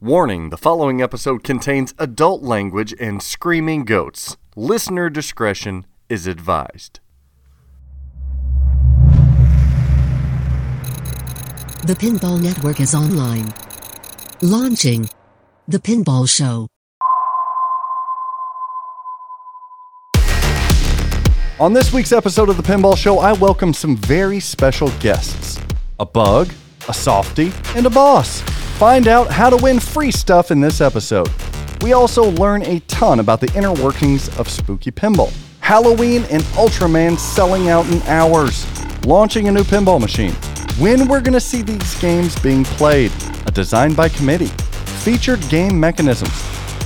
Warning the following episode contains adult language and screaming goats. Listener discretion is advised. The Pinball Network is online. Launching The Pinball Show. On this week's episode of The Pinball Show, I welcome some very special guests a bug, a softy, and a boss. Find out how to win free stuff in this episode. We also learn a ton about the inner workings of Spooky Pinball. Halloween and Ultraman selling out in hours. Launching a new pinball machine. When we're going to see these games being played. A design by committee. Featured game mechanisms.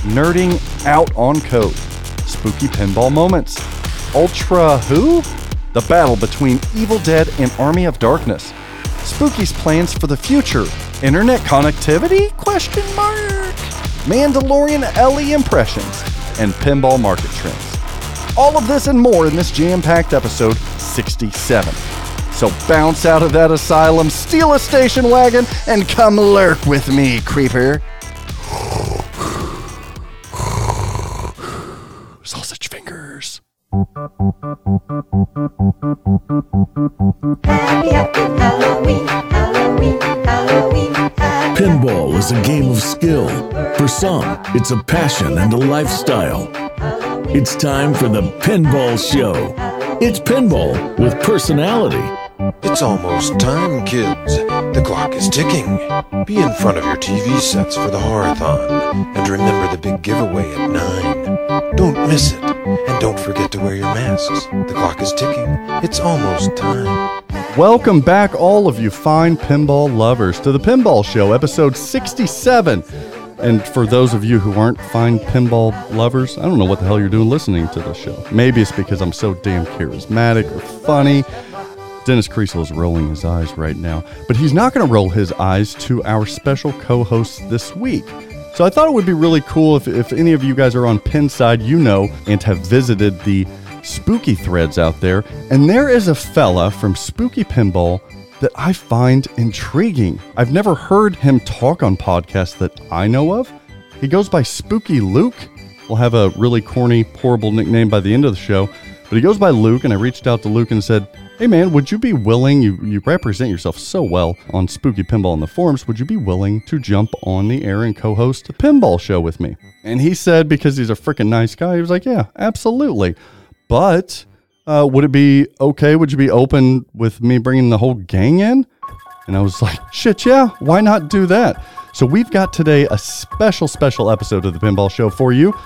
Nerding out on code. Spooky pinball moments. Ultra who? The battle between Evil Dead and Army of Darkness. Spooky's plans for the future. Internet connectivity? Question mark. Mandalorian LE impressions and pinball market trends. All of this and more in this jam-packed episode 67. So bounce out of that asylum, steal a station wagon, and come lurk with me, creeper. Sausage fingers. Pinball is a game of skill. For some, it's a passion and a lifestyle. It's time for the Pinball Show. It's pinball with personality. It's almost time, kids. The clock is ticking. Be in front of your TV sets for the horathon. And remember the big giveaway at 9. Don't miss it. And don't forget to wear your masks. The clock is ticking. It's almost time. Welcome back, all of you fine pinball lovers, to the Pinball Show, episode 67. And for those of you who aren't fine pinball lovers, I don't know what the hell you're doing listening to this show. Maybe it's because I'm so damn charismatic or funny. Dennis Kriesel is rolling his eyes right now, but he's not going to roll his eyes to our special co host this week. So I thought it would be really cool if, if any of you guys are on Pinside, you know, and have visited the spooky threads out there. And there is a fella from Spooky Pinball that I find intriguing. I've never heard him talk on podcasts that I know of. He goes by Spooky Luke. We'll have a really corny, horrible nickname by the end of the show. But he goes by Luke, and I reached out to Luke and said, Hey man, would you be willing? You, you represent yourself so well on Spooky Pinball in the forums. Would you be willing to jump on the air and co host a pinball show with me? And he said, because he's a freaking nice guy, he was like, Yeah, absolutely. But uh, would it be okay? Would you be open with me bringing the whole gang in? And I was like, shit, yeah, why not do that? So we've got today a special, special episode of the Pinball Show for you,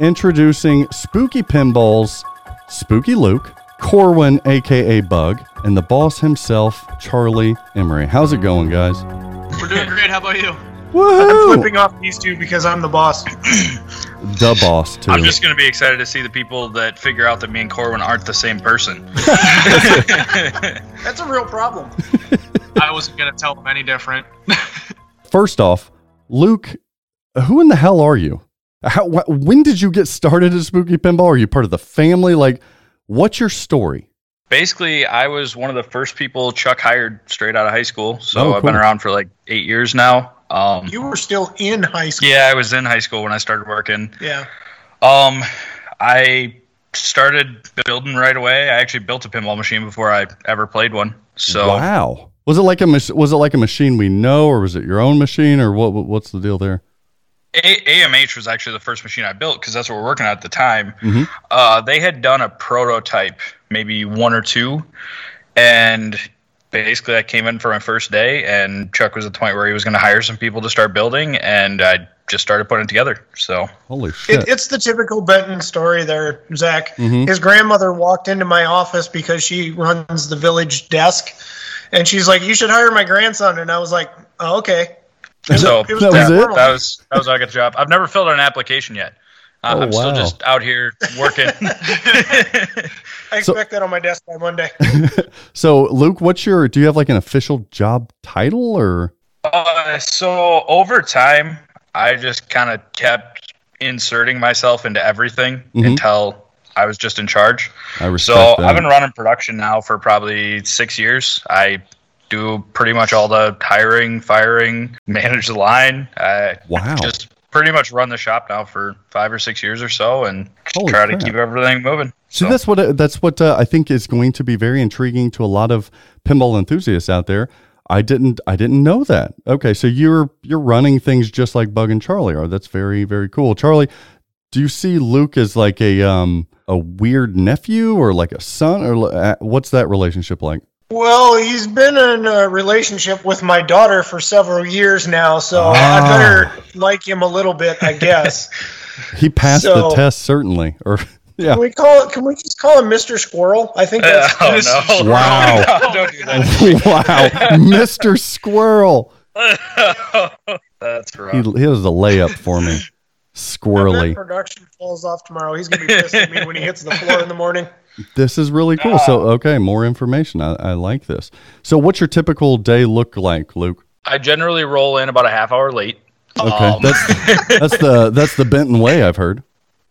introducing Spooky Pinballs, Spooky Luke, Corwin, aka Bug, and the boss himself, Charlie Emery. How's it going, guys? We're doing great. How about you? I'm flipping off these two because I'm the boss. The boss, too. I'm just gonna be excited to see the people that figure out that me and Corwin aren't the same person. That's a real problem. I wasn't gonna tell them any different. First off, Luke, who in the hell are you? How, wh- when did you get started at Spooky Pinball? Are you part of the family? Like, what's your story? Basically, I was one of the first people Chuck hired straight out of high school. So Oh, I've been around for like eight years now. Um, You were still in high school. yeah, I was in high school when I started working. Yeah. Um, I started building right away. I actually built a pinball machine before I ever played one. So wow, was it like a mach- was it like a machine we know, or was it your own machine, or what? what- What's the deal there? A- AMH was actually the first machine I built because that's what we're working on at the time. Mhm. Uh, they had done a prototype, maybe one or two, and basically I came in for my first day, and Chuck was at the point where he was going to hire some people to start building, and I just started putting it together. So Holy shit! It, it's the typical Benton story there, Zach. Mhm. His grandmother walked into my office because she runs the village desk. And she's like, You should hire my grandson. And I was like, Oh, okay. So It That was that it? that was that was how I got the job. I've never filled out an application yet. Uh, Oh, I'm still just out here working. I expect that on my desk by Monday. so, Luke, what's your? Do you have like an official job title, or Uh, so over time, I just kind of kept inserting myself into everything Mhm. until I was just in charge. I respect So that. I've been running production now for probably six years. I do pretty much all the hiring, firing, manage the line. I Wow. just pretty much run the shop now for five or six years or so, and Holy try crap. to keep everything moving. See, So- that's what uh, that's what uh, I think is going to be very intriguing to a lot of pinball enthusiasts out there. I didn't I didn't know that. Okay, so you're you're running things just like Bug and Charlie are. That's very very cool. Charlie, do you see Luke as like a um a weird nephew or like a son or uh, what's that relationship like? Well, he's been in a relationship with my daughter for several years now, so Ah. I better like him a little bit, I guess. He passed the test certainly. Or yeah. Can we call it? Can we just call him Mr. Squirrel? I think that's. oh no! Wow. No, don't do that. wow, Mr. Squirrel. That's He, he has a layup for me. I bet Squirrely. production falls off tomorrow. He's gonna be pissed at me when he hits the floor in the morning. This is really cool. So, okay, more information. I, I like this. So, what's your typical day look like, Luke? I generally roll in about a half hour late. Okay, Um, that's that's the that's the Benton way. I've heard.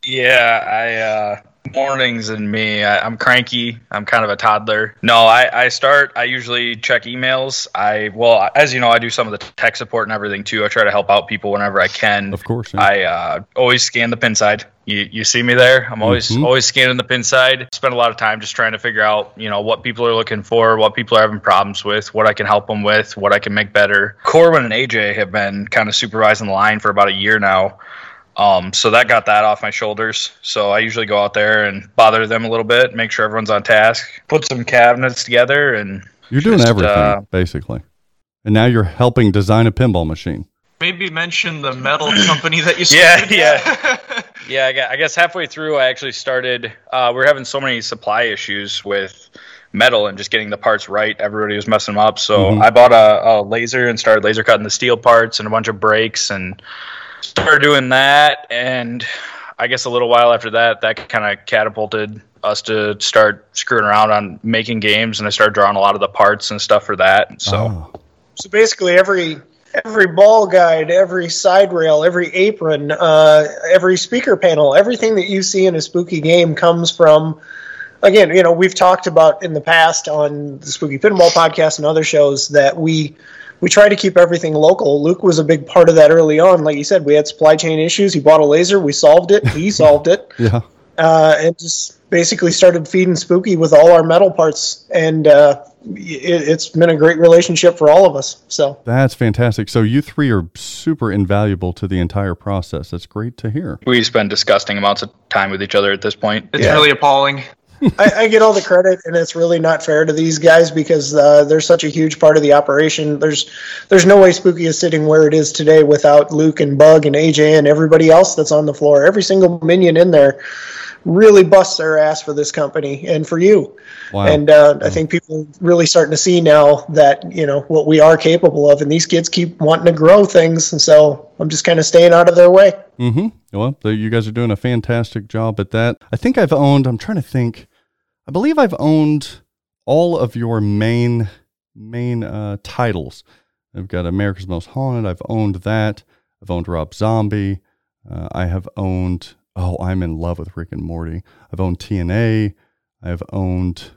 Yeah, I uh mornings and me. I, I'm cranky. I'm kind of a toddler. No, I, I start. I usually check emails. I well, as you know, I do some of the tech support and everything too. I try to help out people whenever I can. Of course. yeah. I uh, always scan the Pinside. You, you see me there. I'm always Mhm. always scanning the Pinside. Spend a lot of time just trying to figure out, you know, what people are looking for, what people are having problems with, what I can help them with, what I can make better. Corwin and AJ have been kind of supervising the line for about a year now. Um, so that got that off my shoulders. So I usually go out there and bother them a little bit, make sure everyone's on task, put some cabinets together, and You're doing just, everything uh, basically, and now you're helping design a pinball machine. Maybe mention the metal company that you started. yeah. Yeah, I gue- I guess halfway through, I actually started. Uh, we are having so many supply issues with metal and just getting the parts right. Everybody was messing them up. So Mhm. I bought a, a laser and started laser cutting the steel parts and a bunch of brakes and started doing that. And I guess a little while after that, that kind of catapulted us to start screwing around on making games. And I started drawing a lot of the parts and stuff for that. So. Oh, So basically, every every ball guide, every side rail, every apron, uh, every speaker panel, everything that you see in a spooky game comes from. Again, you know, we've talked about in the past on the Spooky Pinball podcast and other shows that we we try to keep everything local. Luke was a big part of that early on. Like you said, we had supply chain issues. He bought a laser, we solved it. He solved it yeah. uh, and just basically started feeding Spooky with all our metal parts, and uh, it, it's been a great relationship for all of us. So That's fantastic. So you three are super invaluable to the entire process. That's great to hear. We spend disgusting amounts of time with each other at this point. It's really appalling. I, I get all the credit, and it's really not fair to these guys because uh, they're such a huge part of the operation. There's there's no way Spooky is sitting where it is today without Luke and Bug and AJ and everybody else that's on the floor. Every single minion in there really busts their ass for this company and for you. Wow. And uh, I think people are really starting to see now that you know what we are capable of, and these kids keep wanting to grow things, and so I'm just kind of staying out of their way. Mm-hmm. Well, you guys are doing a fantastic job at that. I think I've owned. I'm trying to think. I believe I've owned all of your main main uh, titles. I've got America's Most Haunted. I've owned that. I've owned Rob Zombie. Uh, I have owned. Oh, I'm in love with Rick and Morty. I've owned TNA. I've owned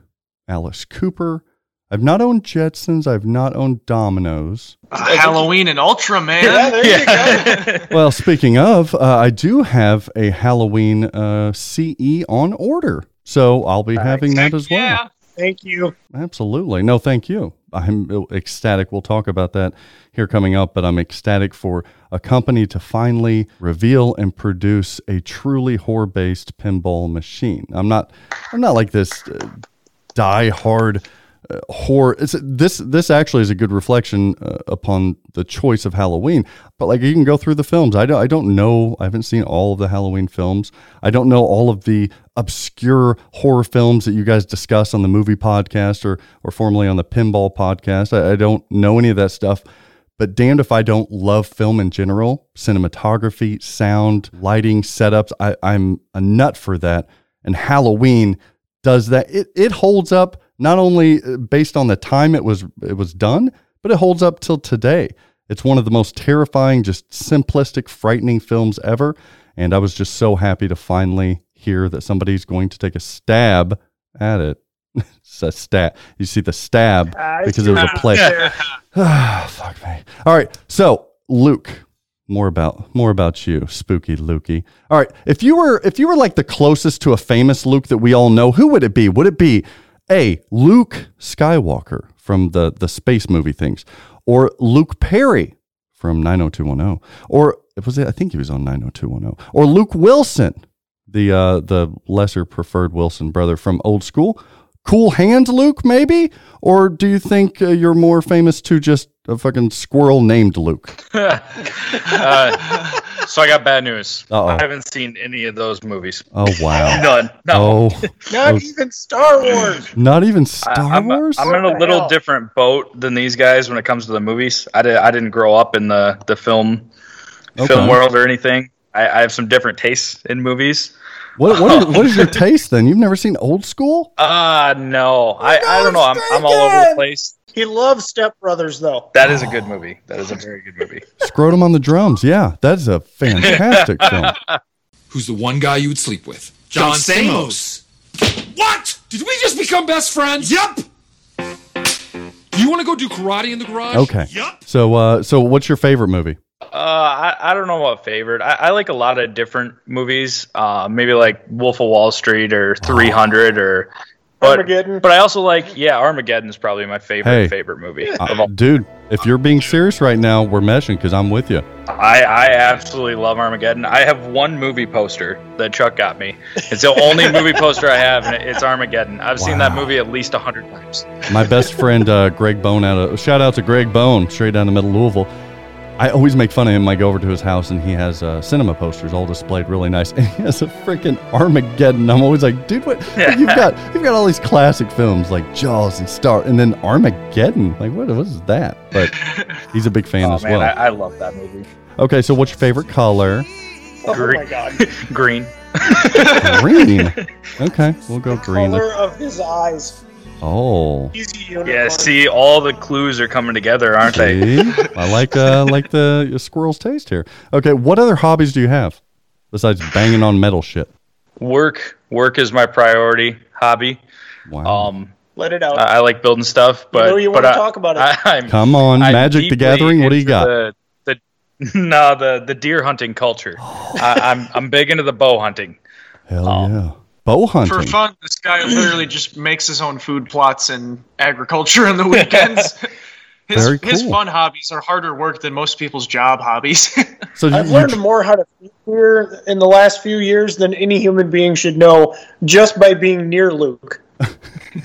Alice Cooper. I've not owned Jetsons. I've not owned Dominoes. Uh, Halloween and Ultraman. Yeah, there you go. well, speaking of, uh, I do have a Halloween uh, CE on order. So I'll be having that as well. Yeah. Thank you. Absolutely. No, thank you. I'm ecstatic. We'll talk about that here coming up, but I'm ecstatic for a company to finally reveal and produce a truly horror-based pinball machine. I'm not I'm not like this uh, die-hard uh, horror. It's this this actually is a good reflection uh, upon the choice of Halloween. But like you can go through the films. I don't I don't know. I haven't seen all of the Halloween films. I don't know all of the obscure horror films that you guys discuss on the movie podcast or or formerly on the pinball podcast. I, I don't know any of that stuff. But damned if I don't love film in general, cinematography, sound, lighting, setups. I, I'm a nut for that. And Halloween does that. It, it holds up not only uh, based on the time it was it was done, but it holds up till today. It's one of the most terrifying, just simplistic, frightening films ever. And I was just so happy to finally hear that somebody's going to take a stab at it It's a stab. You see the stab because it was a play. you did there. Fuck me. All right. So, Luke, more about more about you, spooky Lukey. All right. If you were if you were like the closest to a famous Luke that we all know, who would it be? Would it be A, Luke Skywalker from the the space movie things, or Luke Perry from 90210, or it was I think he was on 90210, or Luke Wilson, the uh the lesser preferred Wilson brother from old school? Cool Hands Luke, maybe? Or do you think uh, you're more famous to just a fucking squirrel named Luke? Uh, so I got bad news. Uh-oh. I haven't seen any of those movies. Oh, wow. None. No. Oh, Not Oh. even Star Wars. not even Star I, am Wars? I'm in a little hell? different boat than these guys when it comes to the movies. I, did, I didn't grow up in the, the film Okay. film world or anything. I, I have some different tastes in movies. What, what, is, what is your taste then? You've never seen old school? Uh no. I, I don't know. I'm, I'm all over the place. He loves Step Brothers, though. That is a good movie. That is a very good movie. Scrotum on the drums. Yeah, that's a fantastic film. Who's the one guy you would sleep with? John Stamos. What? Did we just become best friends? Yep. Do you want to go do karate in the garage? Okay. Yep. So, uh, so what's your favorite movie? Uh, I, I don't know what favorite. I, I like a lot of different movies. Uh, maybe like Wolf of Wall Street or 300 or. But, Armageddon. but I also like yeah Armageddon is probably my favorite Hey. favorite movie Uh, of all. dude, if you're being serious right now, we're meshing because I'm with you. I I absolutely love Armageddon. I have one movie poster that Chuck got me. It's the only movie poster I have, and it's Armageddon. I've seen that Wow. movie at least a hundred times. My best friend uh, Greg Bone out of shout out to Greg Bone straight down the middle of Louisville. I always make fun of him. I go over to his house and he has uh, cinema posters all displayed really nice, and he has a freaking Armageddon. I'm always like, dude, what? like, you've got you've got all these classic films like Jaws and Star, and then Armageddon. Like, what, what is that? But he's a big fan oh as man, well. I, I love that movie. okay, so what's your favorite color? Oh Green. my god. Green. Green. Okay, we'll go green. Color of his eyes. Oh. He's a unicorn. Yeah, see, all the clues are coming together, aren't they? I like uh like the squirrel's taste here. Okay, what other hobbies do you have besides banging on metal shit? Work, work is my priority hobby. Wow. Um, Let it out. I, I like building stuff, but know you but wanna I- talk about it. I, I'm, Come on, I'm Magic the Gathering. What do you got? The, the no, the the deer hunting culture. I, I'm I'm big into the bow hunting. Hell um, yeah. Bow hunting. For fun, this guy literally just makes his own food plots and agriculture on the weekends. His, Very his fun hobbies are harder work than most people's job hobbies. So you, I've you- learned more how to feed deer in the last few years than any human being should know just by being near Luke.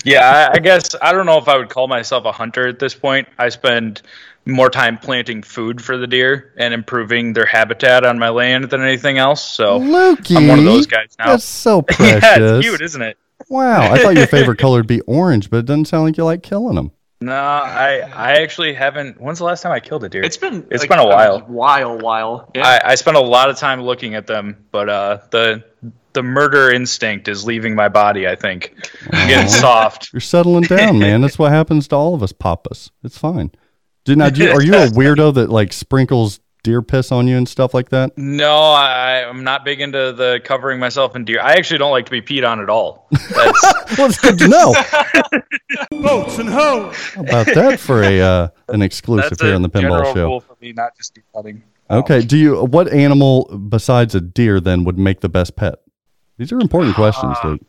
Yeah, I, I guess I don't know if I would call myself a hunter at this point. I spend more time planting food for the deer and improving their habitat on my land than anything else. So Lukey, I'm one of those guys now. That's so precious. yeah, it's cute, isn't it? wow. I thought your favorite color would be orange, but it doesn't sound like you like killing them. No, I I actually haven't. When's the last time I killed a deer? it's been It's like, been a while. while, while. Yeah. I, I spent a lot of time looking at them, but uh, the the murder instinct is leaving my body. I think I'm getting soft. You're settling down, man. That's what happens to all of us papas. It's fine. Do, now, do you, are you a weirdo that like sprinkles deer piss on you and stuff like that? No, I, I'm not big into the covering myself in deer. I actually don't like to be peed on at all. That's, Well, it's good to know. Boats and hoe. How about that for a uh, an exclusive that's here a on the Pinball Show? rule for me, not just deer hunting. Okay. Do you? What animal besides a deer then would make the best pet? These are important questions, Luke.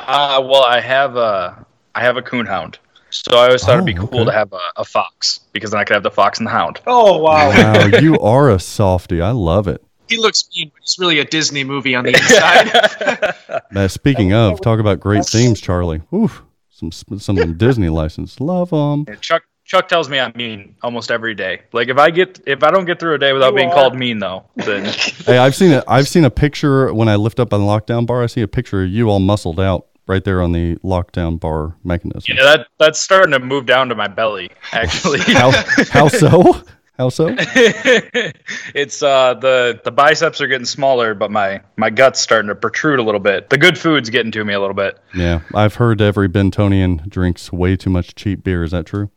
Uh, well, I have a I have a coonhound, so I always thought it'd be Oh, cool okay. to have a, a fox because then I could have the fox and the hound. Oh wow. Wow, you are a softie. I love it. he looks mean, but he's really a Disney movie on the inside. Uh, speaking of, talk about great themes, Charlie. Oof, some some Disney license. Love them. Yeah, Chuck Chuck tells me I'm mean almost every day. Like if I get if I don't get through a day without You being are. called mean though, then Hey, I've seen it. I've seen a picture when I lift up on the lockdown bar. I see a picture of you all muscled out right there on the lockdown bar mechanism. yeah, that that's starting to move down to my belly. Actually, How how so? How so? it's uh the the biceps are getting smaller, but my my gut's starting to protrude a little bit. The good food's getting to me a little bit. Yeah, I've heard every Bentonian drinks way too much cheap beer. Is that true?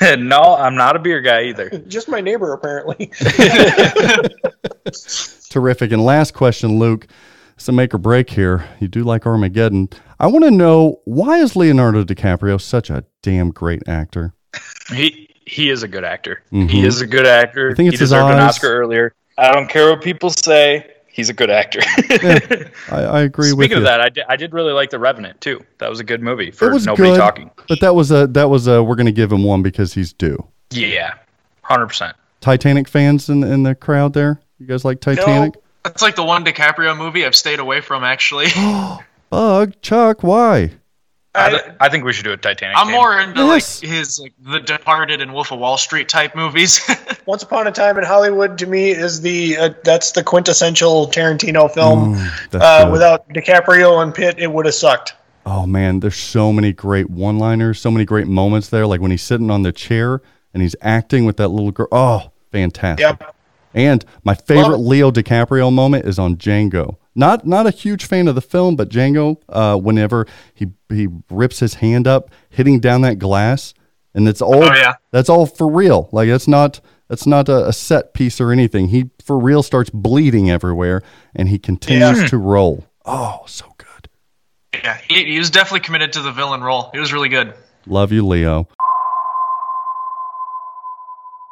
no, I'm not a beer guy either. Just my neighbor apparently. Terrific. And last question, Luke. It's a make or break here. You do like Armageddon. I want to know why is Leonardo DiCaprio such a damn great actor? He he is a good actor. Mhm. He is a good actor. I think it's he deserved an. Oscar earlier. I don't care what people say. He's a good actor. I, I agree Speaking with you. of that, I did, I did really like The Revenant too. That was a good movie for was nobody good, talking. but that was a that was a we're going to give him one because he's due. Yeah, hundred percent. Titanic fans in in the crowd there. You guys like Titanic? That's like the one DiCaprio movie I've stayed away from actually. Bug Chuck, why? I, th- I think we should do a Titanic. I'm game. more into Yes. like his like The Departed and Wolf of Wall Street type movies. Once Upon a Time in Hollywood to me is the uh, that's the quintessential Tarantino film. Mm, that's uh, without DiCaprio and Pitt, it would have sucked. Oh man, there's so many great one-liners, so many great moments there. Like when he's sitting on the chair and he's acting with that little girl. Oh, fantastic! Yep. And my favorite Well- Leo DiCaprio moment is on Django. Not not a huge fan of the film, but Django, uh, whenever he he rips his hand up, hitting down that glass, and it's all Oh, yeah. that's all for real. Like that's not that's not a, a set piece or anything. He for real starts bleeding everywhere, and he continues Yeah. to roll. Oh, so good. yeah, he, he was definitely committed to the villain role. He was really good. Love you, Leo.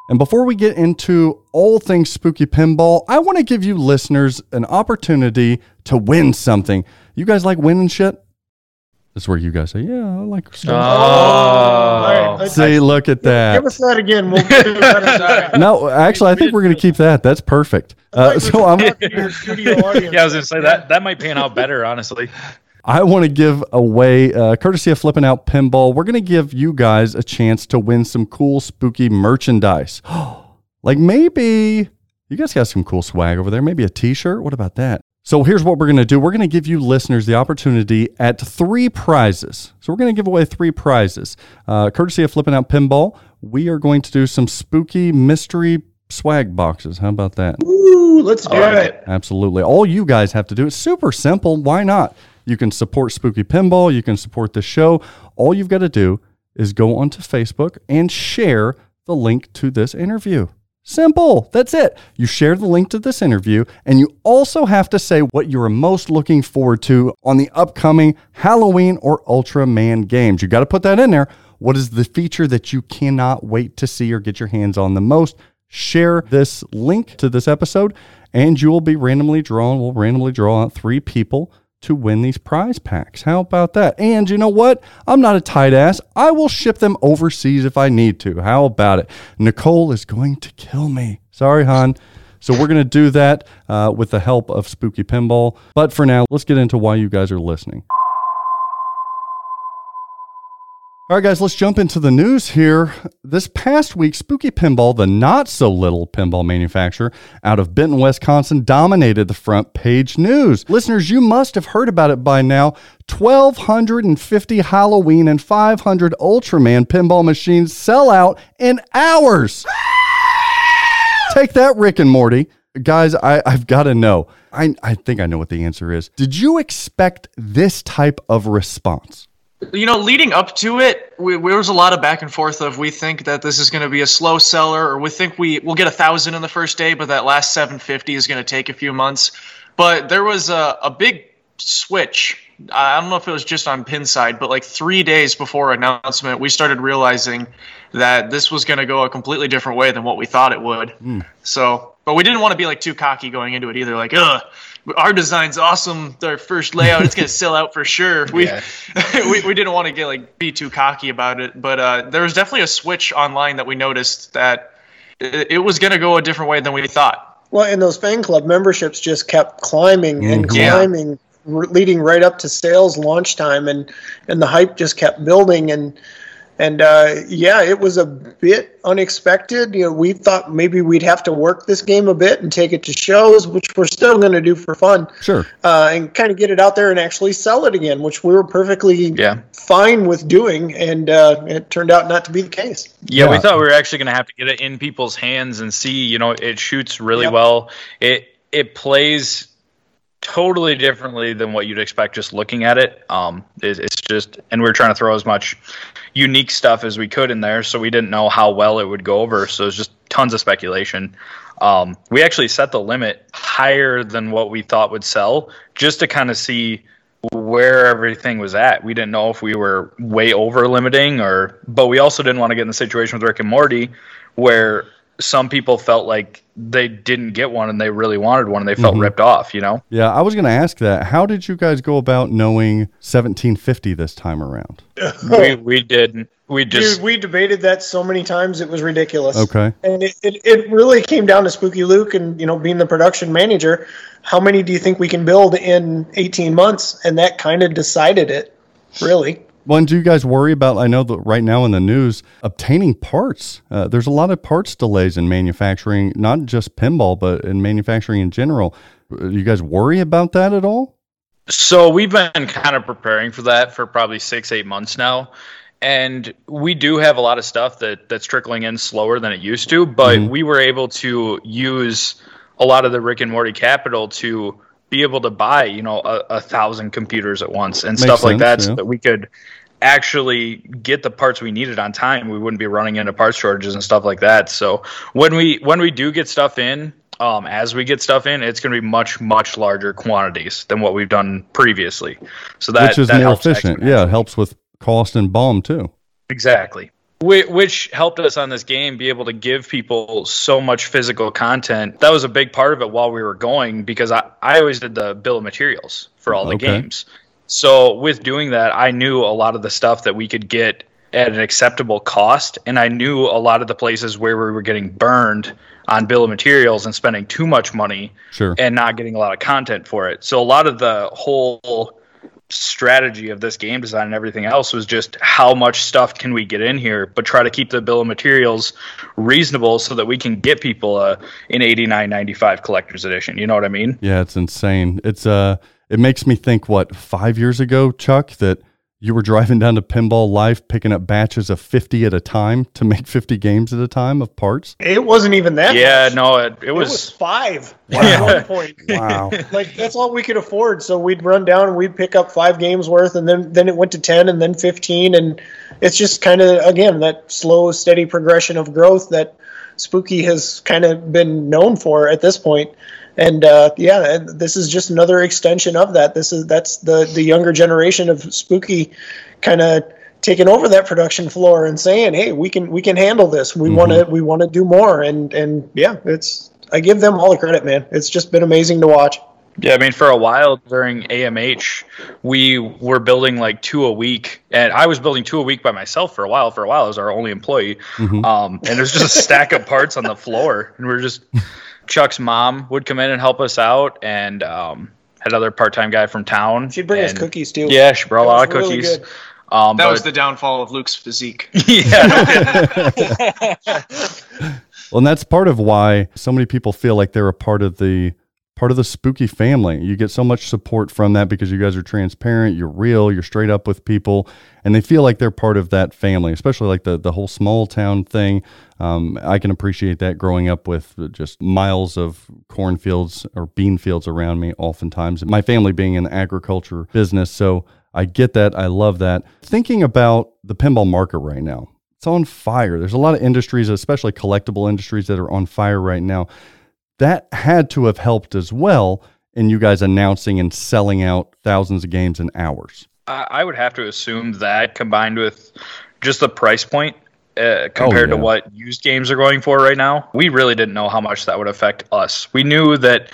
And before we get into all things spooky pinball, I want to give you listeners an opportunity to win something. You guys like winning shit? That's where you guys say, "Yeah, I like stuff." All right, let's- See, look at that. Give us that again. We'll do better than that. No, actually, I think we're going to keep that. That's perfect. Uh, so I'm, Your studio audience. Yeah, I was gonna say that that might pan out better, honestly. I want to give away, uh, courtesy of Flipping Out Pinball, we're going to give you guys a chance to win some cool, spooky merchandise. like maybe you guys got some cool swag over there. Maybe a t shirt. What about that? So here's what we're going to do. We're going to give you listeners the opportunity at three prizes. So we're going to give away three prizes. Uh, courtesy of Flipping Out Pinball, we are going to do some spooky mystery swag boxes. How about that? Ooh, let's do it. Absolutely. All you guys have to do it's super simple. Why not? You can support Spooky Pinball. You can support the show. All you've got to do is go onto Facebook and share the link to this interview. Simple. That's it. You share the link to this interview, and you also have to say what you are most looking forward to on the upcoming Halloween or Ultraman games. You got to put that in there. What is the feature that you cannot wait to see or get your hands on the most? Share this link to this episode, and you will be randomly drawn. We'll randomly draw out three people to win these prize packs. How about that? And you know what? I'm not a tight ass. I will ship them overseas if I need to. How about it? Nicole is going to kill me. Sorry, hon. So we're going to do that uh, with the help of Spooky Pinball. But for now, let's get into why you guys are listening. All right, guys, let's jump into the news here. This past week, Spooky Pinball, the not so little pinball manufacturer out of Benton, Wisconsin, dominated the front page news. Listeners, you must have heard about it by now. 1,250 Halloween and 500 Ultraman pinball machines sell out in hours. Take that, Rick and Morty. Guys, I, I've got to know. I, I think I know what the answer is. Did you expect this type of response? You know, leading up to it, we, there was a lot of back and forth of we think that this is going to be a slow seller, or we think we we'll get a thousand in the first day, but that last 750 is going to take a few months. But there was a, a big switch. I don't know if it was just on Pinside, but like three days before announcement, we started realizing that this was going to go a completely different way than what we thought it would. Hmm. So, but we didn't want to be like too cocky going into it either. Like, ugh, our design's awesome. Our first layout, it's going to sell out for sure. We, Yeah. we we didn't want to get like be too cocky about it, but uh, there was definitely a switch online that we noticed that it, it was going to go a different way than we thought. Well, and those fan club memberships just kept climbing and Mhm. Yeah. climbing, r- leading right up to sales launch time, and and the hype just kept building. And and uh, yeah, it was a bit unexpected. You know, we thought maybe we'd have to work this game a bit and take it to shows, which we're still going to do for fun, Sure. uh, and kind of get it out there and actually sell it again, which we were perfectly Yeah. fine with doing. And uh, it turned out not to be the case. Yeah, Yeah. we thought we were actually going to have to get it in people's hands and see. You know, it shoots really Yep. well. It it plays totally differently than what you'd expect just looking at it. Um, it, it's just, and we're trying to throw as much unique stuff as we could in there, so we didn't know how well it would go over. So it's just tons of speculation. Um, we actually set the limit higher than what we thought would sell, just to kind of see where everything was at. We didn't know if we were way over limiting or, but we also didn't want to get in the situation with Rick and Morty where some people felt like they didn't get one and they really wanted one and they felt Mhm. ripped off, you know? Yeah, I was going to ask that. How did you guys go about knowing 1750 this time around? we, we did. We just, Dude, we debated that so many times it was ridiculous. Okay. And it, it, it really came down to Spooky Luke and, you know, being the production manager. How many do you think we can build in 18 months? And that kind of decided it, really. When do you guys worry about? I know that right now in the news, obtaining parts. Uh, there's a lot of parts delays in manufacturing, not just pinball, but in manufacturing in general. Uh, You guys worry about that at all? So we've been kind of preparing for that for probably six, eight months now. And we do have a lot of stuff that, that's trickling in slower than it used to, but Mhm. we were able to use a lot of the Rick and Morty capital to be able to buy, you know, a, a thousand computers at once and Makes stuff like sense, that yeah. so that we could actually get the parts we needed on time. We wouldn't be running into parts shortages and stuff like that. So when we when we do get stuff in, um, as we get stuff in, it's going to be much much larger quantities than what we've done previously. So that Which is that more efficient. Yeah, it helps with cost and BOM too. Exactly. Whi- Which helped us on this game be able to give people so much physical content. That was a big part of it while we were going because I, I always did the bill of materials for all the Okay. games. So with doing that, I knew a lot of the stuff that we could get at an acceptable cost, and I knew a lot of the places where we were getting burned on bill of materials and spending too much money Sure. and not getting a lot of content for it. So a lot of the whole strategy of this game design and everything else was just how much stuff can we get in here, but try to keep the bill of materials reasonable so that we can get people a an 89.95 collector's edition. You know what I mean? Yeah, it's insane. It's uh it makes me think what, 5 years ago, Chuck, that you were driving down to Pinball Life picking up batches of 50 at a time to make 50 games at a time of parts. It wasn't even that yeah, much. no, it, it It was, was five at one point. Wow. like that's all we could afford. So we'd run down and we'd pick up five games worth, and then then it went to ten, and then fifteen, and it's just kind of again that slow, steady progression of growth that Spooky has kind of been known for at this point. And uh, yeah, and this is just another extension of that. This is that's the the younger generation of Spooky, kind of taking over that production floor and saying, "Hey, we can we can handle this. We want to we want to do more." And and yeah, it's I give them all the credit, man. It's just been amazing to watch. Yeah, I mean, for a while during AMH, we were building like two a week, and I was building two a week by myself for a while. For a while, I was our only employee, Mhm. um, and there's just a stack of parts on the floor, and we are just Chuck's mom would come in and help us out, and um, had another part-time guy from town. She'd bring us cookies too. Yeah, she brought a lot of was really cookies. good. Um, That but- was the downfall of Luke's physique. yeah. Well, and that's part of why so many people feel like they're a part of the part of the spooky family. You get so much support from that because you guys are transparent, you're real, you're straight up with people, and they feel like they're part of that family. Especially like the the whole small town thing. Um, I can appreciate that growing up with just miles of cornfields or bean fields around me. Oftentimes, my family being in the agriculture business, so I get that. I love that. Thinking about the pinball market right now, it's on fire. There's a lot of industries, especially collectible industries, that are on fire right now. That had to have helped as well in you guys announcing and selling out thousands of games in hours. I I would have to assume that combined with just the price point uh, compared yeah. to what used games are going for right now, we really didn't know how much that would affect us. We knew that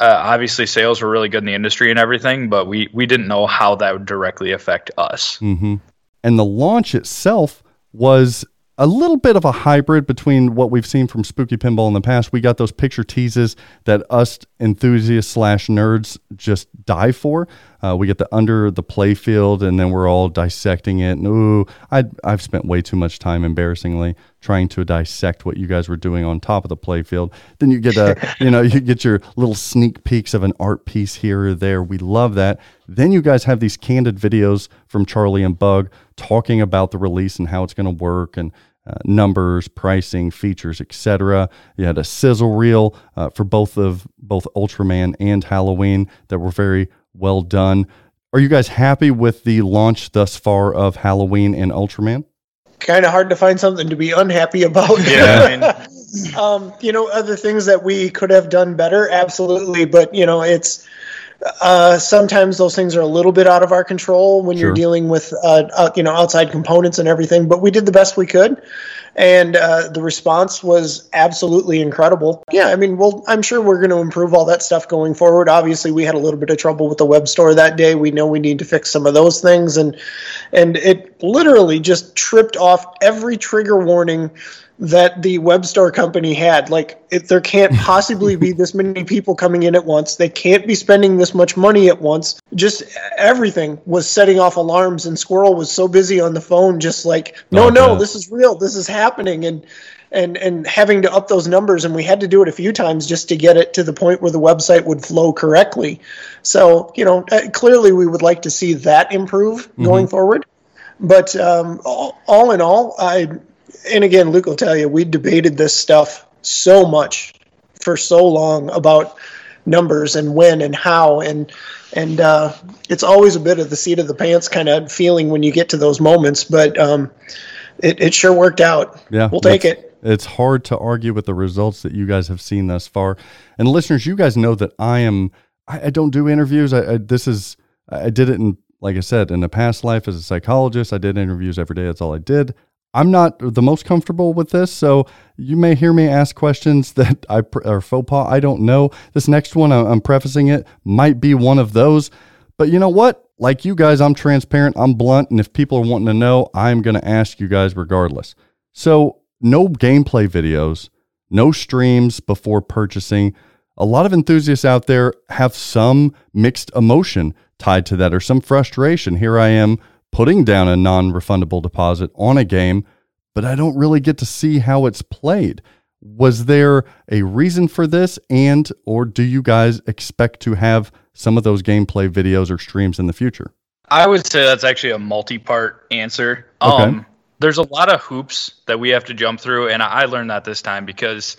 uh, obviously sales were really good in the industry and everything, but we, we didn't know how that would directly affect us. hmm And the launch itself was a little bit of a hybrid between what we've seen from Spooky Pinball in the past. We got those picture teases that us enthusiasts slash nerds just die for. Uh, we get the under the play field, and then we're all dissecting it. And ooh, I I've spent way too much time, embarrassingly, trying to dissect what you guys were doing on top of the play field. Then you get a, you know, you get your little sneak peeks of an art piece here or there. We love that. Then you guys have these candid videos from Charlie and Bug talking about the release and how it's going to work and uh, numbers, pricing, features, etc. You had a sizzle reel uh, for both of both Ultraman and Halloween that were very well done. Are you guys happy with the launch thus far of Halloween and Ultraman? Kind of hard to find something to be unhappy about. Yeah, Um, you know, other things that we could have done better, absolutely. But you know, it's uh, sometimes those things are a little bit out of our control when Sure. you're dealing with uh, uh, you know outside components and everything. But we did the best we could, and uh, the response was absolutely incredible. Yeah, I mean, well, I'm sure we're going to improve all that stuff going forward. Obviously, we had a little bit of trouble with the web store that day. We know we need to fix some of those things, and and it literally just tripped off every trigger warning that the web store company had. Like, it, there can't possibly be this many people coming in at once. They can't be spending this much money at once. Just everything was setting off alarms, and Squirrel was so busy on the phone, just like, no, Oh, no, this is real. This is happening, and and and having to up those numbers, and we had to do it a few times just to get it to the point where the website would flow correctly. So, you know, uh, clearly we would like to see that improve going forward. But um, all, all in all, I and again, Luke will tell you, we debated this stuff so much for so long about numbers and when and how and and uh, it's always a bit of the seat of the pants kind of feeling when you get to those moments. But um, it, it sure worked out. Yeah, we'll take it. It's hard to argue with the results that you guys have seen thus far. And listeners, you guys know that I am. I, I don't do interviews. I, I this is. I did it in, like I said, in a past life as a psychologist. I did interviews every day. That's all I did. I'm not the most comfortable with this, so you may hear me ask questions that I or faux pas. I don't know. This next one, I'm prefacing it, might be one of those. But you know what? Like you guys, I'm transparent, I'm blunt, and if people are wanting to know, I'm going to ask you guys regardless. So, no gameplay videos, no streams before purchasing. A lot of enthusiasts out there have some mixed emotion tied to that or some frustration. Here I am putting down a non refundable deposit on a game, but I don't really get to see how it's played. Was there a reason for this and or do you guys expect to have some of those gameplay videos or streams in the future? I would say that's actually a multi-part answer. Okay. Um, there's a lot of hoops that we have to jump through, and I learned that this time because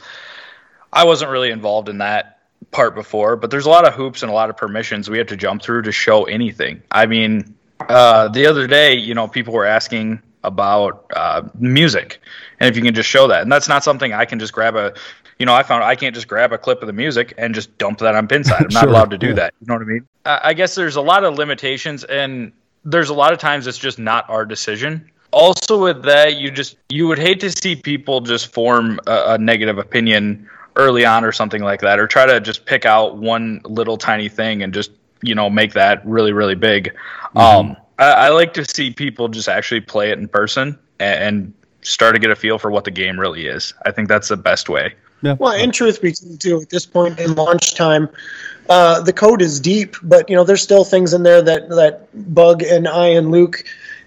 I wasn't really involved in that part before. But there's a lot of hoops and a lot of permissions we have to jump through to show anything. I mean, uh, the other day, you know, people were asking about uh, music and if you can just show that, and that's not something I can just grab a. You know, I found I can't just grab a clip of the music and just dump that on Pinside. I'm not Sure, allowed to do yeah. that. You know what I mean? I I guess there's a lot of limitations, and there's a lot of times it's just not our decision. Also, with that, you just you would hate to see people just form a, a negative opinion early on or something like that, or try to just pick out one little tiny thing and just you know make that really really big. Um, I, I like to see people just actually play it in person and, and start to get a feel for what the game really is. I think that's the best way. Yeah. Well, in truth be told, too, at this point in launch time, uh, the code is deep, but you know there's still things in there that that Bug and I and Luke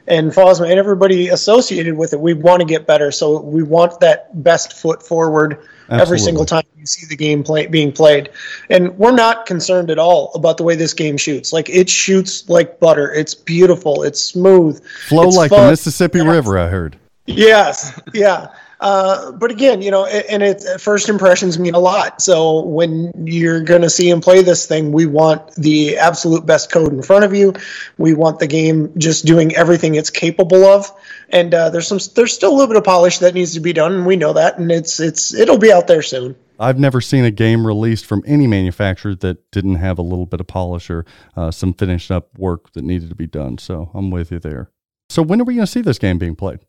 and Fosma and everybody associated with it. We want to get better, so we want that best foot forward every single time you see the game play, being played. And we're not concerned at all about the way this game shoots. Like it shoots like butter. It's beautiful. It's smooth. Flow it's like the fun. Mississippi River, I heard. Yes, yeah. Uh, but again, you know, and it first impressions mean a lot. So when you're going to see him play this thing, we want the absolute best code in front of you. We want the game just doing everything it's capable of. And uh, there's some, there's still a little bit of polish that needs to be done, and we know that. And it's, it's, it'll be out there soon. I've never seen a game released from any manufacturer that didn't have a little bit of polish or uh, some finished up work that needed to be done. So I'm with you there. So when are we going to see this game being played?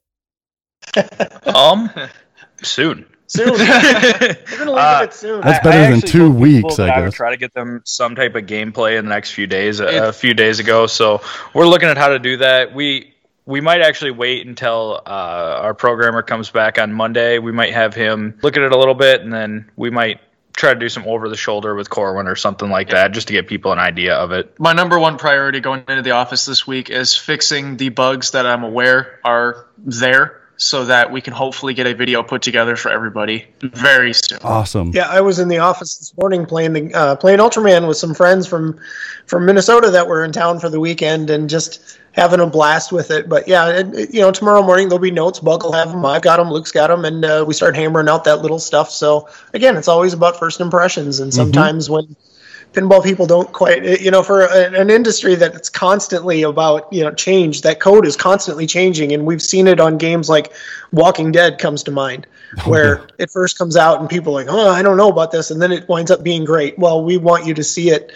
Um, soon. Soon, we're going to leave Uh, it soon. That's better I than two weeks, that I would guess. try to get them some type of gameplay in the next few days. A, a few days ago, so we're looking at how to do that. We we might actually wait until uh, our programmer comes back on Monday. We might have him look at it a little bit, and then we might try to do some over the shoulder with Corwin or something like that, just to get people an idea of it. My number one priority going into the office this week is fixing the bugs that I'm aware are there so that we can hopefully get a video put together for everybody very soon. Awesome. Yeah, I was in the office this morning playing the uh, playing Ultraman with some friends from from Minnesota that were in town for the weekend and just having a blast with it. But yeah, it, it- you know, tomorrow morning there'll be notes. Bug will have them. I've got them. Luke's got them, and uh, we start hammering out that little stuff. So again, it's always about first impressions, and sometimes when pinball people don't quite eh, you know for an industry that's constantly about you know change that code is constantly changing and we've seen it on games like walking dead comes to mind oh, where it first comes out and people are like oh i don't know about this and then it winds up being great. Well we want you to see it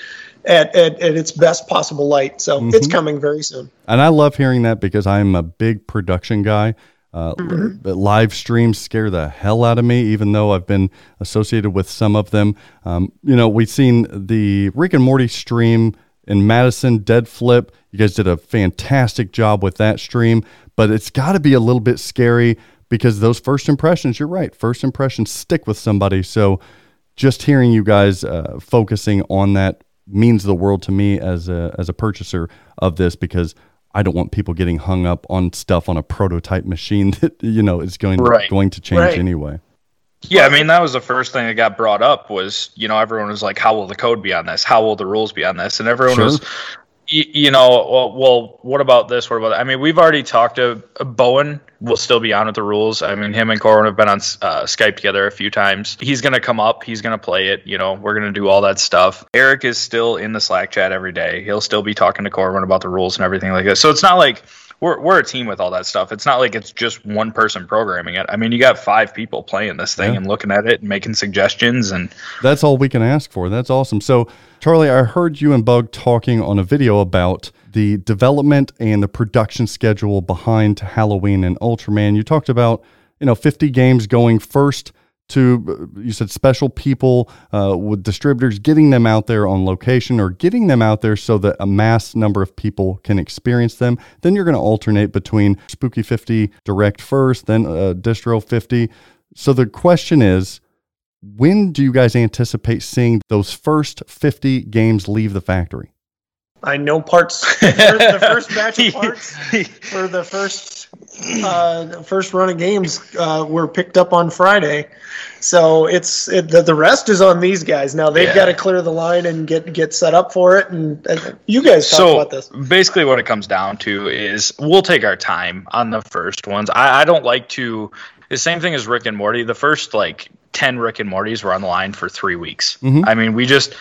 at, at, at its best possible light so it's mm-hmm. coming very soon. And I love hearing that because I'm a big production guy. Uh, but Live streams scare the hell out of me, even though I've been associated with some of them. Um, you know, we've seen the Rick and Morty stream in Madison, Dead Flip. You guys did a fantastic job with that stream, but it's got to be a little bit scary because those first impressions, you're right, first impressions stick with somebody. So just hearing you guys uh, focusing on that means the world to me as a as a purchaser of this because I don't want people getting hung up on stuff on a prototype machine that you know is going Right. going to change Right. anyway. Yeah, I mean that was the first thing that got brought up was you know everyone was like, how will the code be on this? How will the rules be on this? And everyone Sure. was, you know, well, well, what about this? What about that? I mean, we've already talked to uh, Bowen. Will still be on with the rules. I mean, him and Corwin have been on uh, Skype together a few times. He's gonna come up. He's gonna play it. You know, we're gonna do all that stuff. Eric is still in the Slack chat every day. He'll still be talking to Corwin about the rules and everything like that. So it's not like we're, we're a team with all that stuff. It's not like it's just one person programming it. I mean, you got five people playing this thing Yeah. and looking at it and making suggestions. And That's all we can ask for. That's awesome. So, Charlie, I heard you and Bug talking on a video about the development and the production schedule behind Halloween and Ultraman. You talked about, you know, 50 games going first to, you said special people uh, with distributors, getting them out there on location or getting them out there so that a mass number of people can experience them. Then you're going to alternate between Spooky 50 Direct first, then uh, Distro 50. So the question is, when do you guys anticipate seeing those first 50 games leave the factory? I know parts. The first, the first batch of parts for the first uh, first run of games uh, were picked up on Friday, so it's it, the, the rest is on these guys now. They've Yeah. got to clear the line and get get set up for it. And uh, you guys talk so about this. basically, what it comes down to is we'll take our time on the first ones. I, I don't like to. The same thing as Rick and Morty. The first like ten Rick and Mortys were on the line for three weeks. I mean, we just.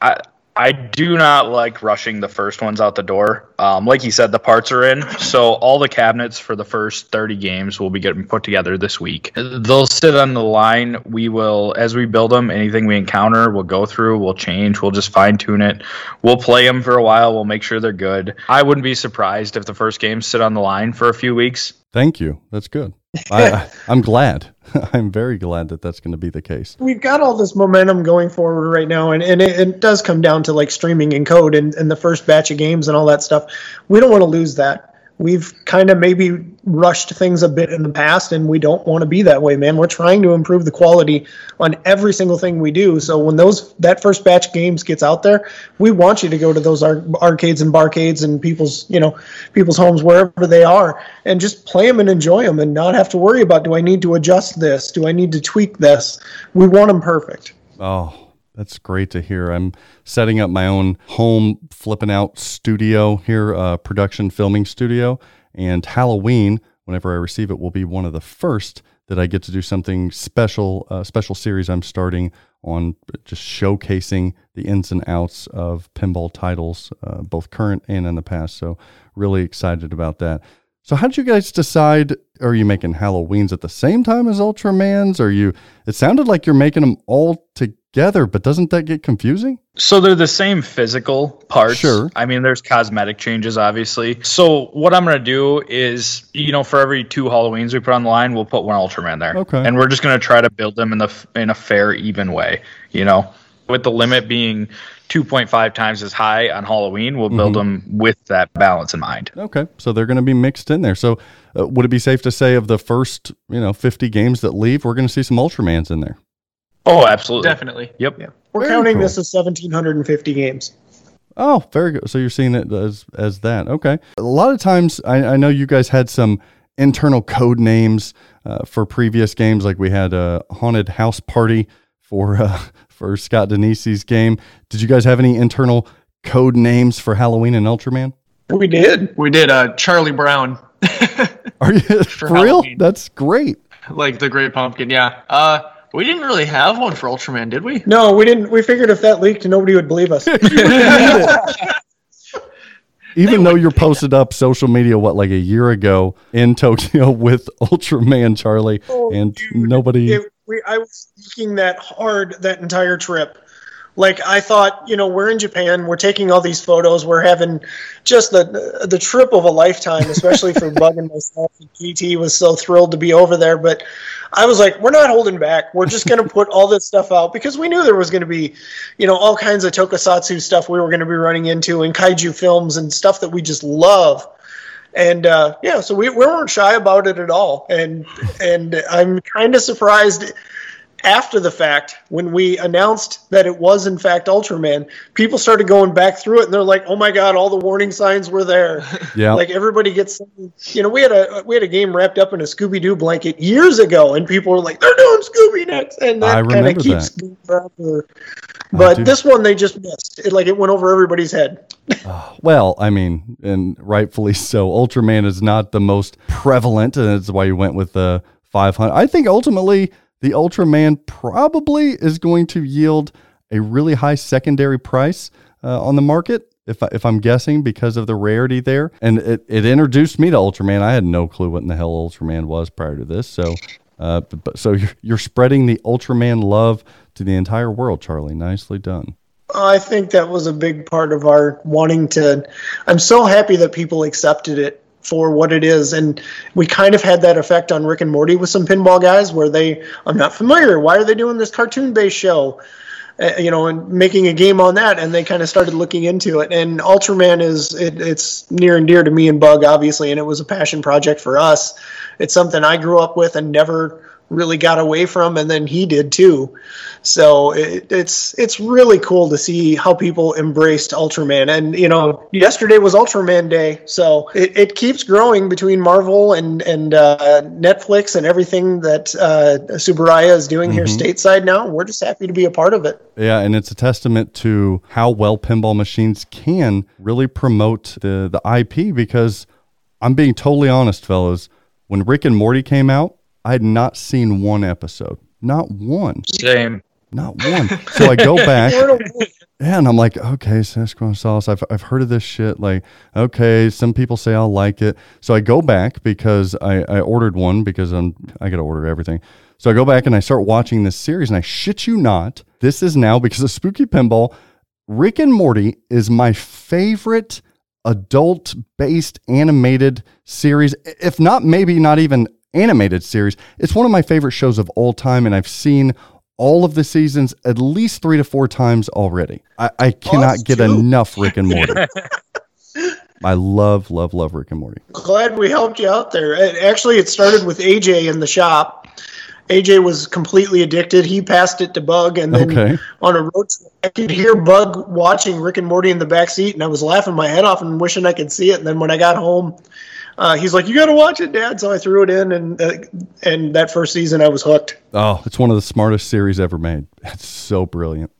I, I do not like rushing the first ones out the door. Um, like you said, the parts are in, so all the cabinets for the first 30 games will be getting put together this week. They'll sit on the line. We will, as we build them, anything we encounter, we'll go through, we'll change, we'll just fine tune it. We'll play them for a while, we'll make sure they're good. I wouldn't be surprised if the first games sit on the line for a few weeks. Thank you. That's good. I, I'm glad. I'm very glad that that's going to be the case. We've got all this momentum going forward right now, and, and it, it does come down to like streaming and code and, and the first batch of games and all that stuff. We don't want to lose that. We've kind of maybe rushed things a bit in the past, and we don't want to be that way, man. We're trying to improve the quality on every single thing we do. So when those that first batch games gets out there, we want you to go to those ar- arcades and barcades and people's you know people's homes wherever they are, and just play them and enjoy them, and not have to worry about do I need to adjust this, do I need to tweak this. We want them perfect. Oh, that's great to hear. I'm setting up my own home flipping out studio here, uh, production filming studio. And Halloween, whenever I receive it, will be one of the first that I get to do something special, uh, special series I'm starting on just showcasing the ins and outs of pinball titles, uh, both current and in the past. So, really excited about that. So, how did you guys decide? Are you making Halloweens at the same time as Ultramans? Are you? It sounded like you're making them all together, but doesn't that get confusing? So they're the same physical parts. Sure. I mean, there's cosmetic changes, obviously. So what I'm gonna do is, you know, for every two Halloweens we put on the line, we'll put one Ultraman there. Okay. And we're just gonna try to build them in the in a fair, even way. You know, with the limit being 2.5 times as high on Halloween, we'll build them with that balance in mind. Okay, so they're going to be mixed in there. So, uh, would it be safe to say of the first, you know, 50 games that leave, we're going to see some Ultramans in there? Oh, absolutely. Definitely. Yep. Yeah. We're Very counting cool. this as 1,750 games. Oh, very good. So you're seeing it as as that. Okay. A lot of times, I, I know you guys had some internal code names uh, for previous games, like we had a haunted house party for uh, for Scott Danesi's game. Did you guys have any internal code names for Halloween and Ultraman? We did. We did uh, Charlie Brown, Are you for, real? That's great. like the Great Pumpkin. Yeah. Uh, We didn't really have one for Ultraman, did we? No, we didn't. We figured if that leaked, nobody would believe us. Even though you're posted up social media, what like a year ago in Tokyo with Ultraman Charlie, Oh, and dude, nobody. it, we, I was thinking that hard that entire trip. Like I thought, you know, we're in Japan, we're taking all these photos, we're having just the the trip of a lifetime, especially for Bug and myself. And PT was so thrilled to be over there, but I was like, we're not holding back. We're just going to put all this stuff out because we knew there was going to be, you know, all kinds of tokusatsu stuff we were going to be running into and kaiju films and stuff that we just love and uh, yeah, so we, we weren't shy about it at all, and and I'm kind of surprised after the fact when we announced that it was in fact Ultraman, people started going back through it and they're like, "Oh my god, all the warning signs were there." Yeah. Like everybody gets, you know, we had a we had a game wrapped up in a Scooby Doo blanket years ago, and people were like, "They're doing Scooby next," and that kind remember of keeps. going forever. But this one they just missed. It like it went over everybody's head. Uh, well, I mean, and rightfully so. Ultraman is not the most prevalent, and that's why you went with the 500. I think ultimately the Ultraman probably is going to yield a really high secondary price uh, on the market. If, I, if I'm guessing because of the rarity there, and it, it introduced me to Ultraman. I had no clue what in the hell Ultraman was prior to this. So, uh, but, but so you're, you're spreading the Ultraman love to the entire world, Charlie. Nicely done. I think that was a big part of our wanting to. I'm so happy that people accepted it for what it is, and we kind of had that effect on Rick and Morty with some pinball guys, where they, I'm not familiar. Why are they doing this cartoon-based show? Uh, you know, and making a game on that, and they kind of started looking into it. And Ultraman is it, it's near and dear to me and Bug, obviously, and it was a passion project for us. It's something I grew up with and never really got away from, and then he did too. So it, it's it's really cool to see how people embraced Ultraman. And you know, yesterday was Ultraman Day, so it, it keeps growing between Marvel and and uh, Netflix and everything that uh, Tsuburaya is doing here stateside now. We're just happy to be a part of it. Yeah, and it's a testament to how well pinball machines can really promote the the IP because I'm being totally honest, fellas. When Rick and Morty came out, I had not seen one episode. Not one. Same. Not one. So I go back We're in a- yeah, and I'm like, okay, Szechuan sauce. I've, I've heard of this shit. Like, okay, some people say I'll like it. So I go back because I, I ordered one because I'm I got to order everything. So I go back and I start watching this series, and I shit you not, this is now because of Spooky Pinball. Rick and Morty is my favorite adult based animated series, if not maybe not even animated series. It's one of my favorite shows of all time, and I've seen all of the seasons at least three to four times already. I, I cannot Us get too. enough Rick and Morty. I love, love, love Rick and Morty. glad we helped you out there. Actually, it started with AJ in the shop. AJ was completely addicted. He passed it to Bug, and then Okay. on a road trip, I could hear Bug watching Rick and Morty in the back seat, and I was laughing my head off and wishing I could see it. And then when I got home, uh, he's like, "You got to watch it, Dad." So I threw it in, and uh, and that first season, I was hooked. Oh, it's one of the smartest series ever made. It's so brilliant.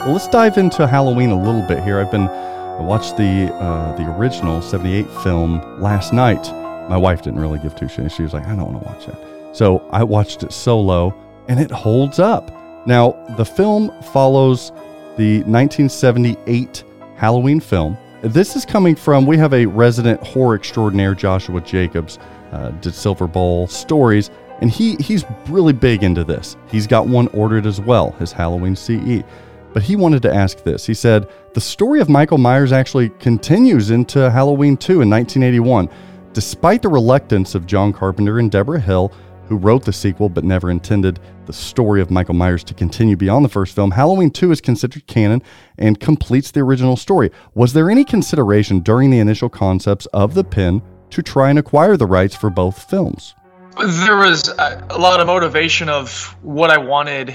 Well, let's dive into Halloween a little bit here. I've been I watched the uh, the original '78 film last night. My wife didn't really give two shits. She was like, "I don't want to watch that," so I watched it solo, and it holds up. Now, the film follows the 1978 Halloween film. This is coming from, we have a resident horror extraordinaire, Joshuah Jacobs, uh, did Silver Bowl stories, and he, he's really big into this. He's got one ordered as well, his Halloween CE. But he wanted to ask this. He said, The story of Michael Myers actually continues into Halloween 2 in 1981. Despite the reluctance of John Carpenter and Debra Hill, who wrote the sequel but never intended the story of Michael Myers to continue beyond the first film, Halloween 2 is considered canon and completes the original story. Was there any consideration during the initial concepts of the pin to try and acquire the rights for both films? There was a, lot of motivation of what I wanted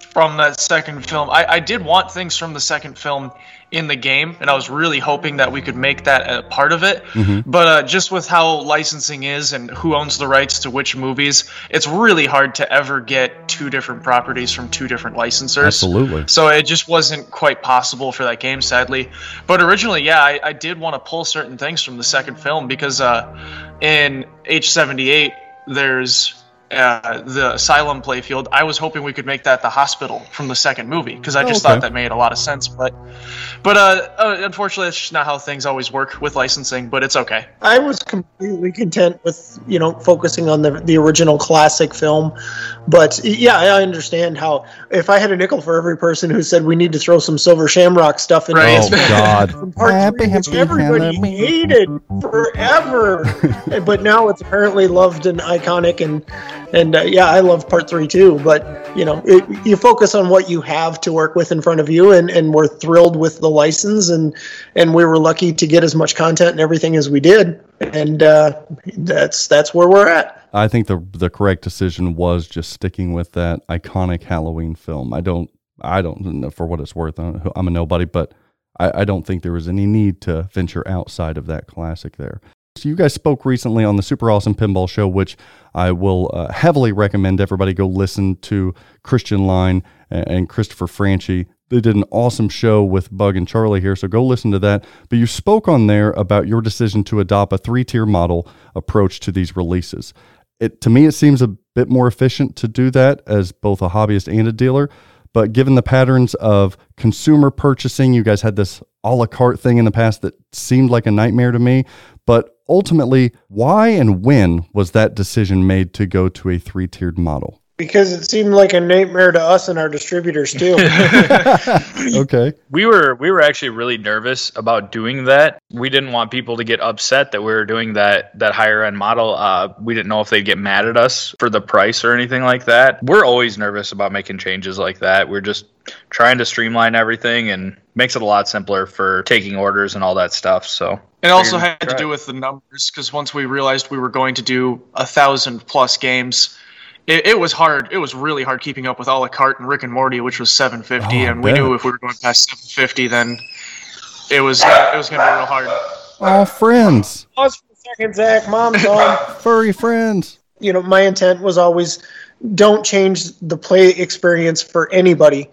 from that second film. I, I did want things from the second film in the game, and I was really hoping that we could make that a part of it. But uh, just with how licensing is and who owns the rights to which movies, it's really hard to ever get two different properties from two different licensors. Absolutely. So it just wasn't quite possible for that game, sadly. But originally, yeah, I, I did want to pull certain things from the second film because uh, in H78, there's uh, the asylum playfield. I was hoping we could make that the hospital from the second movie because I Oh, just okay. thought that made a lot of sense. But, but uh, uh, unfortunately, that's just not how things always work with licensing. But it's okay. I was completely content with you know focusing on the the original classic film, but yeah, I understand how if I had a nickel for every person who said we need to throw some Silver Shamrock stuff in Right. Oh God. from part three, which everybody hated forever, but now it's apparently loved and iconic, and and uh, yeah, I love part three too. But you know, it, you focus on what you have to work with in front of you, and and we're thrilled with the license, and and we were lucky to get as much content and everything as we did, and uh, that's that's where we're at. I think the the correct decision was just sticking with that iconic Halloween film. I don't I don't know for what it's worth. I'm a nobody, but I, I don't think there was any need to venture outside of that classic there. So you guys spoke recently on the Super Awesome Pinball Show, which I will uh, heavily recommend everybody go listen to Christian Line and, Christopher Franchi. They did an awesome show with Bug and Charlie here, so go listen to that. But you spoke on there about your decision to adopt a three-tier model approach to these releases. It to me, it seems a bit more efficient to do that as both a hobbyist and a dealer. But given the patterns of consumer purchasing, you guys had this a la carte thing in the past that seemed like a nightmare to me. But ultimately, why and when was that decision made to go to a three tiered model? Because it seemed like a nightmare to us and our distributors too. Okay. we were we were actually really nervous about doing that. We didn't want people to get upset that we were doing that that higher end model. Uh, we didn't know if they'd get mad at us for the price or anything like that. We're always nervous about making changes like that. We're just trying to streamline everything and makes it a lot simpler for taking orders and all that stuff. So It also had to do with the numbers because once we realized we were going to do a thousand plus games, it, it was hard. It was really hard keeping up with a la carte and Rick and Morty, which was 750, Oh, and we knew if we were going past 750, then it was it was going to be real hard. Oh, friends, Pause for a second, Zach. Mom's on. furry friends. you know, my intent was always don't change the play experience for anybody.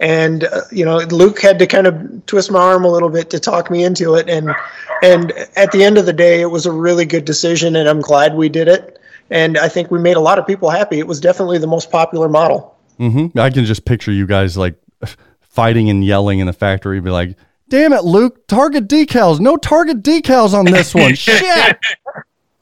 And uh, you know, Luke had to kind of twist my arm a little bit to talk me into it. And and at the end of the day, it was a really good decision, and I'm glad we did it. And I think we made a lot of people happy. It was definitely the most popular model. hmm I can just picture you guys like fighting and yelling in the factory, be like, "Damn it, Luke! Target decals, no target decals on this one. Shit!"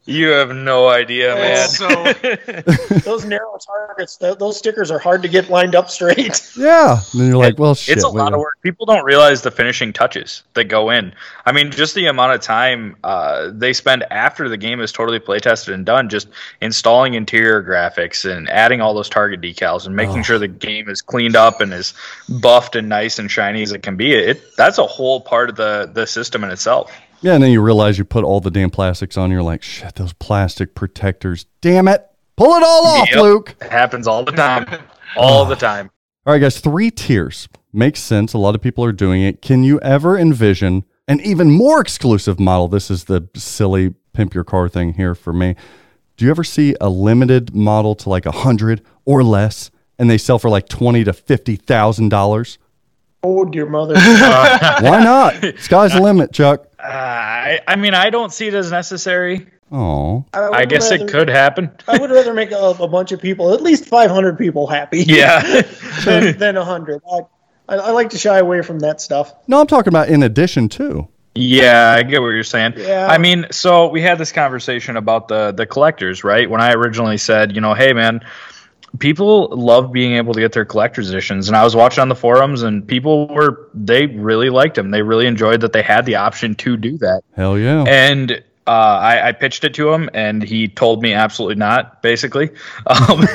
You have no idea, man. So Those narrow targets, th- those stickers are hard to get lined up straight. Yeah. And then you're like, "Well, shit." it's a lot a- of work. People don't realize the finishing touches that go in. I mean, just the amount of time uh, they spend after the game is totally play tested and done, just installing interior graphics and adding all those target decals and making sure the game is cleaned up and as buffed and nice and shiny as it can be. It that's a whole part of the the system in itself. Yeah, and then you realize you put all the damn plastics on. You're like, "Shit, those plastic protectors! Damn it! Pull it all off, Yep. Luke." It happens all the time, all the time. All right, guys, three tiers makes sense. A lot of people are doing it. Can you ever envision an even more exclusive model? This is the silly pimp your car thing here for me. Do you ever see a limited model to like a hundred or less, and they sell for like twenty to fifty thousand dollars? Oh dear mother! Why not? Sky's the limit, Chuck. Uh, I, I mean, I don't see it as necessary. Oh, I would guess it could happen. I would rather make a, a bunch of people, at least 500 people, happy. Yeah. than, than 100. I, I, I like to shy away from that stuff. no, I'm talking about in addition to. Yeah, I get what you're saying. Yeah. I mean, so we had this conversation about the the collectors, right? When I originally said, you know, hey man, people love being able to get their collector's editions, and I was watching on the forums, and people were they really liked them. They really enjoyed that they had the option to do that, Hell yeah. and. Uh, I, I pitched it to him, and he told me absolutely not. Basically, um,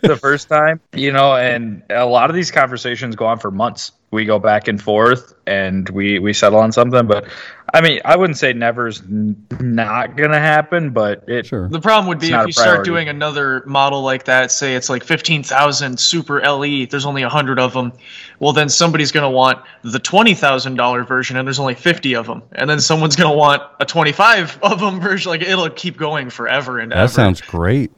the first time, you know, and a lot of these conversations go on for months we go back and forth and we we settle on something. But I mean, I wouldn't say never's n- not gonna happen, but it Sure. The problem would be if a you start doing another model like that, say it's like 15,000 Super LE, there's only 100 of them. Well, then somebody's going to want the $20,000 version and there's only 50 of them. And then someone's going to want a 25 of them version. Like it'll keep going forever and That ever. sounds great.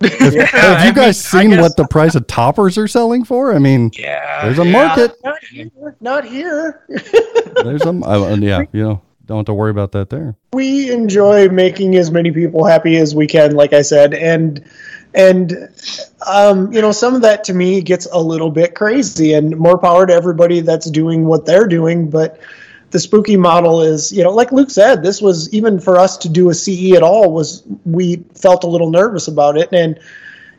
Have you guys seen what the price of toppers are selling for? I mean, yeah, there's a yeah. market. Not here. Not here. There's a uh, yeah. You know, don't have to worry about that there. we enjoy making as many people happy as we can like i said and and um, you know some of that to me gets a little bit crazy and more power to everybody that's doing what they're doing but the spooky model is you know like luke said this was even for us to do a ce at all was we felt a little nervous about it. And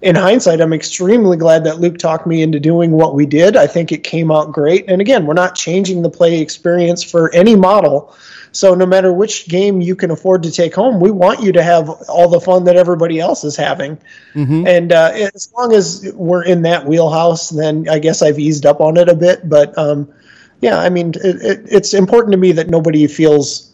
in hindsight i'm extremely glad that luke talked me into doing what we did. I think it came out great. And again we're not changing the play experience for any model. So no matter which game you can afford to take home, we want you to have all the fun that everybody else is having. And uh, as long as we're in that wheelhouse, then I guess I've eased up on it a bit. But um, yeah, I mean, it, it, it's important to me that nobody feels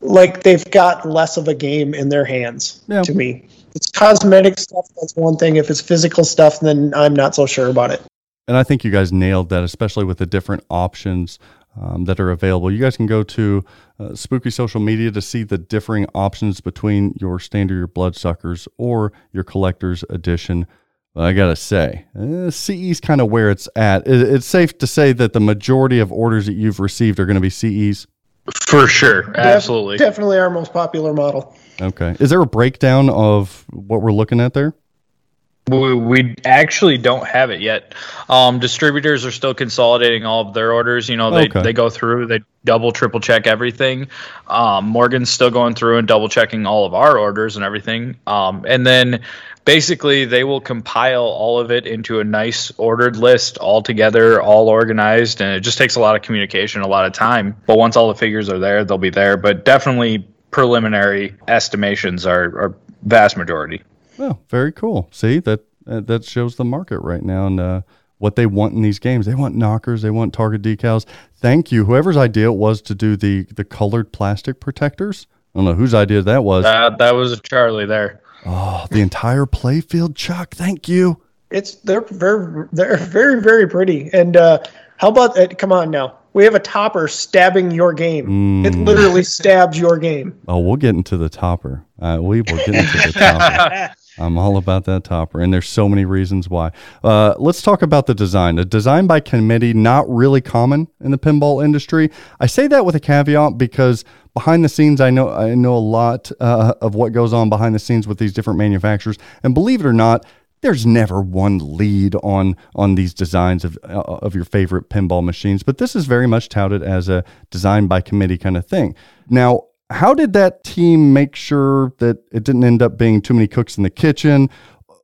like they've got less of a game in their hands. Yeah. To me, it's cosmetic stuff. That's one thing. If it's physical stuff, then I'm not so sure about it. And I think you guys nailed that, especially with the different options um, that are available. You guys can go to uh, Spooky Social Media to see the differing options between your standard, your bloodsuckers, or your collector's edition. But I gotta say, uh, CE's kind of where it's at. It, it's safe to say that the majority of orders that you've received are going to be CEs. for sure, absolutely. Def- definitely our most popular model. Okay. Is there a breakdown of what we're looking at there? We, we actually don't have it yet. Um, distributors are still consolidating all of their orders. You know, they, Okay. they go through, they double, triple check everything. Um, Morgan's still going through and double checking all of our orders and everything. Um, and then basically they will compile all of it into a nice ordered list all together, all organized. And it just takes a lot of communication, a lot of time. But once all the figures are there, they'll be there. But definitely preliminary estimations are, are vast majority. Oh, very cool. See that uh, that shows the market right now and uh, what they want in these games. They want knockers. They want target decals. Thank you, whoever's idea it was to do the the colored plastic protectors. I don't know whose idea that was. That, that was Charlie there. oh, the entire playfield, Chuck. Thank you. It's they're very they're very very pretty. And uh, how about that? Come on now, we have a topper stabbing your game. It literally stabs your game. Oh, we'll get into the topper. Uh, we will get into the topper. I'm all about that topper, and there's so many reasons why. Uh, let's talk about the design. The design by committee, not really common in the pinball industry. I say that with a caveat because behind the scenes, I know I know a lot uh, of what goes on behind the scenes with these different manufacturers, and believe it or not, there's never one lead on on these designs of uh, of your favorite pinball machines, but this is very much touted as a design by committee kind of thing. Now, how did that team make sure that it didn't end up being too many cooks in the kitchen?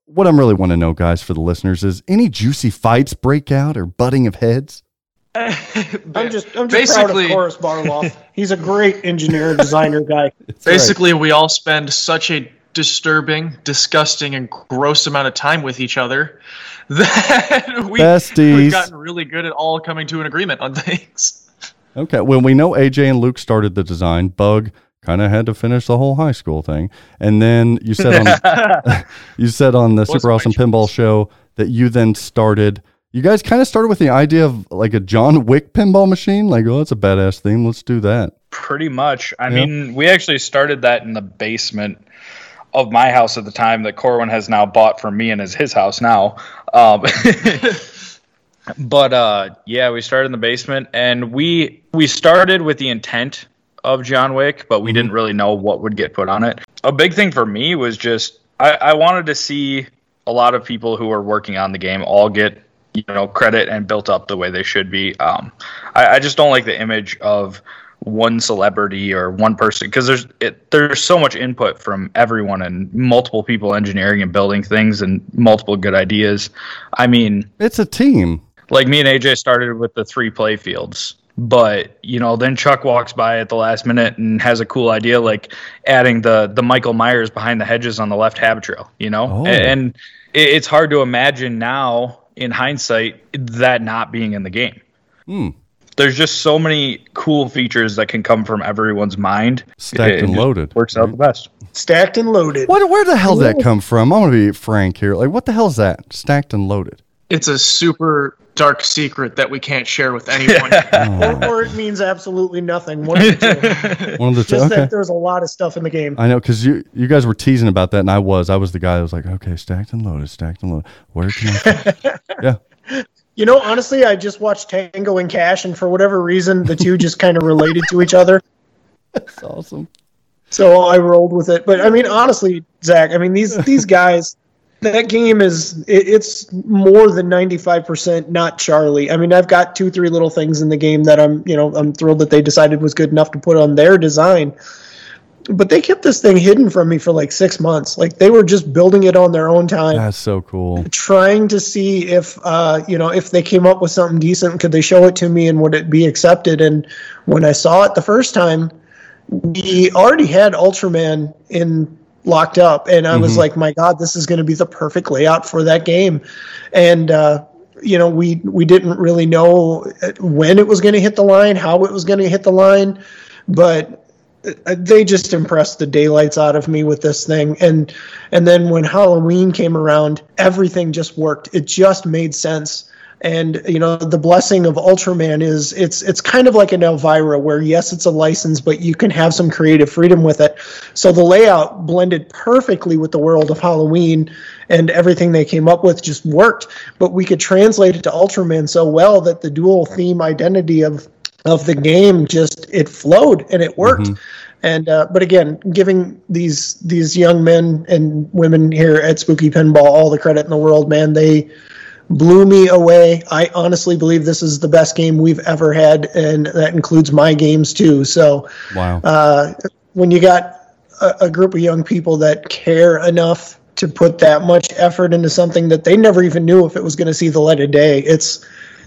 What I'm really want to know, guys, for the listeners, is any juicy fights break out or butting of heads? I'm just I'm just Basically- proud of Horace Barloff. He's a great engineer designer guy. Basically, we all spend such a disturbing, disgusting, and gross amount of time with each other that we, Besties. we've gotten really good at all coming to an agreement on things. Okay. Well, we know AJ and Luke started the design. Bug kind of had to finish the whole high school thing, and then you said on you said on the Super Awesome Pinball Show that you then started. You guys kind of started with the idea of like a John Wick pinball machine. Like, oh, that's a badass theme. Let's do that. Pretty much. I Yeah. mean, we actually started that in the basement of my house at the time that Corwin has now bought for me and is his house now. Um, but uh, yeah, we started in the basement and we we started with the intent of John Wick, but we didn't really know what would get put on it. A big thing for me was just I, I wanted to see a lot of people who are working on the game all get you know credit and built up the way they should be. Um, I, I just don't like the image of one celebrity or one person because there's it, there's so much input from everyone and multiple people engineering and building things and multiple good ideas. I mean, It's a team. Like me and AJ started with the three play fields, but you know, then Chuck walks by at the last minute and has a cool idea like adding the the Michael Myers behind the hedges on the left habit trail, you know? Oh. And, and it, it's hard to imagine now in hindsight that not being in the game. Hmm. There's just so many cool features that can come from everyone's mind. Stacked It and just loaded. Works out the best. Stacked and loaded. What? Where the hell did that come from? I'm gonna be frank here. Like, what the hell is that? Stacked and loaded. It's a super dark secret that we can't share with anyone. Or, or it means absolutely nothing. One of the two. One of the two. Just Okay. that there's a lot of stuff in the game. I know because you you guys were teasing about that, and I was. I was the guy that was like, okay, stacked and loaded, stacked and loaded. Where can I? yeah. You know, honestly, I just watched Tango and Cash, and for whatever reason, the two just kind of related to each other. That's awesome. So I rolled with it. But I mean, honestly, Zach, I mean these these guys, that game is it, it's more than ninety five percent not Charlie. I mean, I've got two three little things in the game that I'm you know I'm thrilled that they decided was good enough to put on their design. But they kept this thing hidden from me for like six months. Like they were just building it on their own time. That's so cool. trying to see if uh, you know if they came up with something decent could they show it to me and would it be accepted and when i saw it the first time we already had ultraman in locked up. And i was like my god this is going to be the perfect layout for that game. And uh, you know we we didn't really know uh, when it was going to hit the line how it was going to hit the line. But uh, they just impressed the daylights out of me with this thing. And and then when halloween came around everything just worked. It just made sense and you know the blessing of ultraman is it's it's kind of like an elvira where yes it's a license but you can have some creative freedom with it. So the layout blended perfectly with the world of halloween and everything they came up with just worked. But we could translate it to ultraman so well that the dual theme identity of of the game just it flowed and it worked. And uh, but again giving these these young men and women here at spooky pinball all the credit in the world man they blew me away i honestly believe this is the best game we've ever had and that includes my games too so Wow. uh, when you got a, a group of young people that care enough to put that much effort into something that they never even knew if it was going to see the light of day, it's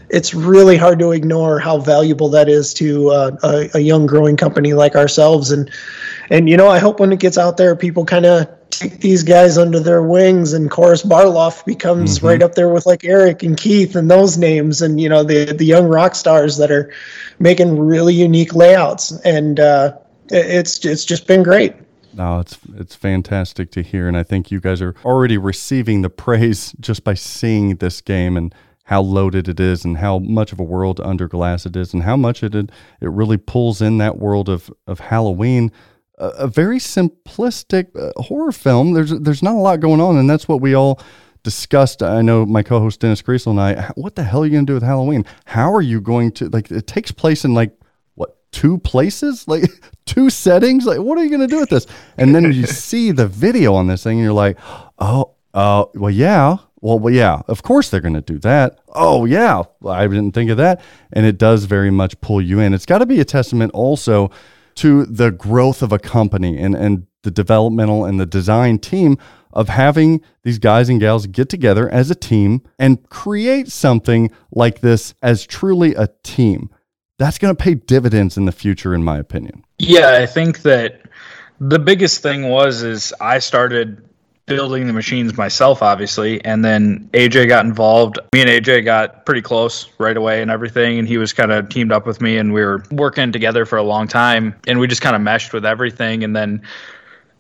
it's really hard to ignore how valuable that is to uh, a, a young growing company like ourselves. And and you know, I hope when it gets out there, people kind of take these guys under their wings, and Chorus Barloff becomes right up there with like Eric and Keith and those names, and you know the the young rock stars that are making really unique layouts. And uh, it's it's just been great. No, it's it's fantastic to hear, and I think you guys are already receiving the praise just by seeing this game and how loaded it is, and how much of a world under glass it is, and how much it it really pulls in that world of of Halloween. A, a very simplistic uh, horror film. There's there's not a lot going on, and that's what we all discussed. I know my co-host Dennis Kriesel and I. What the hell are you going to do with Halloween? How are you going to like? It takes place in like what two places like two settings like what are you going to do with this and then you see the video on this thing and you're like oh uh well yeah well, well yeah of course they're going to do that oh yeah i didn't think of that and it does very much pull you in it's got to be a testament also to the growth of a company and and the developmental and the design team of having these guys and gals get together as a team and create something like this as truly a team that's going to pay dividends in the future, in my opinion. Yeah, I think that the biggest thing was is I started building the machines myself, obviously, and then AJ got involved. Me and AJ got pretty close right away and everything, and he was kind of teamed up with me, and we were working together for a long time, and we just kind of meshed with everything. And then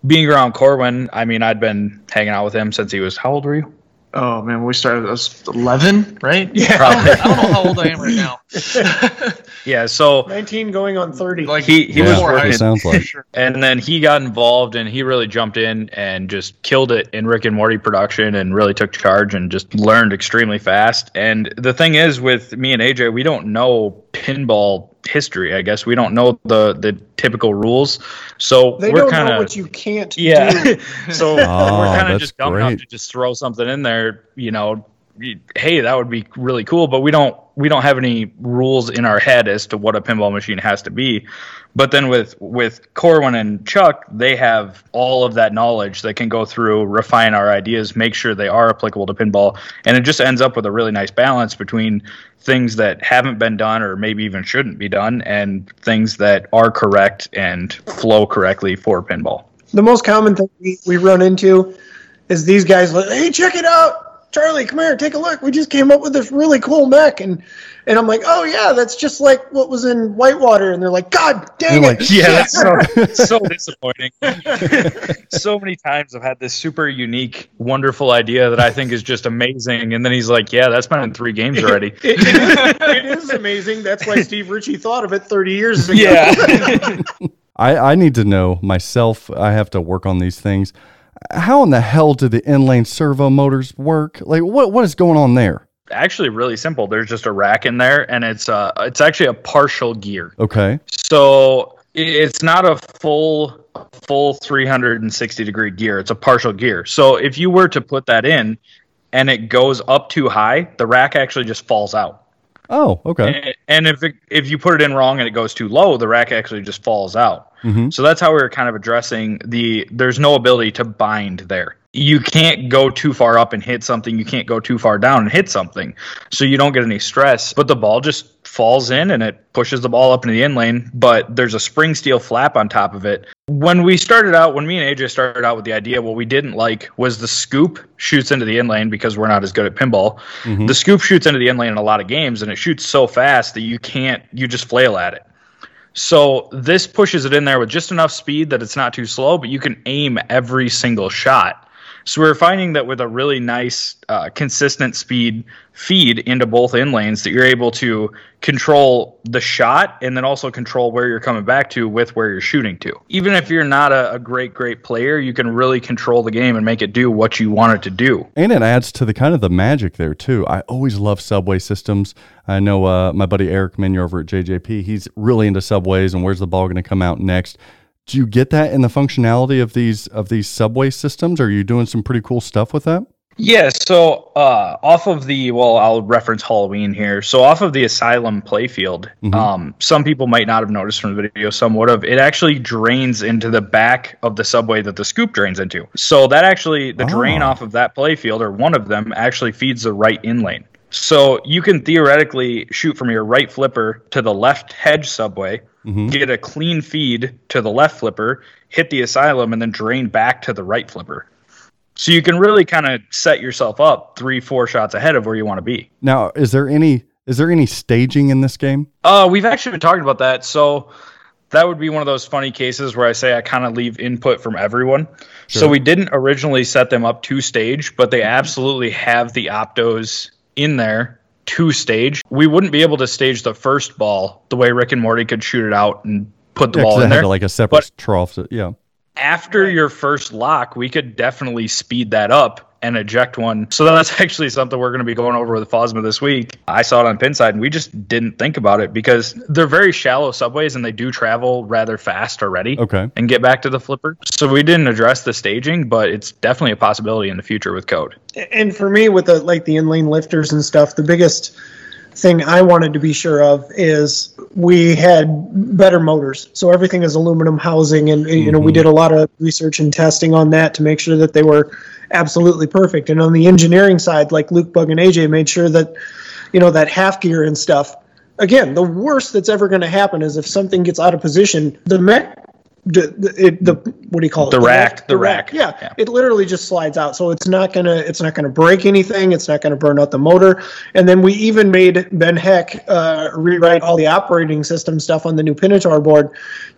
being around Corwin, I mean, I'd been hanging out with him since he was how old were you? Oh man, when we started, I was 11, right? Yeah. I don't, I don't know how old I am right now. Yeah, so 19 going on 30. Like he he Yeah, was that's what working it sounds like. and then he got involved and he really jumped in and just killed it in Rick and Morty production and really took charge and just learned extremely fast. And the thing is with me and AJ, we don't know pinball history, I guess. We don't know the the typical rules. So they we're don't kind know of what you can't yeah. do. so Oh, we're kind of just dumb great. enough to just throw something in there, you know, y- hey, that would be really cool, but we don't we don't have any rules in our head as to what a pinball machine has to be. But then with with Corwin and Chuck, they have all of that knowledge that can go through, refine our ideas, make sure they are applicable to pinball, and it just ends up with a really nice balance between things that haven't been done or maybe even shouldn't be done and things that are correct and flow correctly for pinball. the most common thing we, we run into is these guys like, hey, check it out. Charlie, come here, take a look. We just came up with this really cool mech, and and I'm like, oh yeah, that's just like what was in Whitewater. And they're like, God dang You're it! like, Yeah, that's so, so disappointing. so many times I've had this super unique, wonderful idea that I think is just amazing, and then he's like, "Yeah, that's been in three games already." It- it- it is amazing. That's why Steve Ritchie thought of it 30 years ago. yeah. I, I need to know myself. I have to work on these things. How in the hell do the inlane servo motors work? Like, what what is going on there? Actually, really simple. There's just a rack in there, and it's uh, it's actually a partial gear. Okay. So it's not a full full 360 degree gear. It's a partial gear. So if you were to put that in, and it goes up too high, the rack actually just falls out. Oh, okay. And- And if it, if you put it in wrong and it goes too low, the rack actually just falls out. Mm-hmm. So that's how we were kind of addressing the. There's no ability to bind there. You can't go too far up and hit something. You can't go too far down and hit something. So you don't get any stress. But the ball just falls in and it pushes the ball up into the in lane. But there's a spring steel flap on top of it. When we started out, when me and AJ started out with the idea, what we didn't like was the scoop shoots into the in lane because we're not as good at pinball. Mm-hmm. The scoop shoots into the in lane in a lot of games and it shoots so fast that you can't. You just flail at it. So this pushes it in there with just enough speed that it's not too slow, but you can aim every single shot. So we're finding that with a really nice, uh, consistent speed feed into both in lanes, that you're able to control the shot and then also control where you're coming back to with where you're shooting to. Even if you're not a, a great, great player, you can really control the game and make it do what you want it to do. And it adds to the kind of the magic there too. I always love subway systems. I know uh, my buddy Eric Meunier over at JJP. He's really into subways and where's the ball going to come out next. Do you get that in the functionality of these of these subway systems? Are you doing some pretty cool stuff with that? Yeah, so uh, off of the well, I'll reference Halloween here. So off of the Asylum playfield, um, some people might not have noticed from the video, some would have. It actually drains into the back of the subway that the scoop drains into. So that actually, the drain Oh. off of that playfield, or one of them, actually feeds the right in lane. So you can theoretically shoot from your right flipper to the left hedge subway, get a clean feed to the left flipper, hit the asylum, and then drain back to the right flipper. So you can really kind of set yourself up three, four shots ahead of where you want to be. Now, is there any is there any staging in this game? Uh, we've actually been talking about that. So that would be one of those funny cases where I say I kind of leave input from everyone. So we didn't originally set them up to stage, but they absolutely have the optos in there to stage. We wouldn't be able to stage the first ball the way Rick and Morty could shoot it out and put the Yeah, ball in there. like a separate But- trough. to- yeah. after your first lock, we could definitely speed that up and eject one. So that's actually something we're going to be going over with Fosma this week. I saw it on Pinside, and we just didn't think about it because they're very shallow subways and they do travel rather fast already. Okay. And get back to the flipper. So we didn't address the staging, but it's definitely a possibility in the future with code. and for me with the like the inlane lifters and stuff the biggest thing i wanted to be sure of is we had better motors so everything is aluminum housing and you know we mm-hmm. did a lot of research and testing on that to make sure that they were absolutely perfect. And on the engineering side like luke bug and aj made sure that you know that half gear and stuff again the worst that's ever going to happen is if something gets out of position the mech the, the, it, the what do you call it? The rack, the rack. yeah, Yeah. it literally just slides out. So it's not gonna it's not gonna break anything. It's not gonna burn out the motor. And then we even made ben heck uh, rewrite all the operating system stuff on the new pinotar board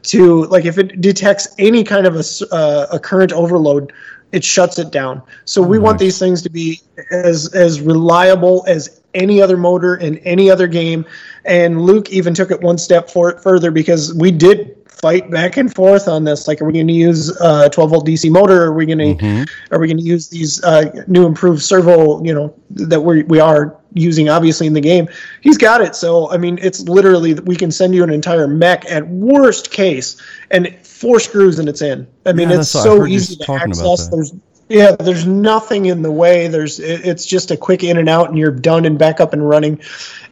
to like if it detects any kind of a, uh, a current overload it shuts it down so we want these things to be as as reliable as any other motor in any other game and luke even took it one step for, further because we did fight back and forth on this. Like, are we going to use a 12 volt DC motor? Are we going to are we going to use these uh, new improved servo? You know that we we are using obviously in the game. He's got it. So I mean, it's literally we can send you an entire mech at worst case and four screws and it's in. I mean, Yeah, it's that's what I so easy to access. There's yeah, there's nothing in the way. There's it- it's just a quick in and out, and you're done and back up and running.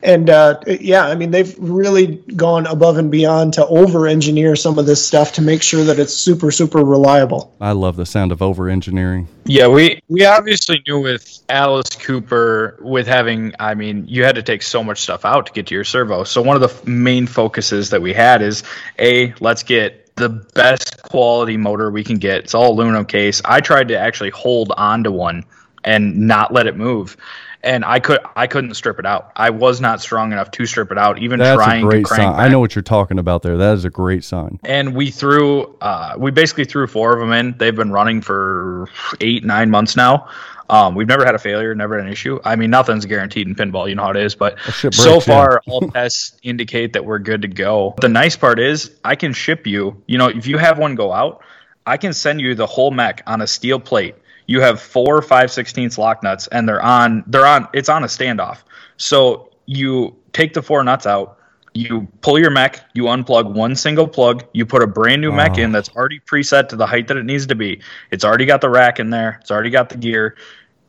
And uh, yeah, I mean they've really gone above and beyond to over engineer some of this stuff to make sure that it's super super reliable. I love the sound of over engineering. Yeah, we we obviously knew with Alice Cooper with having I mean, you had to take so much stuff out to get to your servo. So one of the main focuses that we had is a let's get the best quality motor we can get. It's all aluminum case. I tried to actually hold onto one and not let it move. And I could I couldn't strip it out. I was not strong enough to strip it out, even That's a trying to crank sign. I know what you're talking about there. That is a great sign. And we threw, uh, we basically threw four of them in. They've been running for eight, nine months now. Um, we've never had a failure, never had an issue. I mean, nothing's guaranteed in pinball. You know how it is. But so far, all tests indicate that we're good to go. The nice part is, I can ship you. You know, if you have one go out, I can send you the whole mech on a steel plate. You have four five sixteenths lock nuts, and they're on. They're on. It's on a standoff. So you take the four nuts out. You pull your mech, you unplug one single plug, you put a brand new mech in that's already preset to the height that it needs to be. It's already got the rack in there, it's already got the gear.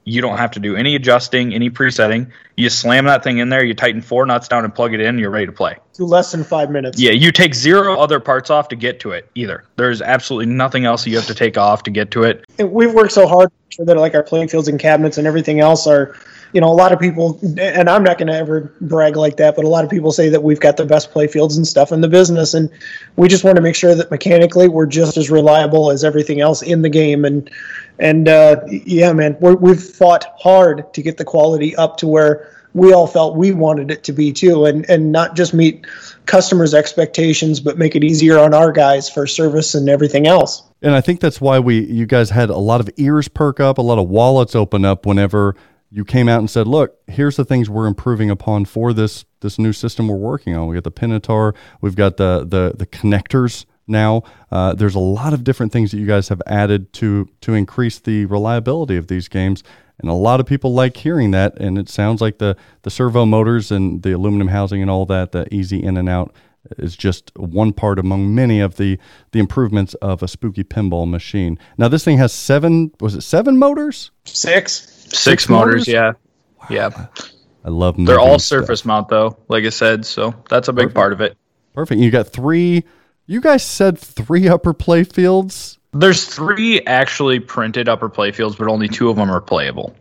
You don't have to do any adjusting, any presetting. You slam that thing in there, you tighten four nuts down and plug it in, you're ready to play. To less than five minutes. Yeah, you take zero other parts off to get to it either. There's absolutely nothing else you have to take off to get to it. And we've worked so hard to make sure that like our playing fields and cabinets and everything else are you know a lot of people and i'm not going to ever brag like that but a lot of people say that we've got the best play fields and stuff in the business and we just want to make sure that mechanically we're just as reliable as everything else in the game and and uh, yeah man we're, we've fought hard to get the quality up to where we all felt we wanted it to be too and and not just meet customers expectations but make it easier on our guys for service and everything else. And I think that's why we you guys had a lot of ears perk up, a lot of wallets open up whenever you came out and said, "Look, here's the things we're improving upon for this this new system we're working on. We got the Pinotaur, we've got the the the connectors now. Uh, there's a lot of different things that you guys have added to to increase the reliability of these games." And a lot of people like hearing that, and it sounds like the the servo motors and the aluminum housing and all that, the easy in and out, is just one part among many of the the improvements of a spooky pinball machine. Now this thing has seven was it seven motors? six Six, motors? motors, yeah. Yeah. I love They're moving all stuff. surface mount though, like I said, so that's a big part of it. Perfect. You got three you guys said three upper play fields. There's three actually printed upper playfields, but only two of them are playable.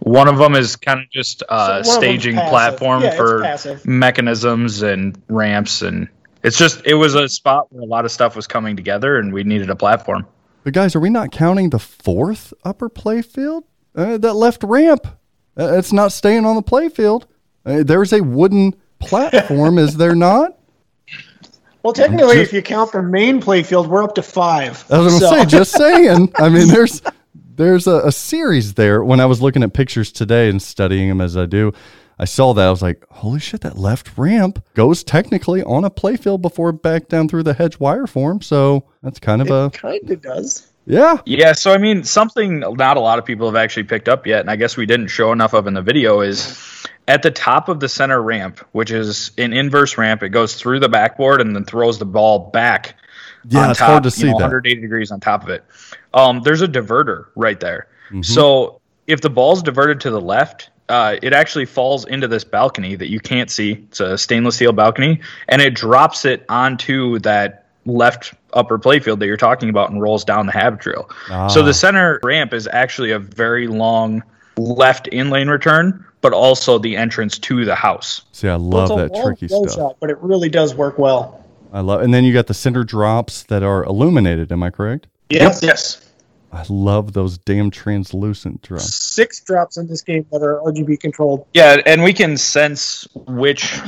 One of them is kind of just So a one uh, staging platform Yeah, for mechanisms and ramps, and it's just it was a spot where a lot of stuff was coming together, and we needed a platform. But guys, are we not counting the fourth upper play field? Uh, that left ramp. Uh, it's not staying on the play field. Uh, there's a wooden platform, is there not? Well, technically, if you count the main playfield, we're up to five. I was gonna So- say, just saying. I mean, there's there's a, a series there. When I was looking at pictures today and studying them as I do, I saw that. I was like, holy shit, that left ramp goes technically on a playfield before back down through the hedge wire form. So that's kind of a kind of does. Yeah. Yeah, so I mean, something not a lot of people have actually picked up yet, and I guess we didn't show enough of in the video is at the top of the center ramp, which is an inverse ramp. It goes through the backboard and then throws the ball back. Yeah, on it's top, hard to see know, that. 180 degrees on top of it. Um, there's a diverter right there. Mm-hmm. So if the ball's diverted to the left, uh, it actually falls into this balcony that you can't see. It's a stainless steel balcony, and it drops it onto that left upper playfield that you're talking about and rolls down the habit trail. So Ah. the center ramp is actually a very long left in lane return, but also the entrance to the house. See, I Well, love it's that long tricky blow stuff. shot, but it really does work well. I love, and then you got the center drops that are illuminated. Am I correct? Yes. Yes. I love those damn translucent drops. Six drops in this game that are RGB controlled. Yeah, and we can sense which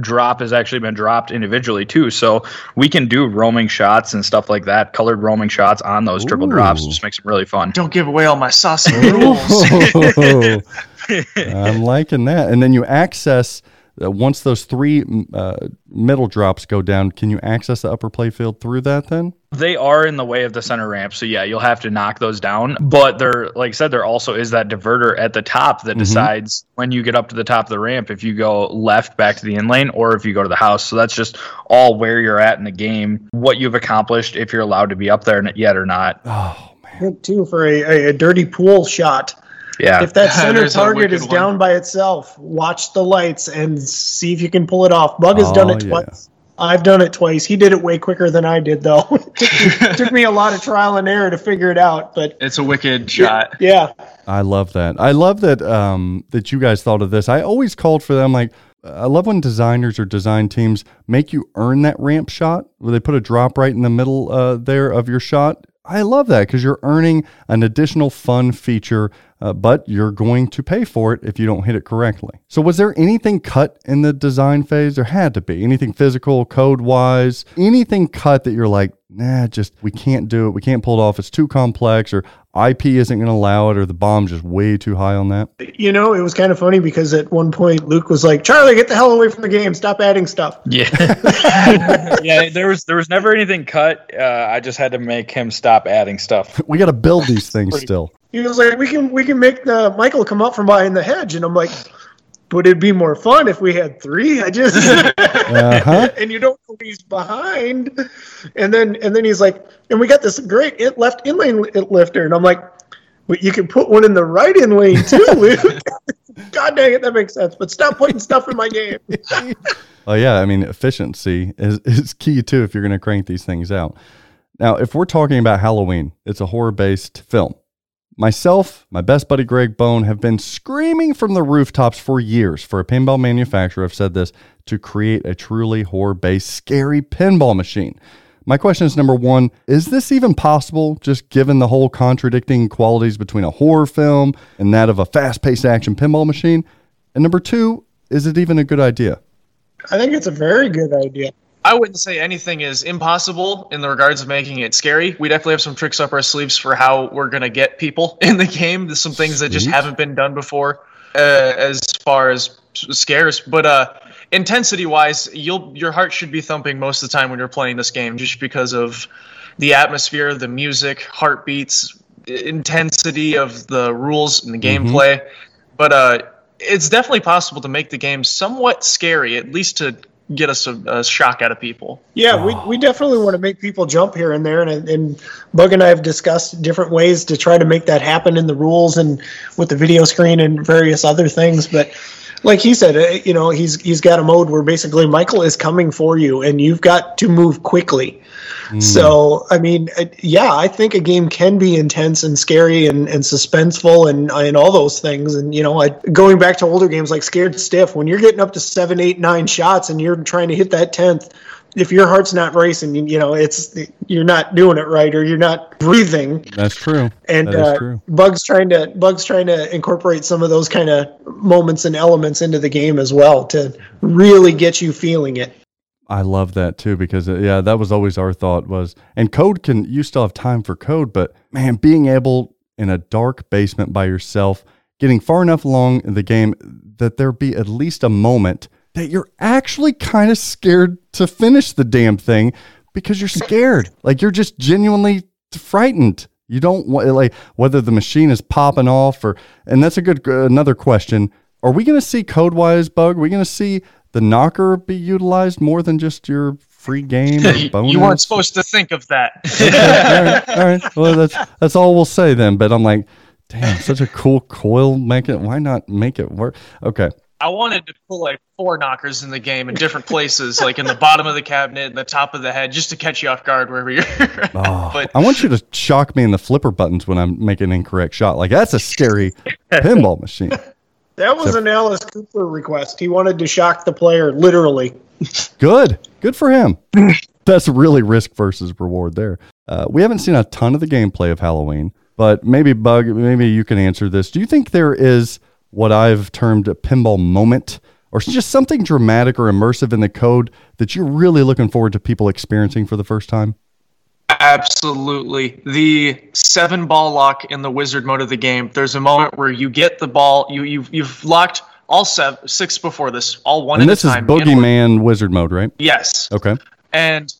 drop has actually been dropped individually too. So we can do roaming shots and stuff like that, colored roaming shots on those triple drops. Ooh. Just makes it really fun. Don't give away all my sauce rules. Oh, I'm liking that. And then you access uh, once those three mm, uh, middle drops go down. Can you access the upper playfield through that? Then They are in the way of the center ramp, so yeah, you'll have to knock those down. But there, like I said, there also is that diverter at the top that decides when you get up to the top of the ramp if you go left back to the in lane or if you go to the house. So that's just all where you're at in the game, what you've accomplished, if you're allowed to be up there yet or not. Good too for a, a, a dirty pool shot. Yeah. If that center There's target wicked is one. down by itself, watch the lights and see if you can pull it off. Bug has done Oh, it yeah. twice. I've done it twice. He did it way quicker than I did, though. it took me, took me a lot of trial and error to figure it out, but it's a wicked shot. yeah. I love that. I love that um, that you guys thought of this. I always called for them. Like I love when designers or design teams make you earn that ramp shot where they put a drop right in the middle uh, there of your shot. I love that because you're earning an additional fun feature, uh, but you're going to pay for it if you don't hit it correctly. So, was there anything cut in the design phase? There had to be anything physical, code wise, anything cut that you're like, nah, just we can't do it. We can't pull it off. It's too complex, or IP isn't going to allow it, or the BOM's just way too high on that. You know, it was kind of funny because at one point Luke was like, "Charlie, get the hell away from the game! Stop adding stuff." Yeah, yeah. There was there was never anything cut. Uh, I just had to make him stop adding stuff. We got to build these things still. He was like, "We can we can make the Michael come up from behind the hedge," and I'm like, "But it'd be more fun if we had three hedges." Uh-huh. and you don't know he's behind. And then and then he's like, and we got this great in, left inlane li- lifter, and I'm like, well, you can put one in the right in lane too, Luke. God dang it, that makes sense. But stop putting stuff in my game. Oh yeah, I mean efficiency is, is key too if you're going to crank these things out. Now, if we're talking about Halloween, it's a horror-based film. Myself, my best buddy Greg Bone have been screaming from the rooftops for years for a pinball manufacturer. I've said this to create a truly horror-based scary pinball machine. My question is number one, is this even possible just given the whole contradicting qualities between a horror film and that of a fast-paced action pinball machine? And number two, is it even a good idea? I think it's a very good idea. I wouldn't say anything is impossible in the regards of making it scary. We definitely have some tricks up our sleeves for how we're gonna get people in the game. There's some things that just haven't been done before, uh, as far as scares. But uh, intensity wise, you'll your heart should be thumping most of the time when you're playing this game, just because of the atmosphere, the music, heartbeats, intensity of the rules and the gameplay. But uh, it's definitely possible to make the game somewhat scary, at least to get us a, a shock out of people. Yeah, we, we definitely want to make people jump here and there, and and Bug and I have discussed different ways to try to make that happen in the rules and with the video screen and various other things. But like he said, uh, you know, he's he's got a mode where basically Michael is coming for you, and you've got to move quickly. So I mean, uh, yeah, I think a game can be intense and scary and, and suspenseful and and all those things. And you know, I, going back to older games like Scared Stiff, when you're getting up to seven, eight, nine shots and you're trying to hit that tenth, if your heart's not racing, you, you know, it's you're not doing it right or you're not breathing. That's true. And That uh, true. Bugs trying to Bugs trying to incorporate some of those kind of moments and elements into the game as well to really get you feeling it. I love that too because uh, yeah, that was always our thought was and code can you still have time for code, but man, being able in a dark basement by yourself, getting far enough along in the game that there be at least a moment that you're actually kind of scared to finish the damn thing because you're scared. like you're just genuinely frightened. You don't want like whether the machine is popping off or and that's a good uh, another question. Are we going to see code wise bug? Are we going to see the knocker be utilized more than just your free game or bonus? You weren't supposed to think of that. all right, all right. Well, that's that's all we'll say then. But I'm like, damn, such a cool coil. Make it. Why not make it work? Okay. I wanted to put like four knockers in the game in different places, like in the bottom of the cabinet, in the top of the head, just to catch you off guard wherever you're. Oh, but I want you to shock me in the flipper buttons when I'm making an incorrect shot. Like that's a scary pinball machine. That was an Alice Cooper request. He wanted to shock the player, literally. Good. Good for him. That's really risk versus reward there. Uh, we haven't seen a ton of the gameplay of Halloween, but maybe Bug, maybe you can answer this. Do you think there is what I've termed a pinball moment or just something dramatic or immersive in the code that you're really looking forward to people experiencing for the first time? Absolutely. The seven ball lock in the wizard mode of the game, there's a moment where you get the ball, you, you've, you've locked all seven, six before this, all one and at this a is time. in- Boogeyman Wizard mode, right? Yes. Okay. And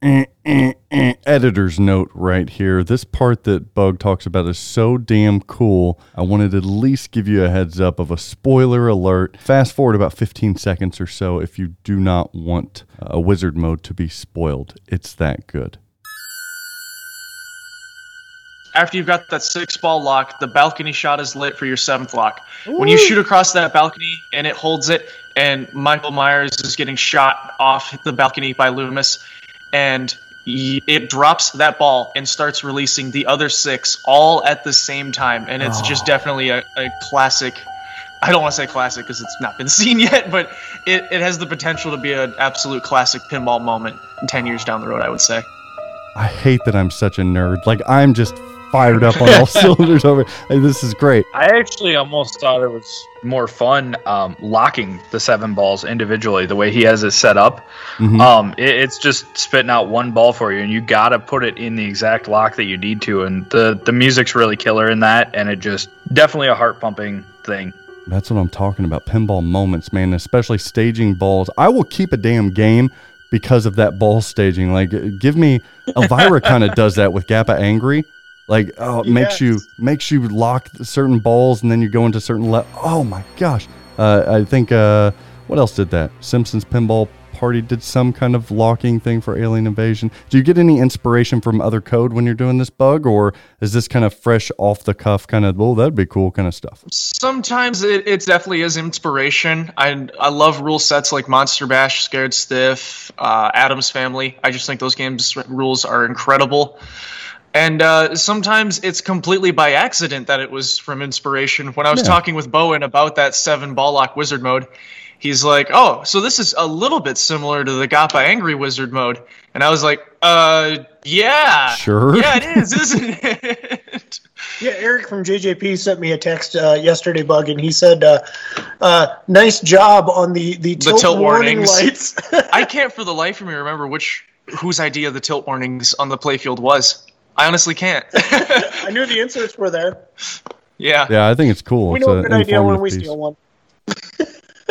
Eh, eh, eh. Editor's note right here. This part that Bug talks about is so damn cool. I wanted to at least give you a heads up of a spoiler alert. Fast forward about 15 seconds or so if you do not want uh, a wizard mode to be spoiled. It's that good. after you've got that six ball lock, the balcony shot is lit for your seventh lock. When you shoot across that balcony and it holds it, and Michael Myers is getting shot off the balcony by Loomis, and it drops that ball and starts releasing the other six all at the same time, and it's just oh. definitely a, a classic. I don't want to say classic because it's not been seen yet, but it, it has the potential to be an absolute classic pinball moment 10 years down the road, I would say. I hate that I'm such a nerd. Like I'm just fired up on all cylinders over. Like, this is great. I actually almost thought it was more fun um, locking the seven balls individually. The way he has it set up, Mhm. um, it, it's just spitting out one ball for you, and you got to put it in the exact lock that you need to. And the the music's really killer in that, and it just definitely a heart pumping thing. That's what I'm talking about. Pinball moments, man, especially staging balls. I will keep a damn game because of that ball staging. Like, give me Elvira kind of does that with Gappa Angry. Like, oh, it makes you makes you lock certain balls, and then you go into certain. Le- oh my gosh! Uh, I think uh, what else did that? Simpsons Pinball Party did some kind of locking thing for Alien Invasion. Do you get any inspiration from other code when you're doing this bug, or is this kind of fresh off the cuff kind of? Oh, that'd be cool kind of stuff. Sometimes it, it definitely is inspiration. I I love rule sets like Monster Bash, Scared Stiff, uh, Addams Family. I just think those games rules are incredible. And uh, sometimes it's completely by accident that it was from inspiration. When I was Yeah. talking with Bowen about that seven ball lock wizard mode, he's like, "Oh, so this is a little bit similar to the Got by Angry wizard mode." And I was like, "Uh, yeah, Sure. yeah, it is, isn't it?" Yeah, Eric from JJP sent me a text uh, yesterday, Bug, and he said, uh, uh, "Nice job on the the, The tilt, tilt warning warnings. lights." I can't for the life of me remember which whose idea the tilt warnings on the playfield was. I honestly can't. I knew the inserts were there. yeah. Yeah, I think it's cool. we It's know a a good idea when we piece. steal one.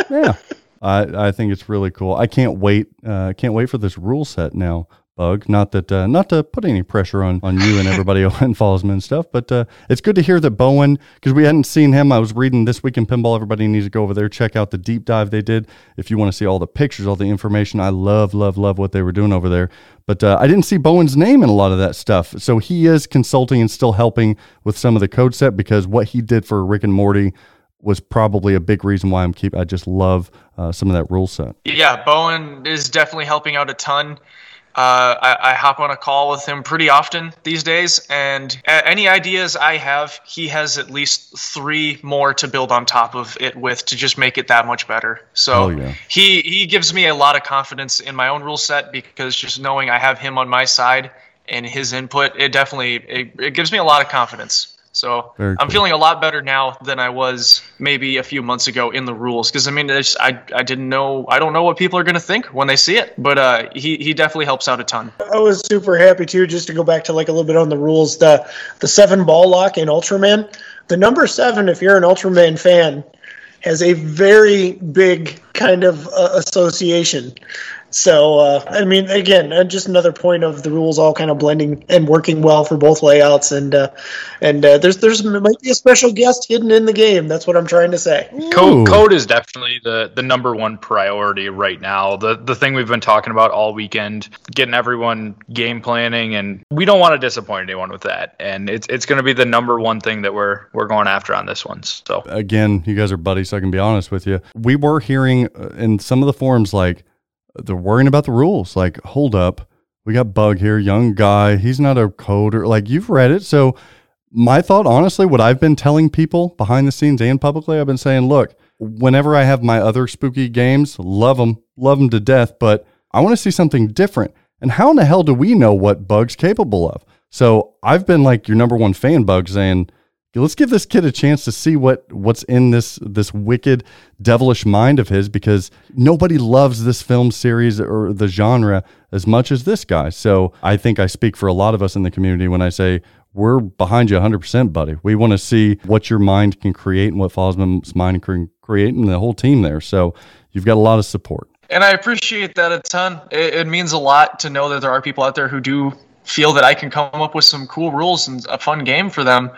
yeah, I I think it's really cool. I can't wait. Uh, can't wait for this rule set now. Bug. Not that uh, not to put any pressure on on you and everybody follows me and stuff, but uh, it's good to hear that Bowen because we hadn't seen him. I was reading this week in pinball. Everybody needs to go over there check out the deep dive they did. If you want to see all the pictures, all the information, I love love love what they were doing over there. But uh, I didn't see Bowen's name in a lot of that stuff. So he is consulting and still helping with some of the code set because what he did for Rick and Morty was probably a big reason why I'm keep. I just love uh, some of that rule set. Yeah, Bowen is definitely helping out a ton. Uh, I, I hop on a call with him pretty often these days, and any ideas I have, he has at least three more to build on top of it with to just make it that much better. So Hell yeah. he he gives me a lot of confidence in my own rule set because just knowing I have him on my side and his input, it definitely it, it gives me a lot of confidence. So Very I'm cool. feeling a lot better now than I was maybe a few months ago in the rules because I mean it's, I I didn't know I don't know what people are gonna think when they see it, but uh, he he definitely helps out a ton. I was super happy too. Just to go back to like a little bit on the rules, the the seven ball lock in Ultraman, the number seven, if you're an Ultraman fan, has a very big kind of uh, association. So uh, I mean, again, uh, just another point of the rules all kind of blending and working well for both layouts, and uh, and uh, there's there's might be a special guest hidden in the game. That's what I'm trying to say. Code, code is definitely the, the number one priority right now. The the thing we've been talking about all weekend, getting everyone game planning, and we don't want to disappoint anyone with that. And it's it's going to be the number one thing that we're we're going after on this one. So again, you guys are buddies, so I can be honest with you. We were hearing uh, in some of the forums like they're worrying about the rules. Like, hold up, we got Bug here, young guy. He's not a coder. Like, you've read it, so my thought, honestly, what I've been telling people behind the scenes and publicly, I've been saying, look, whenever I have my other spooky games, love them, love them to death, but I want to see something different. And how in the hell do we know what Bug's capable of? So I've been like your number one fan, Bug, saying, let's give this kid a chance to see what what's in this this wicked devilish mind of his because nobody loves this film series or the genre as much as this guy. So i think i speak for a lot of us in the community when i say we're behind you 100% buddy. We want to see what your mind can create and what Fosman's mind can create and the whole team there. So you've got a lot of support. And I appreciate that a ton. It, it means a lot to know that there are people out there who do feel that I can come up with some cool rules and a fun game for them.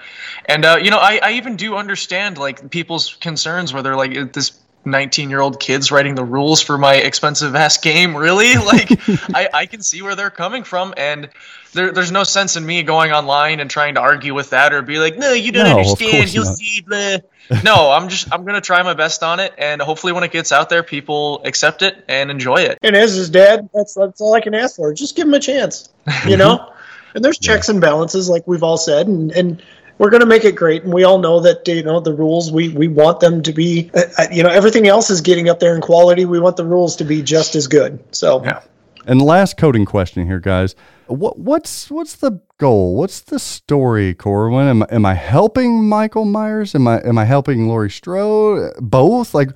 And uh, you know, I, I even do understand like people's concerns where they're like, this 19 year old kid's writing the rules for my expensive ass game. Really? Like, I, I can see where they're coming from. And there, there's no sense in me going online and trying to argue with that or be like, no, you don't No, understand. course You'll not. see. Blah. no, I'm just I'm gonna try my best on it, and hopefully when it gets out there, people accept it and enjoy it. And as his dad, that's that's all I can ask for. Just give him a chance, you know. and there's checks and balances, like we've all said, and and we're going to make it great. And we all know that you know the rules. We we want them to be, uh, uh, you know, everything else is getting up there in quality. We want the rules to be just as good. So Yeah. And last coding question here, guys. what what's what's the goal? What's the story, Corwin? Am, am I helping Michael Myers? Am I am I helping Laurie Strode? Both? Like,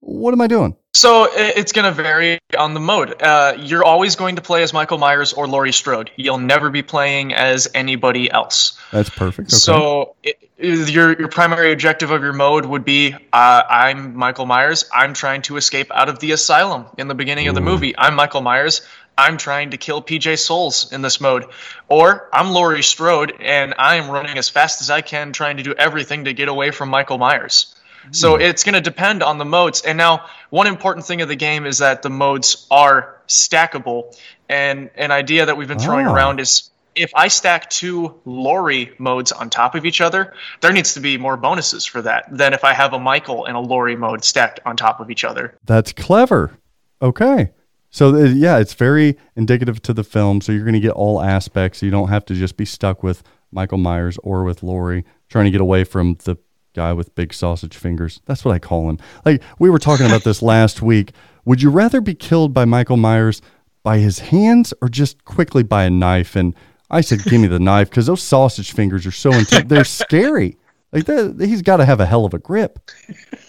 what am I doing? So it's going to vary on the mode. Uh, you're always going to play as Michael Myers or Laurie Strode. You'll never be playing as anybody else. That's perfect. Okay. So i i- your your primary objective of your mode would be uh, I'm Michael Myers. I'm trying to escape out of the asylum in the beginning of the movie. I'm Michael Myers. I'm trying to kill PJ Soles in this mode. Or I'm Laurie Strode and I am running as fast as I can trying to do everything to get away from Michael Myers. So it's going to depend on the modes. And now, one important thing of the game is that the modes are stackable. And an idea that we've been throwing Ah. around is if I stack two Laurie modes on top of each other, there needs to be more bonuses for that than if I have a Michael and a Laurie mode stacked on top of each other. That's clever. Okay. So uh, yeah, it's very indicative to the film. So you're going to get all aspects. You don't have to just be stuck with Michael Myers or with Laurie trying to get away from the guy with big sausage fingers. That's what I call him. Like we were talking about this last week. Would you rather be killed by Michael Myers by his hands or just quickly by a knife? And I said, give me the knife because those sausage fingers are so intense. They're scary. Like that, he's got to have a hell of a grip.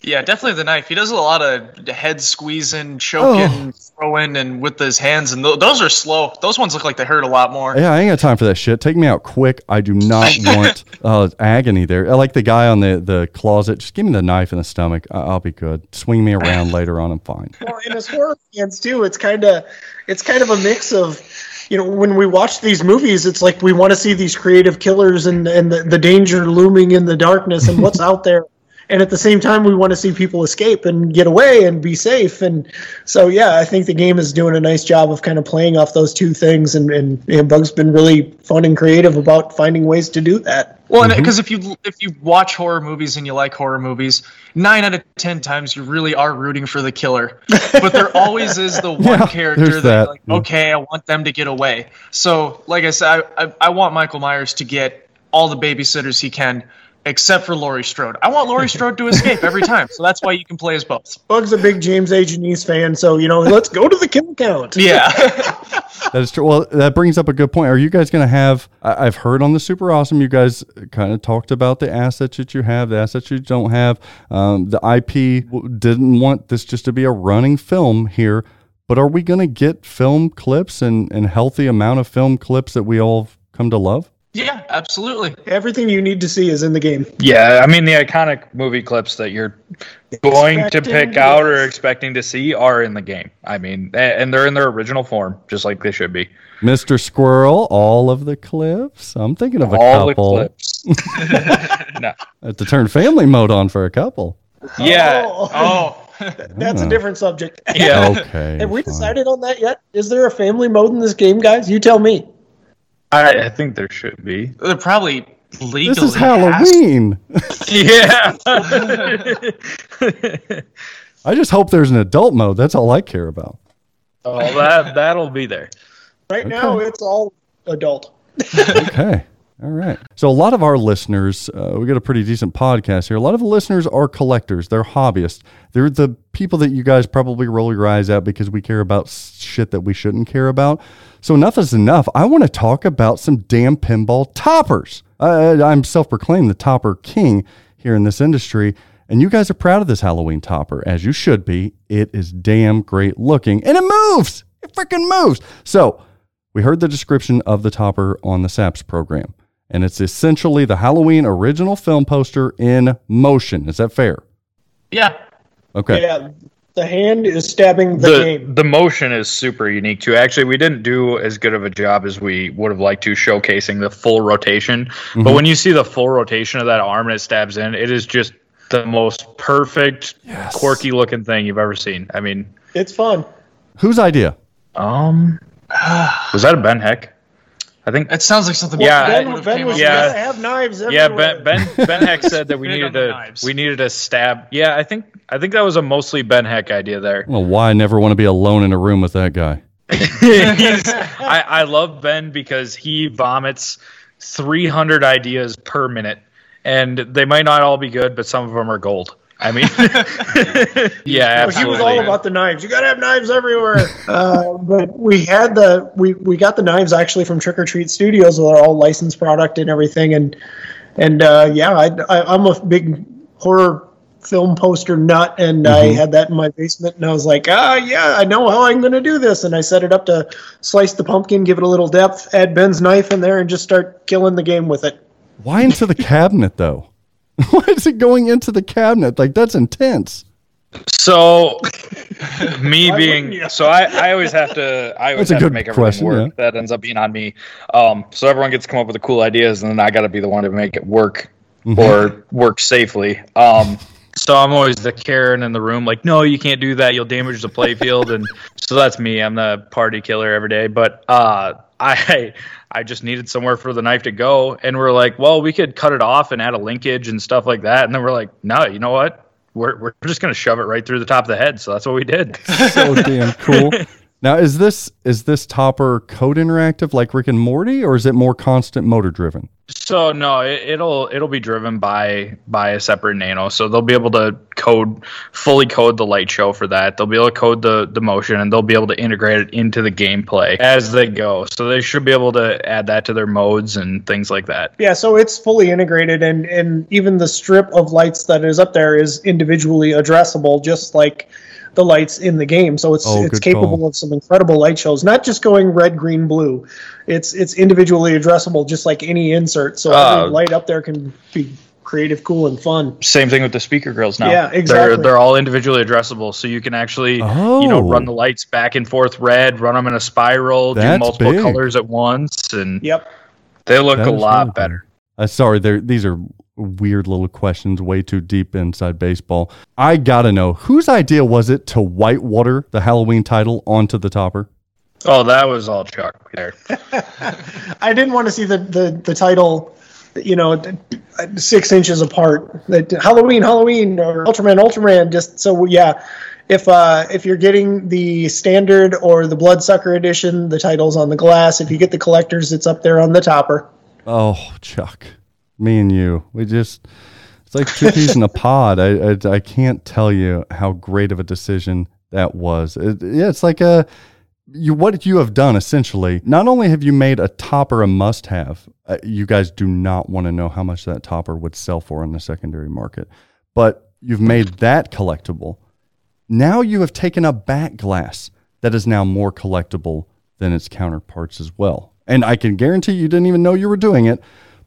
Yeah, definitely the knife. He does a lot of head squeezing, choking, Oh. throwing, and with his hands. And th- those are slow. Those ones look like they hurt a lot more. Yeah, I ain't got time for that shit. Take me out quick. I do not want uh, agony there. I like the guy on the, the closet. Just give me the knife in the stomach. I- I'll be good. Swing me around later on. I'm fine. Well, and as horror fans too, it's kind of it's kind of a mix of, you know, when we watch these movies, it's like we want to see these creative killers and and the, the danger looming in the darkness and what's out there, and at the same time we want to see people escape and get away and be safe. And so yeah, I think the game is doing a nice job of kind of playing off those two things, and and, and Bug's been really fun and creative about finding ways to do that. Well, because mm-hmm. if you if you watch horror movies and you like horror movies, nine out of ten times you really are rooting for the killer, but there always is the one Yeah, character that, that, like, yeah. okay, I want them to get away. So, like I said, I, I, I want Michael Myers to get all the babysitters he can, except for Laurie Strode. I want Laurie Strode to escape every time, so that's why you can play as both. Bug's a big James A. Janice fan, so you know, let's go to the kill count. Yeah. That is true. Well, that brings up a good point. Are you guys going to have? I, I've heard on the Super Awesome, you guys kind of talked about the assets that you have, the assets you don't have. Um, the IP w- didn't want this just to be a running film here, but are we going to get film clips and and healthy amount of film clips that we all come to love? Yeah, absolutely. Everything you need to see is in the game. Yeah, I mean the iconic movie clips that you're going to Expecting, pick out or expecting to see are in the game. I mean, and they're in their original form, just like they should be. Mr. Squirrel, all of the clips. I'm thinking of a All couple. the clips. no. I have to turn family mode on for a couple. Yeah. Oh, Oh, that's a different subject. Yeah. Okay. Have we fine. decided on that yet? Is there a family mode in this game, guys? You tell me. I, uh, I think there should be. they're probably legally. This is has- Halloween. Yeah. I just hope there's an adult mode. That's all I care about. oh, that that'll be there. Right now, it's all adult. Okay. All right. So a lot of our listeners, uh, we got a pretty decent podcast here. A lot of the listeners are collectors. They're hobbyists. They're the people that you guys probably roll your eyes at because we care about shit that we shouldn't care about. So enough is enough. I want to talk about some damn pinball toppers. I'm self-proclaimed the topper king here in this industry. And you guys are proud of this Halloween topper, as you should be. It is damn great looking and it moves. It freaking moves. So we heard the description of the topper on the SAPS program, and it's essentially the Halloween original film poster in motion. Is that fair? Yeah. Okay. Yeah, the hand is stabbing the, The game. the motion is super unique too. Actually, we didn't do as good of a job as we would have liked to showcasing the full rotation. But when you see the full rotation of that arm and it stabs in, it is just the most perfect, quirky looking thing you've ever seen. I mean, It's fun. Whose idea? um, was that a Ben Heck? I think It sounds like something. Yeah, Ben Ben, ben was Yeah. with. gonna have knives Yeah, everywhere. Ben Ben Ben Heck said that we needed a knives. we needed to stab. Yeah, I think I think that was a mostly Ben Heck idea there. Well, why I never want to be alone in a room with that guy. I, I love Ben because he vomits 300 ideas per minute, and they might not all be good, but some of them are gold. I mean, yeah, Well, he was all about the knives. You gotta have knives everywhere. uh, but we had the we we got the knives actually from Trick or Treat Studios. They're all licensed product and everything. And and uh, yeah, I, I I'm a big horror film poster nut, and I had that in my basement. And I was like, ah, yeah, I know how I'm gonna do this. And I set it up to slice the pumpkin, give it a little depth, add Ben's knife in there, and just start killing the game with it. Why into the cabinet though? Why is it going into the cabinet? Like that's intense. So, me Why being wouldn't so, I, I always have to I always That's a have to good make everything question, work. That ends up being on me. Um, so everyone gets to come up with the cool ideas, and then I got to be the one to make it work Mm-hmm. or work safely. Um, so I'm always the Karen in the room, like, no, you can't do that. You'll damage the playfield, and so that's me. I'm the party killer every day. But uh, I I just needed somewhere for the knife to go, and we're like, well, we could cut it off and add a linkage and stuff like that. And then we're like, no, you know what? We're we're just gonna shove it right through the top of the head. So that's what we did. So damn cool. Now is this is this topper code interactive like Rick and Morty, or is it more constant motor driven? So no, it, it'll it'll be driven by by a separate nano. So they'll be able to code fully code the light show for that. They'll be able to code the the motion and they'll be able to integrate it into the gameplay as they go. So they should be able to add that to their modes and things like that. Yeah, so it's fully integrated, and and even the strip of lights that is up there is individually addressable, just like the lights in the game. So it's Oh, it's capable call. of some incredible light shows. Not just going red, green, blue. It's it's individually addressable, just like any insert. So Uh, every light up there can be creative, cool, and fun. Same thing with the speaker grills now. Yeah, They're exactly. they're all individually addressable, so you can actually you know Oh. run the lights back and forth red, run them in a spiral, do multiple big. colors at once, and Yep. they look That a lot really cool. better. Uh, sorry, there. These are weird little questions, way too deep inside baseball. I gotta know whose idea was it to whitewater the Halloween title onto the topper? Oh, that was all Chuck there. I didn't want to see the the, the title, you know, six inches apart. That Halloween, Halloween, or Ultraman, Ultraman. Just so yeah, if uh, if you're getting the standard or the Bloodsucker edition, the title's on the glass. If you get the collectors, it's up there on the topper. Oh, Chuck, me and you, we just. It's like two peas in a pod. I, I I can't tell you how great of a decision that was. It, yeah, it's like a you what you have done essentially. Not only have you made a topper a must-have, uh, you guys do not want to know how much that topper would sell for in the secondary market, but you've made that collectible. Now you have taken a back glass that is now more collectible than its counterparts as well. And I can guarantee you didn't even know you were doing it,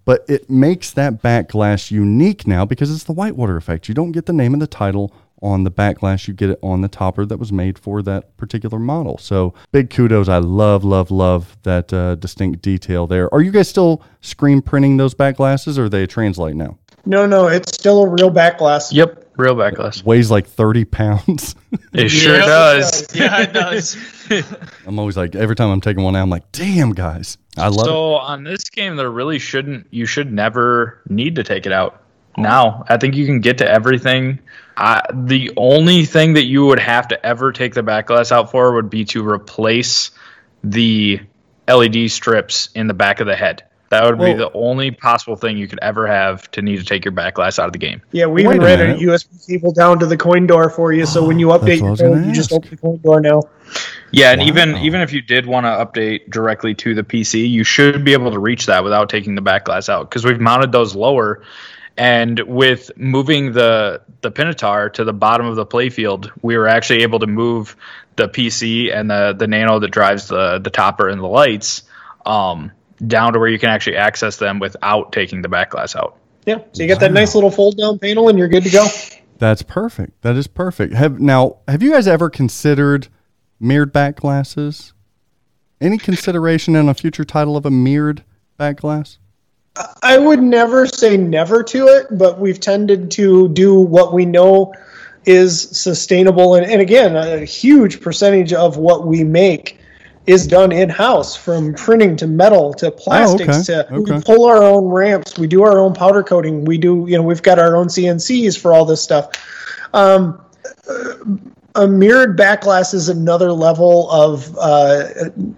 but it makes that back glass unique now because it's the whitewater effect. You don't get the name of the title on the back glass, you get it on the topper that was made for that particular model. So big kudos. I love, love, love that uh, distinct detail there. Are you guys still screen printing those back glasses or are they translite now? No, no, it's still a real back glass. Yep, real back glass. Weighs like 30 pounds. It sure Yeah, does. Yeah, it does. I'm always like, every time I'm taking one out, I'm like, damn, guys. I love it. So on this game, there really shouldn't. You should never need to take it out. Now, I think you can get to everything. I, the only thing that you would have to ever take the back glass out for would be to replace the LED strips in the back of the head. That would be the only possible thing you could ever have to need to take your back glass out of the game. Yeah, we Wait even ran minute. a USB cable down to the coin door for you. So when you update your was gonna code, you just open the coin door now. Yeah, and even Wow. even if you did want to update directly to the PC, you should be able to reach that without taking the back glass out because we've mounted those lower. And with moving the the Pinotaur to the bottom of the playfield, we were actually able to move the PC and the the Nano that drives the the topper and the lights um, down to where you can actually access them without taking the back glass out. Yeah, so you get that nice little fold down panel, and you're good to go. That's perfect. That is perfect. Have now have you guys ever considered mirrored back glasses? Any consideration in a future title of a mirrored back glass? I would never say never to it, but we've tended to do what we know is sustainable. And, and again, a huge percentage of what we make is done in house from printing to metal to plastics okay, to we pull our own ramps. We do our own powder coating. We do, you know, we've got our own CNCs for all this stuff. Um, a mirrored back glass is another level of uh,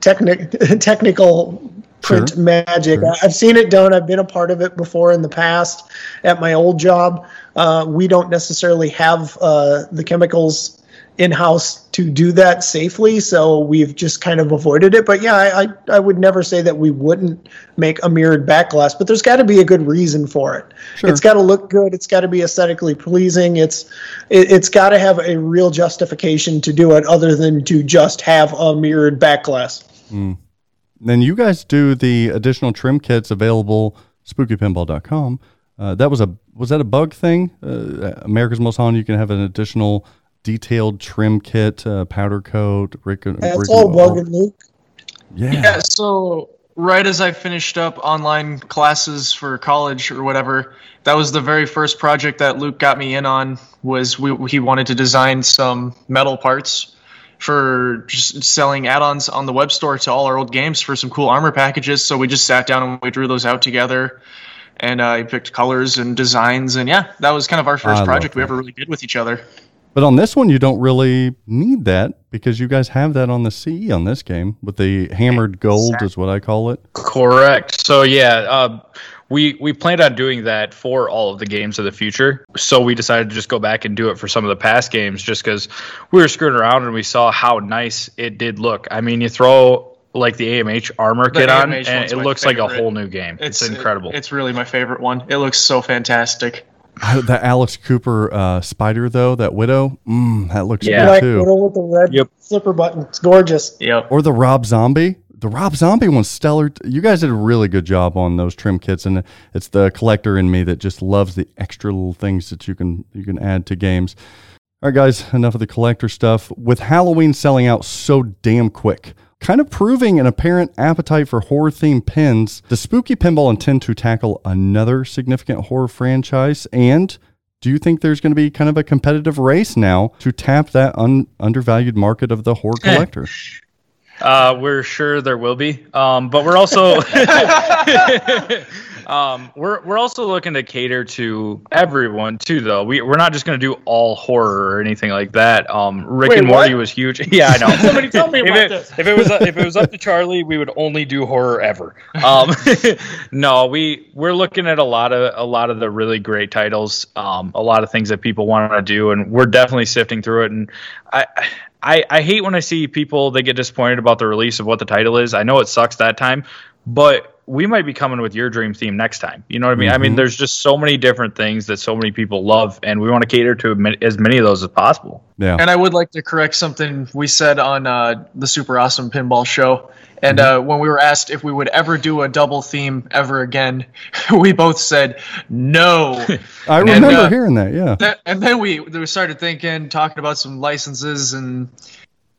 techni- technical print Sure, magic. sure. I've seen it done. I've been a part of it before in the past at my old job. Uh, we don't necessarily have uh, the chemicals in house to do that safely, so we've just kind of avoided it. But yeah, I, I, I would never say that we wouldn't make a mirrored back glass, but there's got to be a good reason for it. Sure. It's got to look good. It's got to be aesthetically pleasing. It's it, it's got to have a real justification to do it, other than to just have a mirrored back glass. Then you guys do the additional trim kits available spookypinball.com. Uh, that was a was that a bug thing? Uh, America's Most Haunted. You can have an additional detailed trim kit, uh, powder coat. Rick, That's Rick- all bug and Luke. Yeah. Yeah, so right as I finished up online classes for college or whatever, that was the very first project that Luke got me in on. Was we, he wanted to design some metal parts for just selling add-ons on the web store to all our old games for some cool armor packages. So we just sat down and we drew those out together, and uh, he picked colors and designs, and yeah, that was kind of our first love project we ever really did with each other. But on this one, you don't really need that because you guys have that on the CE on this game with the hammered gold, is what I call it. Correct. So yeah, uh, we we planned on doing that for all of the games of the future. So we decided to just go back and do it for some of the past games, just because we were screwing around and we saw how nice it did look. I mean, you throw like the AMH armor The kit on, AMH and it my looks like a whole new game. It's, incredible. it's really my favorite one. It looks so fantastic. I- That Alice Cooper uh, spider, though, that widow, mm, that looks Yeah. good Black too. Widow with the red Yep. slipper button. It's gorgeous. Yep. Or the Rob Zombie. The Rob Zombie one's stellar. You guys did a really good job on those trim kits, and it's the collector in me that just loves the extra little things that you can you can add to games. All right, guys, enough of the collector stuff. With Halloween selling out so damn quick, kind of proving an apparent appetite for horror themed pins, does Spooky Pinball intend to tackle another significant horror franchise? And do you think there's going to be kind of a competitive race now to tap that un- undervalued market of the horror collector? Uh, we're sure there will be, um, but we're also um, we're we're also looking to cater to everyone too. Though we we're not just going to do all horror or anything like that. Um, Rick Wait, and Morty what? was huge. Yeah, I know. Somebody tell me if it, this. if it was if it was up to Charlie, we would only do horror ever. Um, no, we we're looking at a lot of a lot of the really great titles, um, a lot of things that people want to do, and we're definitely sifting through it. And I. I, I hate when I see people they get disappointed about the release of what the title is. I know it sucks that time, but we might be coming with your dream theme next time. You know what I mean? I mean, there's just so many different things that so many people love, and we want to cater to as many of those as possible. Yeah. And I would like to correct something we said on uh, the Super Awesome Pinball Show. And uh, when we were asked if we would ever do a double theme ever again, we both said no. I And, remember uh, hearing that. Yeah. That- and then we, we started thinking, talking about some licenses, and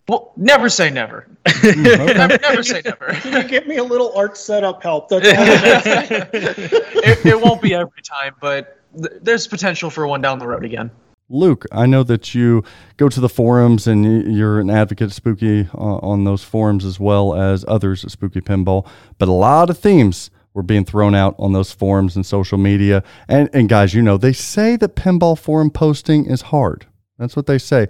well, never say never. never, never say never. Can you give me a little art setup help? That's all I'm it, it won't be every time, but th- there's potential for one down the road again. Luke, I know that you go to the forums and you're an advocate of Spooky uh, on those forums as well as others at Spooky Pinball, but a lot of themes were being thrown out on those forums and social media. And, and guys, you know, they say that pinball forum posting is hard. That's what they say.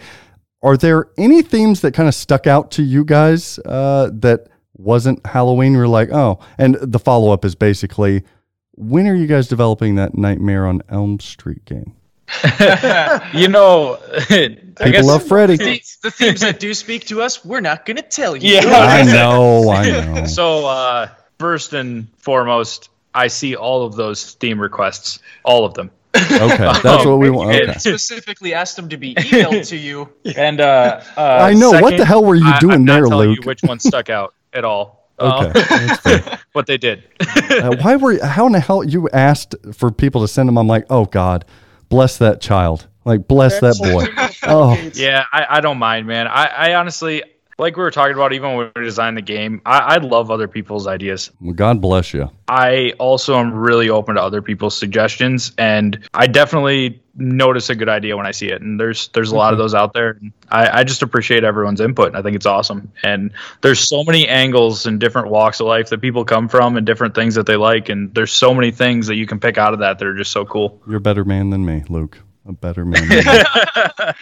Are there any themes that kind of stuck out to you guys uh, that wasn't Halloween? You're like, oh, and the follow up is basically, when are you guys developing that Nightmare on Elm Street game? You know, I People guess love Freddy. The, the themes that do speak to us, we're not going to tell you. Yeah. I know, I know. So, uh, first and foremost, I see all of those theme requests, all of them. Okay, that's what we want. Okay. specifically asked them to be emailed to you. And uh, uh, I know. What the hell were you doing I'm not there, Luke? You which one stuck out at all? Okay, Um, that's they did. Uh, why were how in the hell you asked for people to send them? I'm like, oh God, bless that child. Like bless that boy. Oh, yeah, I, I don't mind, man. I, I honestly, like we were talking about, even when we designed the game, I, I love other people's ideas. well, God bless you. I also am really open to other people's suggestions, and I definitely notice a good idea when I see it. And there's there's a lot of those out there. And I, I just appreciate everyone's input. And I think it's awesome. And there's so many angles and different walks of life that people come from, and different things that they like. And there's so many things that you can pick out of that that are just so cool. You're a better man than me, Luke. A better man.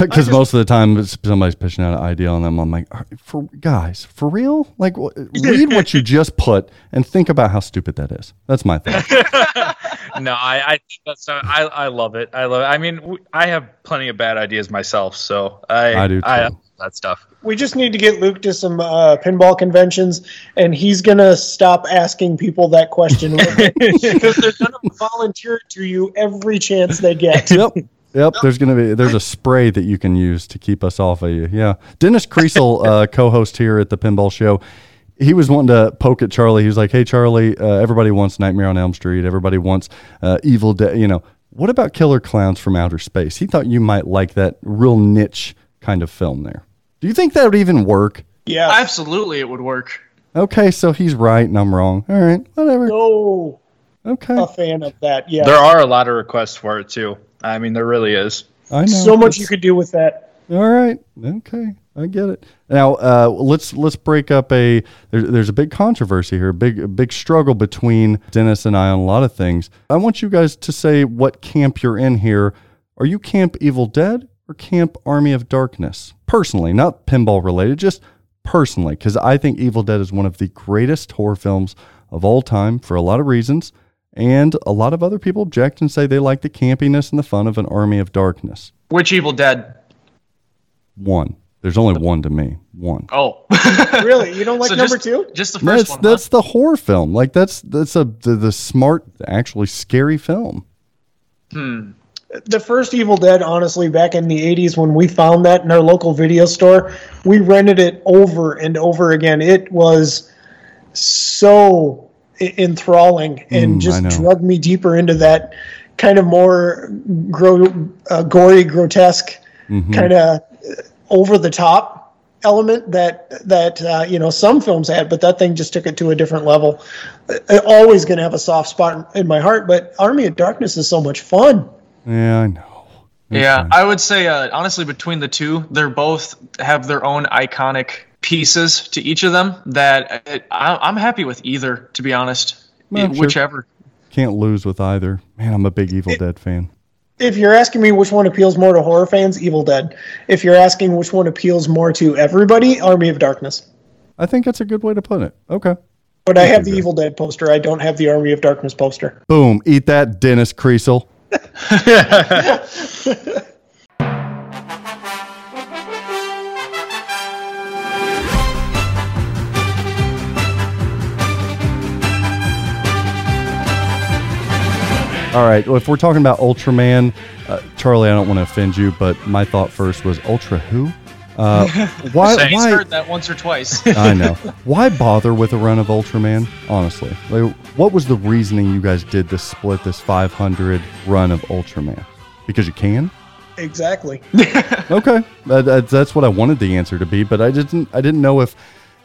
Because most of the time somebody's pitching out an idea on them. I'm like, for guys, for real? Like, read what you just put and think about how stupid that is. That's my thing. no, I, I that's not, I, I love it. I love. It. I mean, I have plenty of bad ideas myself, so I I do I, too. That stuff. We just need to get Luke to some uh, pinball conventions, and he's gonna stop asking people that question because they're gonna volunteer it to you every chance they get. yep. Yep, there's gonna be there's a spray that you can use to keep us off of you. Yeah, Dennis Kriesel, uh, co-host here at the Pinball Show, he was wanting to poke at Charlie. He was like, "Hey, Charlie, uh, everybody wants Nightmare on Elm Street. Everybody wants uh, Evil Dead. You know, what about Killer Clowns from Outer Space?" He thought you might like that real niche kind of film there. Do you think that would even work? Yeah. Absolutely, it would work. Okay, so he's right and I'm wrong. All right, whatever. No, Okay, a fan of that. Yeah. There are a lot of requests for it too. I mean, there really is. I know. so much It's- you could do with that. All right. Okay. I get it. Now, uh, let's let's break up a. There, there's a big controversy here, a big a big struggle between Dennis and I on a lot of things. I want you guys to say what camp you're in here. Are you Camp Evil Dead or Camp Army of Darkness? Personally, not pinball related, just personally, because I think Evil Dead is one of the greatest horror films of all time for a lot of reasons. And a lot of other people object and say they like the campiness and the fun of an Army of Darkness. Which Evil Dead? One. There's only one to me. One. Oh, Really, you don't like So number just, two? Just the first That's one. that's the horror film. Like that's that's a the, the smart, actually scary film. Hmm. The first Evil Dead, honestly, back in the 80s when we found that in our local video store, we rented it over and over again. It was so enthralling and Mm, just drug me deeper into that kind of more gro- uh, gory, grotesque, Mm-hmm. kind of over the top element that that uh, you know some films had, but that thing just took it to a different level. Uh, always going to have a soft spot in my heart, but Army of Darkness is so much fun. Yeah, I know. Yeah, Okay. I would say uh, honestly between the two, they're both have their own iconic pieces to each of them. That uh, I, I'm happy with either, to be honest. Well, It- sure. Whichever. Can't lose with either. Man, I'm a big Evil Dead fan. if you're asking me which one appeals more to horror fans, Evil Dead. If you're asking which one appeals more to everybody, Army of Darkness. I think that's a good way to put it. Okay. But I have the Evil Dead poster. I don't have the Army of Darkness poster. Boom. Eat that, Dennis Kriesel. All right. Well, if we're talking about Ultraman, uh, Charlie, I don't want to offend you, but my thought first was Ultra who? Uh, why? Same. He's why? heard that once or twice. I know. Why bother with a run of Ultraman? Honestly, like, what was the reasoning you guys did this split, this 500 run of Ultraman? Because you can. Exactly. Okay, that, that- that's what I wanted the answer to be, but I didn't. I didn't know if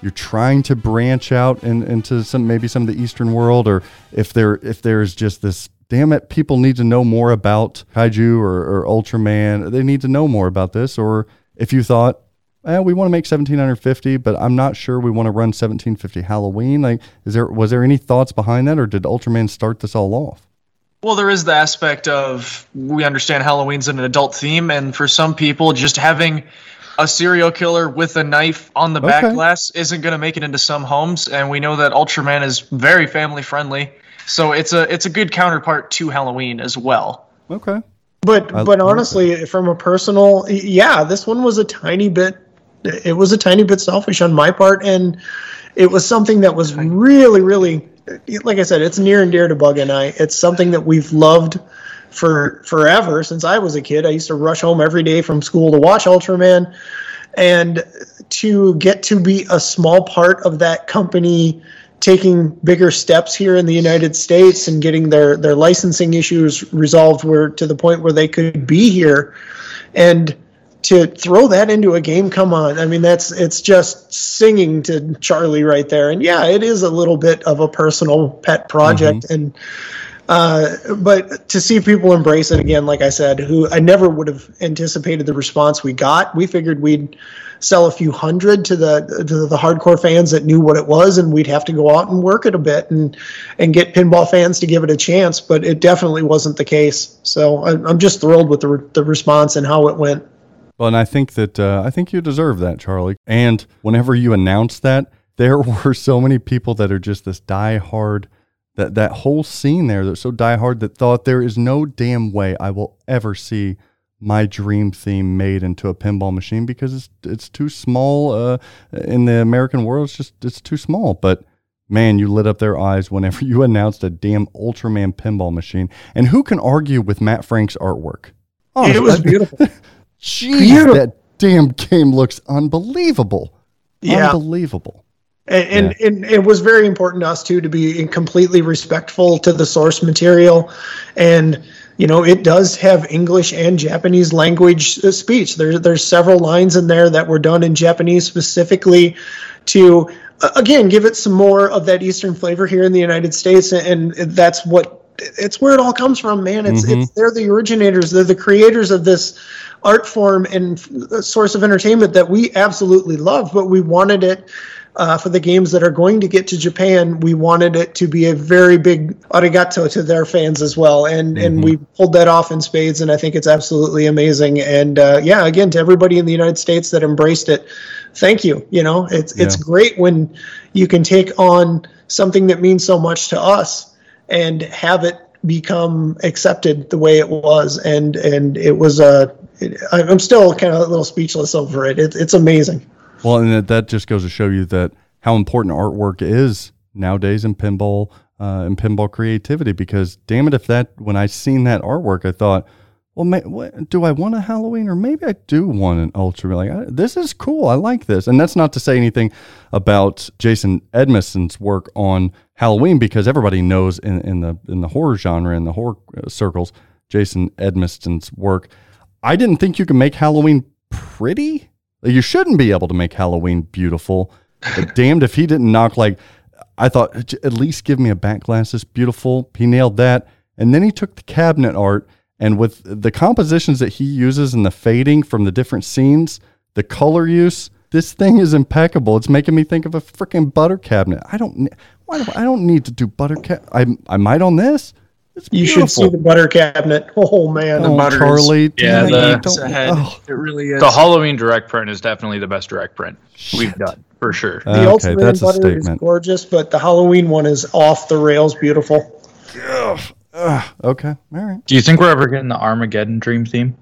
you're trying to branch out in, into some maybe some of the Eastern world, or if there if there's just this. Damn it! People need to know more about kaiju or, or Ultraman. They need to know more about this, or if you thought, eh, we want to make 1750, but I'm not sure we want to run 1750 Halloween. Like, is there was there any thoughts behind that, or did Ultraman start this all off? Well, there is the aspect of we understand Halloween's an adult theme, and for some people, just having a serial killer with a knife on the back Okay. glass isn't going to make it into some homes, and we know that Ultraman is very family friendly, so it's a it's a good counterpart to Halloween as well. Okay, But I- but honestly, from a personal, yeah, this one was a tiny bit. It was a tiny bit selfish on my part, and it was something that was really, really, like I said, it's near and dear to Bug and I. It's something that we've loved for forever since I was a kid. I used to rush home every day from school to watch Ultraman, and to get to be a small part of that company taking bigger steps here in the United States and getting their their licensing issues resolved where to the point where they could be here. And to throw that into a game come on. I mean that's it's just singing to charlie right there. And yeah it is a little bit of a personal pet project. Mm-hmm. And Uh, but to see people embrace it again, like I said, who I never would have anticipated the response we got. We figured we'd sell a few hundred to the to the hardcore fans that knew what it was, and we'd have to go out and work it a bit and and get pinball fans to give it a chance. But it definitely wasn't the case. So I, I'm just thrilled with the re- the response and how it went. Well, and I think that uh, I think you deserve that, Charlie. And whenever you announced that, there were so many people that are just this diehard that that whole scene there that's so diehard that thought there is no damn way I will ever see my dream theme made into a pinball machine because it's it's too small uh, in the American world. It's just it's too small. But man, you lit up their eyes whenever you announced a damn Ultraman pinball machine. And who can argue with Matt Frank's artwork? it was beautiful. Jeez, Beautiful. that damn game looks unbelievable. Yeah. Unbelievable. And, and, and it was very important to us too to be completely respectful to the source material, and you know it does have English and Japanese language uh, speech. There's there's several lines in there that were done in Japanese specifically to uh, again give it some more of that Eastern flavor here in the United States, and that's what it's where it all comes from, man. It's it's they're the originators, they're the creators of this art form and f- source of entertainment that we absolutely love, but we wanted it uh, for the games that are going to get to Japan, we wanted it to be a very big arigato to their fans as well, and and we pulled that off in spades, and I think it's absolutely amazing. And uh, yeah, again, to everybody in the United States that embraced it, thank you. You know, it's it's great when you can take on something that means so much to us and have it become accepted the way it was, and and it was Uh, I'm still kind of a little speechless over it. it it's amazing. Well, and that, just goes to show you that how important artwork is nowadays in pinball uh, and pinball creativity. Because damn it, if that when I seen that artwork, I thought, well, may, what, do I want a Halloween or maybe I do want an Ultra? Like I, this is cool. I like this, and that's not to say anything about Jason Edmiston's work on Halloween because everybody knows in, in the in the horror genre in the horror uh, circles, Jason Edmiston's work. I didn't think you could make Halloween pretty. Like, You shouldn't be able to make Halloween beautiful. But damned if he didn't knock like I thought at least give me a back glass that's beautiful. He nailed that. And then he took the cabinet art and with the compositions that he uses and the fading from the different scenes, the color use, this thing is impeccable. It's making me think of a freaking butter cabinet. I don't why do I don't need to do butter I I might on this. It's You beautiful. should see the butter cabinet. Oh man, oh, butter Charlie. Yeah, it, the- don't- oh. It really is. The Halloween direct print is definitely the best direct print we've done for sure. Ah, the Okay, Ultimate that's a butter is gorgeous, but the Halloween one is off the rails beautiful. Okay, all right. Do you think we're ever getting the Armageddon dream theme?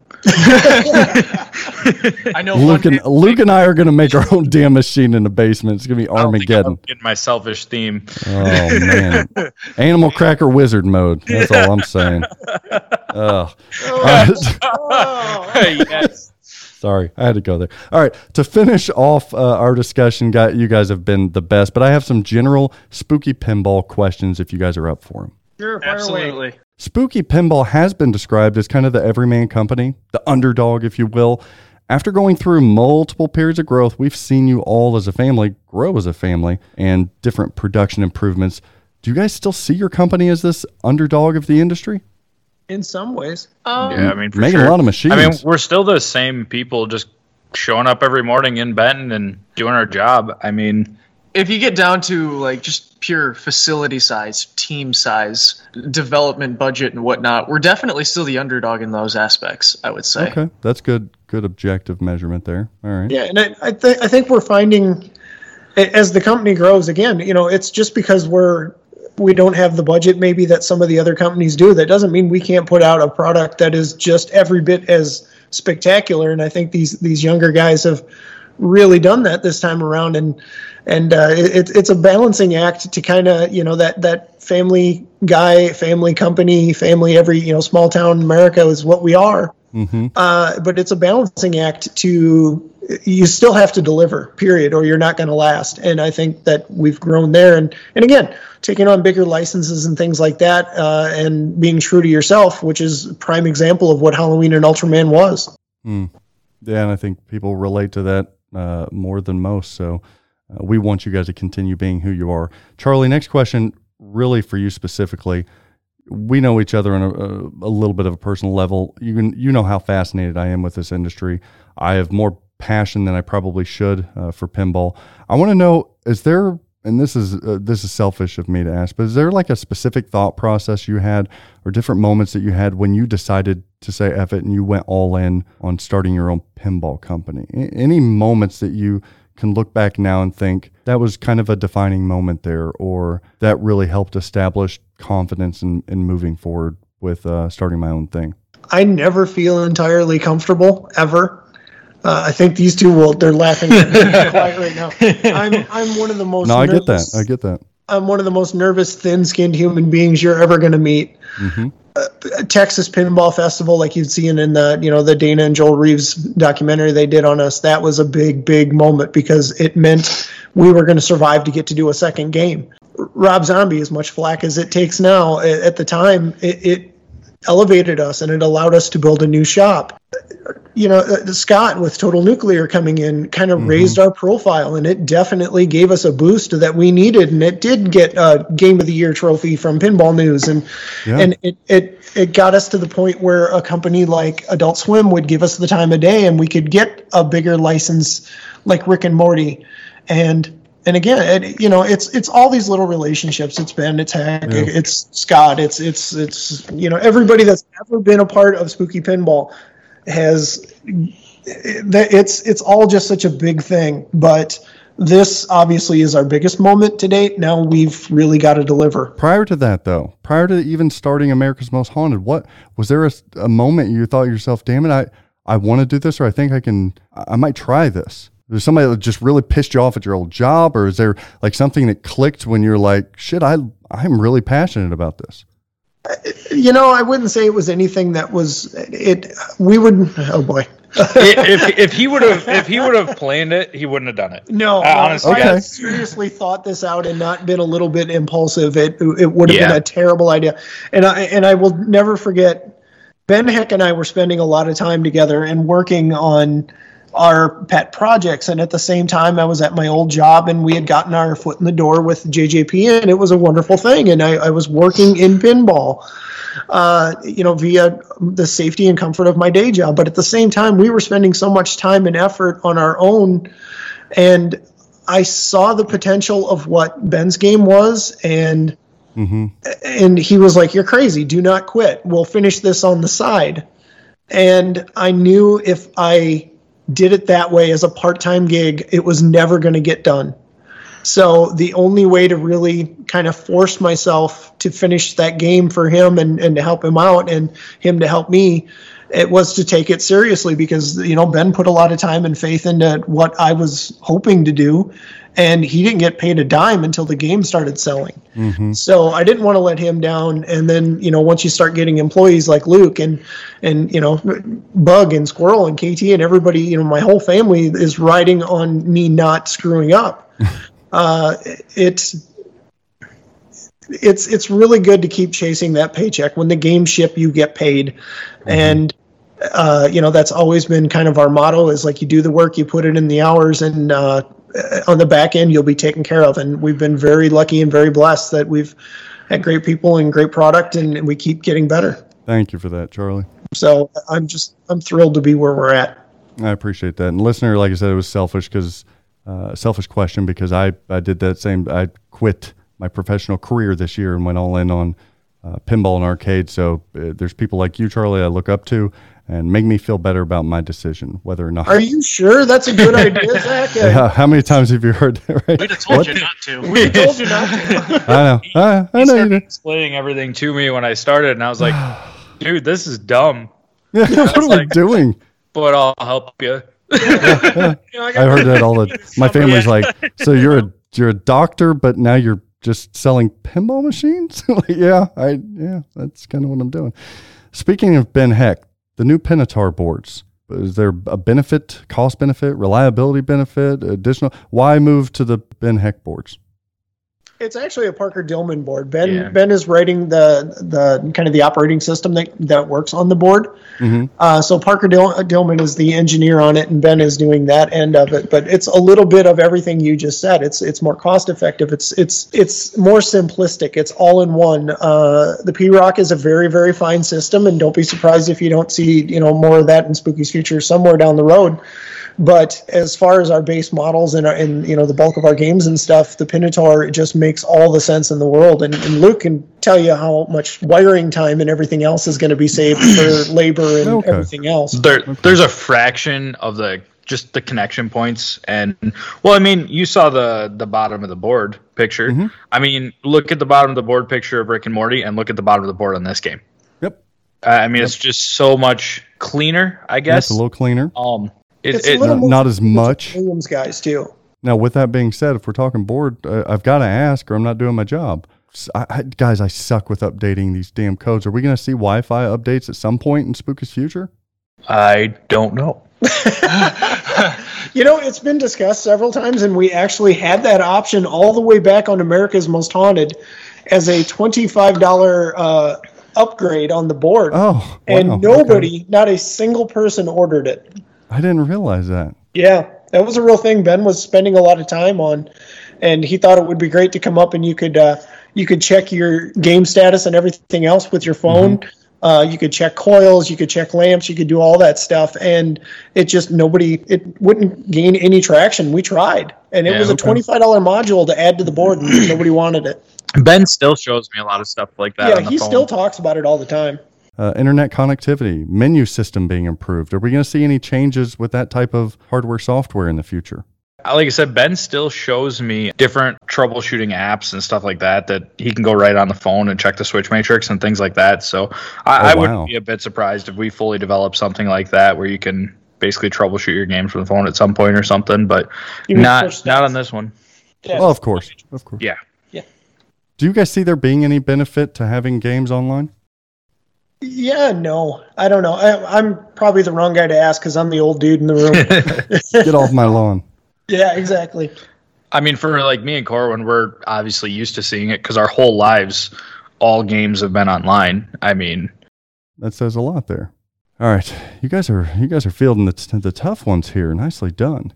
I know Luke and Luke and I are gonna make our own damn machine in the basement. It's gonna be I don't think I'm Armageddon. Getting my selfish theme. Oh man, Animal Cracker Wizard mode. That's all I'm saying. Ugh. All right. yes. Sorry, I had to go there. All right, to finish off uh, our discussion, guy, you guys have been the best, but I have some general spooky pinball questions if you guys are up for them. Sure, fire away. Absolutely. Spooky Pinball has been described as kind of the everyman company, the underdog, if you will. After going through multiple periods of growth, we've seen you all as a family grow as a family and different production improvements. Do you guys still see your company as this underdog of the industry? In some ways, um, Yeah, I mean, for Making sure. a lot of machines. I mean, we're still the same people, just showing up every morning in Benton and doing our job. I mean, If you get down to like just pure facility size, team size, development budget, and whatnot, we're definitely still the underdog in those aspects. I would say. okay, that's good. Good objective measurement there. All right. yeah, and I, I, th- I think we're finding as the company grows again. You know, it's just because we're we don't have the budget maybe that some of the other companies do. That doesn't mean we can't put out a product that is just every bit as spectacular. And I think these these younger guys have really done that this time around. And and uh, it, it's a balancing act to kind of you know that that family guy, family company, family every you know small town in America is what we are. Uh, but it's a balancing act to you still have to deliver period or you're not going to last. And i think that we've grown there. And and again taking on bigger licenses and things like that uh, and being true to yourself which is a prime example of what halloween and ultraman was. Yeah, and I think people relate to that uh, more than most. So uh, we want you guys to continue being who you are. Charlie, next question, really for you specifically. we know each other on a, a, little bit of a personal level. You can, you know how fascinated I am with this industry. I have more passion than I probably should uh, for pinball. I want to know: is there, and this is uh, this is selfish of me to ask, but is there like a specific thought process you had, or different moments that you had when you decided to say "eff it" and you went all in on starting your own pinball company? Any moments that you can look back now and think that was kind of a defining moment there, or that really helped establish confidence in, in moving forward with uh, starting my own thing? I never feel entirely comfortable ever. Uh, I think these two will. They're laughing at me quiet right now. I'm I'm one of the most. No, I get that. nervous- I get that. I'm one of the most nervous, thin-skinned human beings you're ever going to meet. hmm Uh, Texas Pinball Festival, like you'd seen in the you know the Dana and Joel Reeves documentary they did on us, that was a big, big moment because it meant we were going to survive to get to do a second game. Rob Zombie, as much flack as it takes now, at the time it, it elevated us and it allowed us to build a new shop. You know, uh, Scott with Total Nuclear coming in kind of raised our profile, and it definitely gave us a boost that we needed. And it did get a Game of the Year trophy from Pinball News, and Yeah. and it, it it got us to the point where a company like Adult Swim would give us the time of day, and we could get a bigger license like Rick and Morty, and and again, it, you know, it's it's all these little relationships. It's Ben, it's Hack, it's Scott, it's it's it's you know everybody that's ever been a part of Spooky Pinball has that it's it's all just such a big thing. But this obviously is our biggest moment to date. Now we've really got to deliver. Prior to that, though, prior to even starting America's Most Haunted, what was there a, a moment you thought to yourself, "Damn it, I I want to do this, or I think I can, I might try this." There's somebody that just really pissed you off at your old job, or is there like something that clicked when you're like, "Shit, I I'm really passionate about this." You know, I wouldn't say it was anything that was it. We would. Oh boy. if if he would have if he would have planned it, he wouldn't have done it. No, Uh, honestly, if I seriously thought this out and not been a little bit impulsive, it it would have Yeah. been a terrible idea. And I and I will never forget. Ben Heck and I were spending a lot of time together and working on our pet projects. And at the same time, I was at my old job and we had gotten our foot in the door with JJP, and it was a wonderful thing. And I, I was working in pinball uh, you know, via the safety and comfort of my day job. But at the same time, we were spending so much time and effort on our own. And I saw the potential of what Ben's game was. And, mm-hmm. and he was like, You're crazy. Do not quit. We'll finish this on the side. And I knew if I did it that way as a part time gig, it was never going to get done. So the only way to really kind of force myself to finish that game for him and, and to help him out and him to help me, it was to take it seriously because, you know, Ben put a lot of time and faith into what I was hoping to do. And he didn't get paid a dime until the game started selling. So I didn't want to let him down. And then, you know, once you start getting employees like Luke and, and, you know, Bug and Squirrel and KT and everybody, you know, my whole family is riding on me not screwing up. uh, it's, it's, it's really good to keep chasing that paycheck. When the game ship, you get paid. And, uh, you know, that's always been kind of our motto is like you do the work, you put it in the hours and, uh, on the back end, you'll be taken care of. And we've been very lucky and very blessed that we've had great people and great product and we keep getting better. Thank you for that, Charlie. So I'm just, I'm thrilled to be where we're at. I appreciate that. And listener, like I said, it was selfish because uh, selfish question because I I did that same. I quit my professional career this year and went all in on uh, pinball and arcade. So uh, there's people like you, Charlie, I look up to and make me feel better about my decision, whether or not. Are you sure that's a good idea, Zach? Yeah, how many times have you heard that? Right? We'd have told What you not to. We told you not to. I know. I, I He know you started explaining everything to me when I started, and I was like, "Dude, this is dumb, Yeah, what are we like- doing? but I'll help you." I heard that all the. My family's like, so you're a you're a doctor, but now you're just selling pinball machines. like, yeah, I yeah, that's kind of what I'm doing. Speaking of Ben Heck, the new Pinotaur boards. Is there a benefit, cost benefit, reliability benefit, additional? Why move to the Ben Heck boards? It's actually a Parker Dillmann board. Ben Yeah. Ben is writing the the kind of the operating system that that works on the board. Uh, so Parker Dil- Dillmann is the engineer on it, and Ben is doing that end of it. But it's a little bit of everything you just said. It's it's more cost effective. It's it's it's more simplistic. It's all in one. Uh, the P-ROC is a very very fine system, and don't be surprised if you don't see you know more of that in Spooky's future somewhere down the road. But as far as our base models and, our, and you know the bulk of our games and stuff, the Pinotaur just makes all the sense in the world. And, and Luke can tell you how much wiring time and everything else is going to be saved for labor and Okay. everything else. There, there's a fraction of the just the connection points, and well, I mean, you saw the the bottom of the board picture. Mm-hmm. I mean, look at the bottom of the board picture of Rick and Morty, and look at the bottom of the board on this game. Yep. Uh, I mean, it's just so much cleaner, I That's guess. a little cleaner. um, it, It's a little Not, more- not as much. Williams guys too. Now, with that being said, if we're talking board, uh, I've got to ask, or I'm not doing my job. S I I guys, I suck with updating these damn codes. Are we going to see Wi-Fi updates at some point in Spooky's future? I don't know. You know, it's been discussed several times, and we actually had that option all the way back on America's Most Haunted as a twenty-five dollar uh, upgrade on the board. Oh, and wow, okay. nobody, not a single person, ordered it. I didn't realize that. Yeah, that was a real thing. Ben was spending a lot of time on, and he thought it would be great to come up and you could uh, you could check your game status and everything else with your phone. Mm-hmm. Uh, you could check coils, you could check lamps, you could do all that stuff, and it just nobody it wouldn't gain any traction. We tried, and it Yeah, was a twenty five dollar module to add to the board, and nobody wanted it. Ben still shows me a lot of stuff like that. yeah, on the he phone. still talks about it all the time. Uh, internet connectivity, menu system being improved. Are we going to see any changes with that type of hardware software in the future? Uh, like I said, Ben still shows me different troubleshooting apps and stuff like that that he can go right on the phone and check the switch matrix and things like that. So I, I Oh, wouldn't be a bit surprised if we fully develop something like that where you can basically troubleshoot your games from the phone at some point or something. But You not not on this one. Yeah. Well, of course, of course. Yeah, yeah. Do you guys see there being any benefit to having games online? Yeah, no, I don't know. I, I'm probably the wrong guy to ask because I'm the old dude in the room. Get off my lawn. yeah, exactly. I mean, for like me and Corwin, we're obviously used to seeing it because our whole lives, all games have been online. I mean, That says a lot there. All right, you guys are you guys are fielding the, t- the tough ones here. Nicely done.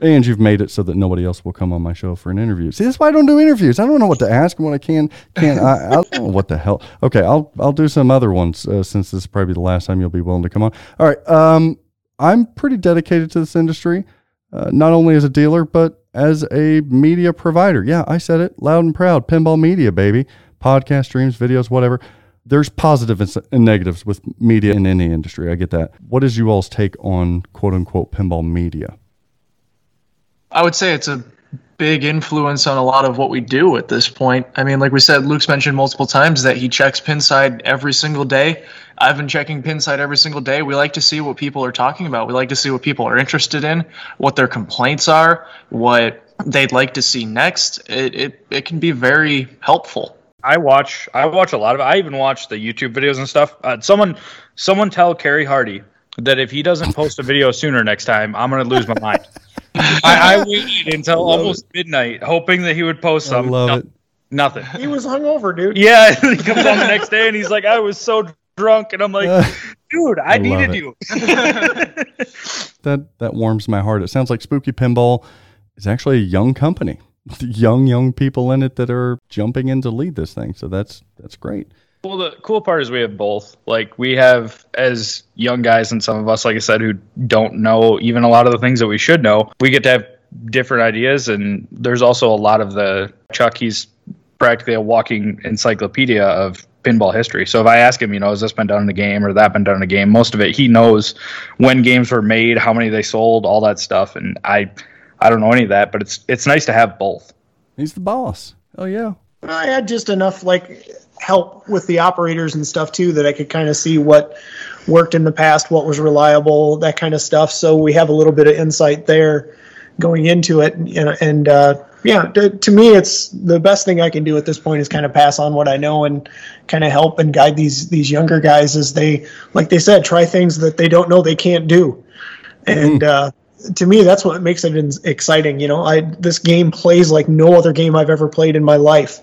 And you've made it so that nobody else will come on my show for an interview. See, that's why I don't do interviews. I don't know what to ask and what I can can. I, I don't know what the hell. Okay, I'll I'll do some other ones uh, since this is probably the last time you'll be willing to come on. All right, um, I'm pretty dedicated to this industry, uh, not only as a dealer but as a media provider. Yeah, I said it loud and proud. Pinball media, baby. Podcast, streams, videos, whatever. There's positive positives and negatives with media in any industry. I get that. What is you all's take on quote unquote pinball media? I would say it's a big influence on a lot of what we do at this point. I mean, like we said, Luke's mentioned multiple times that he checks Pinside every single day. I've been checking Pinside every single day. We like to see what people are talking about. We like to see what people are interested in, what their complaints are, what they'd like to see next. It it, it can be very helpful. I watch I watch a lot of it. I even watch the YouTube videos and stuff. Uh, someone someone tell Kerry Hardy that if he doesn't post a video sooner next time, I'm gonna lose my mind. I, I waited until almost midnight, hoping that he would post I something. love No- it. Nothing. He was hungover, dude. Yeah, he comes on the next day and he's like, "I was so drunk," and I'm like, uh, "Dude, I, I needed you." that that warms my heart. It sounds like Spooky Pinball is actually a young company, young young people in it that are jumping in to lead this thing. So that's that's great. Well, the cool part is we have both. Like we have as young guys and some of us, like I said, who don't know even a lot of the things that we should know. We get to have different ideas, and there's also a lot of the Chuck. He's practically a walking encyclopedia of pinball history. So if I ask him, you know, has this been done in a game or that been done in a game? Most of it he knows when games were made, how many they sold, all that stuff, and I, I don't know any of that. But it's it's nice to have both. He's the boss. Oh yeah. I had just enough like help with the operators and stuff too that I could kind of see what worked in the past, what was reliable, that kind of stuff. So we have a little bit of insight there going into it, and, and uh, yeah, to, to me, it's the best thing I can do at this point is kind of pass on what I know and kind of help and guide these these younger guys as they, like they said, try things that they don't know they can't do, and uh, to me, that's what makes it in- exciting. You know, I this game plays like no other game I've ever played in my life,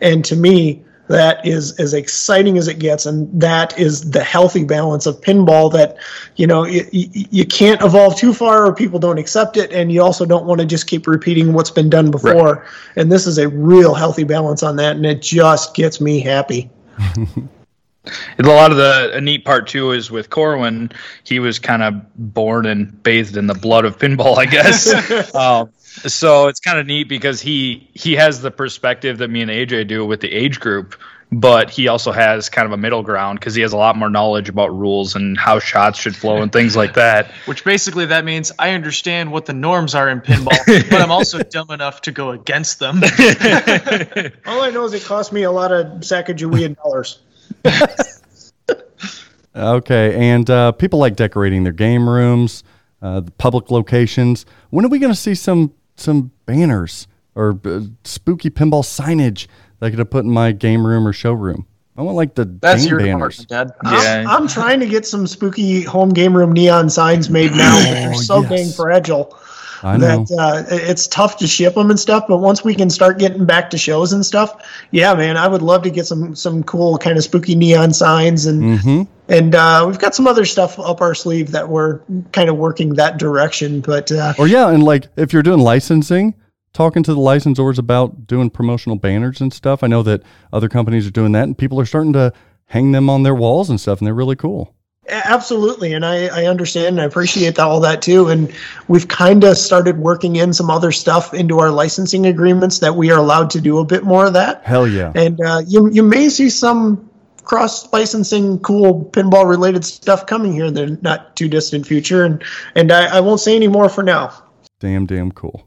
and to me, that is as exciting as it gets, and that is the healthy balance of pinball. That you know, you, you can't evolve too far, or people don't accept it, and you also don't want to just keep repeating what's been done before. And this is a real healthy balance on that, and it just gets me happy. A lot of the a neat part too is with Corwin, he was kind of born and bathed in the blood of pinball, I guess. um, so it's kind of neat because he he has the perspective that me and AJ do with the age group, but he also has kind of a middle ground because he has a lot more knowledge about rules and how shots should flow and things like that. Which basically that means I understand what the norms are in pinball, but I'm also dumb enough to go against them. All I know is it cost me a lot of Sacagawea dollars. Okay, and uh, people like decorating their game rooms, uh, the public locations. When are we going to see some some banners or uh, spooky pinball signage that I could have put in my game room or showroom? I want like the That's game your banners. department, Dad. I'm, I'm trying to get some spooky home game room neon signs made now, but they're so Oh, yes. dang fragile I know. That uh, it's tough to ship them and stuff. But once we can start getting back to shows and stuff, yeah, man, I would love to get some some cool kind of spooky neon signs and hmm and uh, we've got some other stuff up our sleeve that we're kind of working that direction. But uh, Or yeah, and like if you're doing licensing, talking to the licensors about doing promotional banners and stuff. I know that other companies are doing that, and people are starting to hang them on their walls and stuff, and they're really cool. Absolutely, and I, I understand and I appreciate that, all that too. And we've kind of started working in some other stuff into our licensing agreements that we are allowed to do a bit more of that. Hell yeah. And uh, you you may see some cross licensing, cool pinball related stuff coming here in the not too distant future. And and I, I won't say any more for now. Damn, damn cool.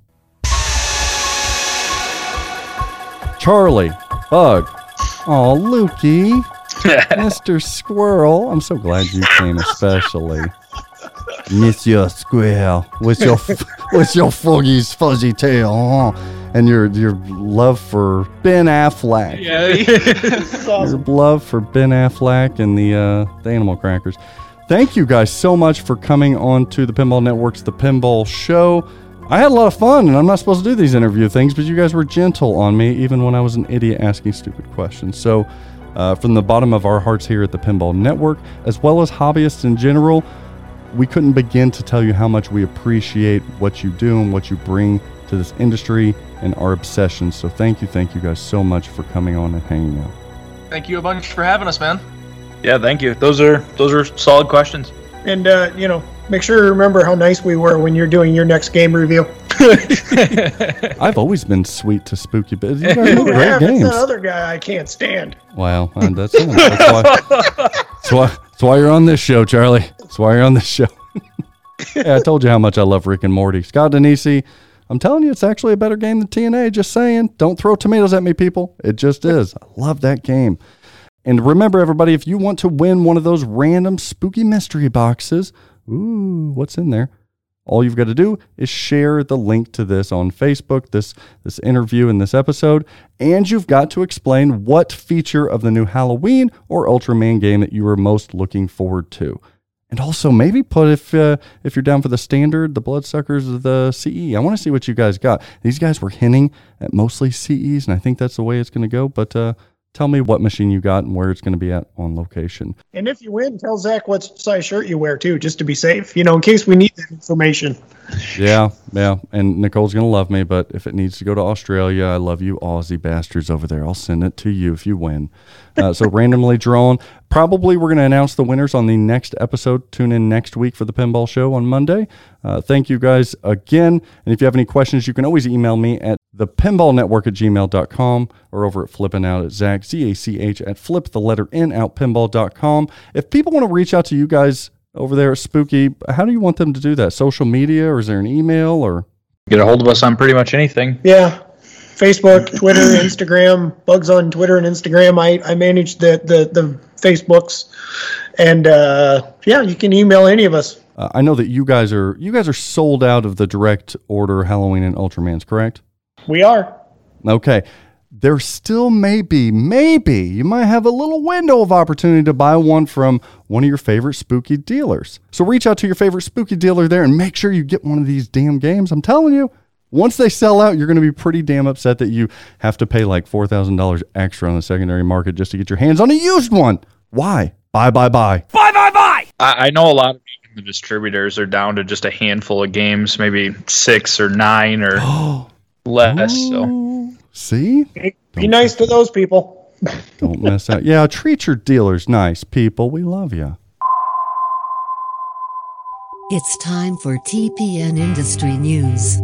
Charlie, Bug. Oh, Lukey. Mr. Squirrel. I'm so glad you came, especially. Monsieur Squirrel, with your with your foggy's fuzzy tail, huh? and your your love for Ben Affleck. Yeah, Your love for Ben Affleck and the uh, the Animal Crackers. Thank you guys so much for coming on to the Pinball Network's The Pinball Show. I had a lot of fun, and I'm not supposed to do these interview things, but you guys were gentle on me, even when I was an idiot asking stupid questions. So, uh, from the bottom of our hearts here at the Pinball Network, as well as hobbyists in general, we couldn't begin to tell you how much we appreciate what you do and what you bring to this industry and our obsession. So, thank you, thank you guys so much for coming on and hanging out. Thank you a bunch for having us, man. Yeah, thank you. Those are those are solid questions. And uh, you know, make sure to remember how nice we were when you're doing your next game review. I've always been sweet to Spooky, but you guys the great is games. that other guy I can't stand? Wow, and that's, that's, why, that's, why, that's why you're on this show, Charlie. That's why you're on this show. yeah, I told you how much I love Rick and Morty. Scott Danesi, I'm telling you, it's actually a better game than TNA. Just saying. Don't throw tomatoes at me, people. It just is. I love that game. And remember, everybody, if you want to win one of those random spooky mystery boxes, ooh, what's in there? All you've got to do is share the link to this on Facebook, this this interview and this episode, and you've got to explain what feature of the new Halloween or Ultraman game that you are most looking forward to. And also maybe put if uh, if you're down for the standard, the bloodsuckers of the CE. I want to see what you guys got. These guys were hinting at mostly CEs, and I think that's the way it's going to go. But uh, tell me what machine you got and where it's going to be at on location. And if you win, tell Zach what size shirt you wear too, just to be safe. You know, in case we need that information. Yeah, yeah. And Nicole's gonna love me, but if it needs to go to Australia, I love you, Aussie bastards over there. I'll send it to you if you win. Uh, so randomly drawn. Probably we're gonna announce the winners on the next episode. Tune in next week for the Pinball Show on Monday. Uh, thank you guys again. And if you have any questions, you can always email me at thepinballnetwork at gmail.com or over at flipping out at Zach, Z A C H, at flip the letter N out pinball.com. If people want to reach out to you guys over there at Spooky, how do you want them to do that? Social media or is there an email or? Get a hold of us on pretty much anything. Yeah. Facebook, Twitter, Instagram, bugs on Twitter and Instagram. I, I manage the, the, the Facebooks. And uh, yeah, you can email any of us. Uh, I know that you guys are you guys are sold out of the direct order Halloween and Ultramans, correct? We are. Okay. There still may be, maybe you might have a little window of opportunity to buy one from one of your favorite spooky dealers. So reach out to your favorite spooky dealer there and make sure you get one of these damn games. I'm telling you, once they sell out, you're going to be pretty damn upset that you have to pay like $4,000 extra on the secondary market just to get your hands on a used one. Why? Bye, bye, bye. Bye, bye, bye. I, I know a lot of the distributors are down to just a handful of games, maybe six or nine or less. So Ooh, See? Be, be nice to those people. Don't mess out. Yeah, treat your dealers nice, people. We love you. It's time for TPN Industry News.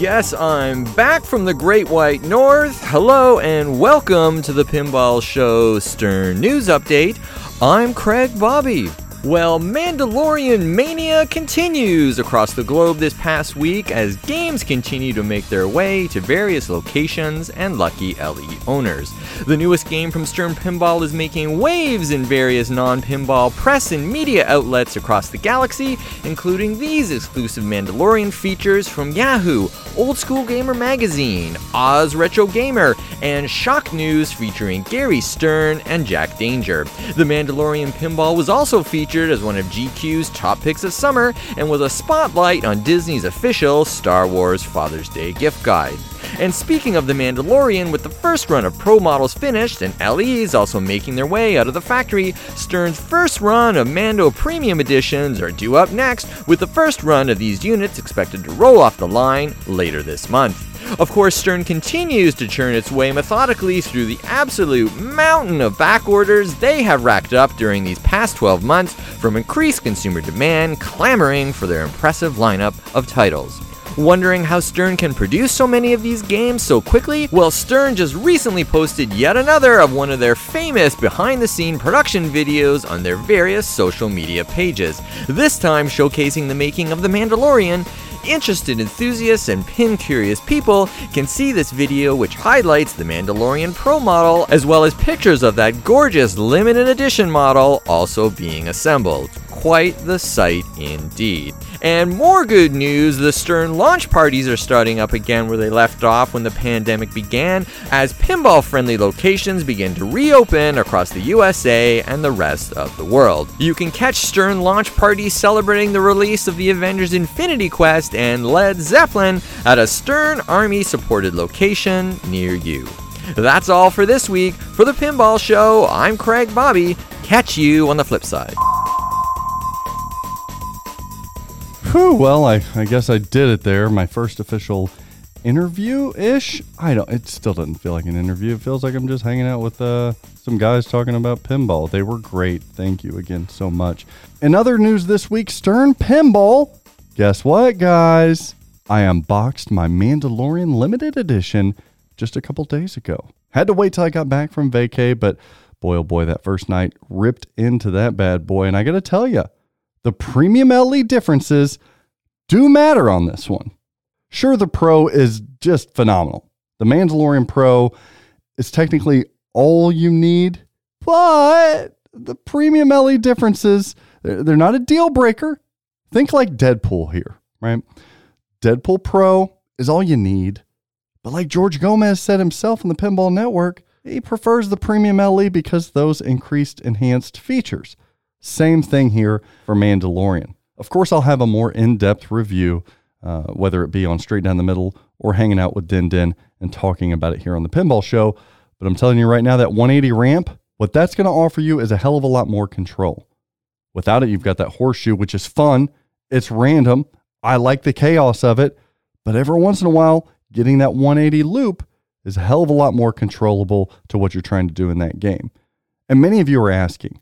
Yes, I'm back from the Great White North. Hello and welcome to the Pinball Show Stern News Update. I'm Craig Bobby. Well, Mandalorian mania continues across the globe this past week as games continue to make their way to various locations and lucky LE owners. The newest game from Stern Pinball is making waves in various non pinball press and media outlets across the galaxy, including these exclusive Mandalorian features from Yahoo, Old School Gamer Magazine, Oz Retro Gamer, and Shock News featuring Gary Stern and Jack Danger. The Mandalorian Pinball was also featured as one of GQ's top picks of summer and was a spotlight on Disney's official Star Wars Father's Day gift guide. And speaking of The Mandalorian, with the first run of Pro models finished and LEs also making their way out of the factory, Stern's first run of Mando Premium Editions are due up next, with the first run of these units expected to roll off the line later this month. Of course, Stern continues to churn its way methodically through the absolute mountain of back orders they have racked up during these past 12 months from increased consumer demand clamoring for their impressive lineup of titles. Wondering how Stern can produce so many of these games so quickly? Well, Stern just recently posted yet another of one of their famous behind the scene production videos on their various social media pages, this time showcasing the making of The Mandalorian. Interested enthusiasts and pin curious people can see this video, which highlights the Mandalorian Pro model, as well as pictures of that gorgeous limited edition model also being assembled. Quite the sight indeed. And more good news the Stern launch parties are starting up again where they left off when the pandemic began, as pinball friendly locations begin to reopen across the USA and the rest of the world. You can catch Stern launch parties celebrating the release of the Avengers Infinity Quest and Led Zeppelin at a Stern Army supported location near you. That's all for this week. For the Pinball Show, I'm Craig Bobby. Catch you on the flip side. Whew, well, I, I guess I did it there. My first official interview ish. I don't. It still doesn't feel like an interview. It feels like I'm just hanging out with uh, some guys talking about pinball. They were great. Thank you again so much. In other news this week, Stern Pinball. Guess what, guys? I unboxed my Mandalorian limited edition just a couple days ago. Had to wait till I got back from vacay, but boy oh boy, that first night ripped into that bad boy. And I got to tell you, the premium LE differences do matter on this one. Sure, the Pro is just phenomenal. The Mandalorian Pro is technically all you need, but the premium LE differences, they're not a deal breaker. Think like Deadpool here, right? Deadpool Pro is all you need. But like George Gomez said himself on the Pinball Network, he prefers the premium LE because those increased enhanced features. Same thing here for Mandalorian. Of course, I'll have a more in depth review, uh, whether it be on Straight Down the Middle or hanging out with Din Din and talking about it here on the Pinball Show. But I'm telling you right now, that 180 ramp, what that's going to offer you is a hell of a lot more control. Without it, you've got that horseshoe, which is fun. It's random. I like the chaos of it. But every once in a while, getting that 180 loop is a hell of a lot more controllable to what you're trying to do in that game. And many of you are asking,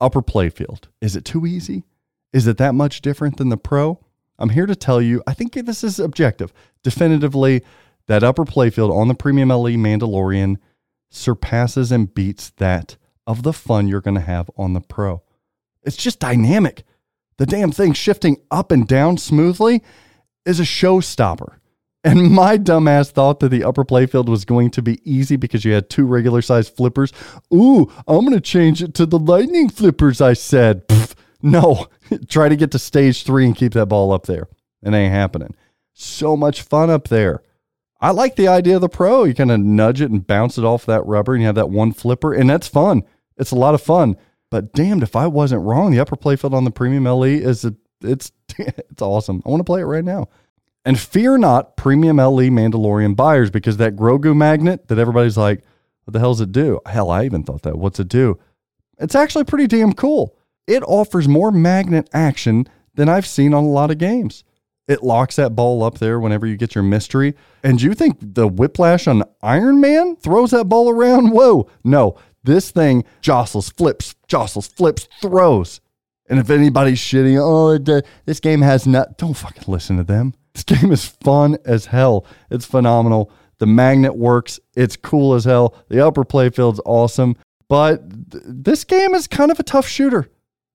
upper playfield, is it too easy? Is it that much different than the pro? I'm here to tell you, I think this is objective. Definitively, that upper playfield on the Premium LE Mandalorian surpasses and beats that of the fun you're going to have on the pro. It's just dynamic. The damn thing shifting up and down smoothly is a showstopper. And my dumbass thought that the upper playfield was going to be easy because you had two regular sized flippers. Ooh, I'm going to change it to the lightning flippers, I said. Pfft, no, try to get to stage three and keep that ball up there. It ain't happening. So much fun up there. I like the idea of the pro. You kind of nudge it and bounce it off that rubber, and you have that one flipper, and that's fun. It's a lot of fun. But damned if I wasn't wrong. The upper playfield on the Premium LE is a, it's it's awesome. I want to play it right now. And fear not, Premium LE Mandalorian buyers, because that Grogu magnet that everybody's like, what the hell does it do? Hell, I even thought that. What's it do? It's actually pretty damn cool. It offers more magnet action than I've seen on a lot of games. It locks that ball up there whenever you get your mystery. And you think the whiplash on Iron Man throws that ball around? Whoa. No, this thing jostles, flips, jostles, flips, throws. And if anybody's shitting, oh, uh, this game has not, don't fucking listen to them. This game is fun as hell. It's phenomenal. The magnet works. It's cool as hell. The upper playfield's awesome. But th- this game is kind of a tough shooter.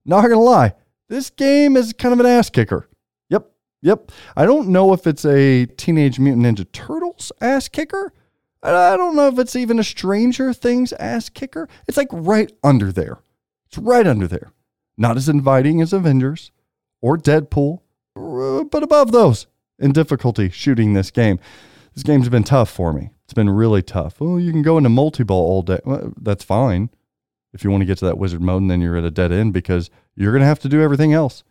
Not gonna lie. This game is kind of an ass kicker. Yep. Yep. I don't know if it's a Teenage Mutant Ninja Turtles ass kicker. I don't know if it's even a Stranger Things ass kicker. It's like right under there. It's right under there. Not as inviting as Avengers or Deadpool, uh, but above those in difficulty shooting this game. This game's been tough for me. It's been really tough. Well, you can go into multi ball all day. Well, that's fine if you want to get to that wizard mode and then you're at a dead end because you're going to have to do everything else.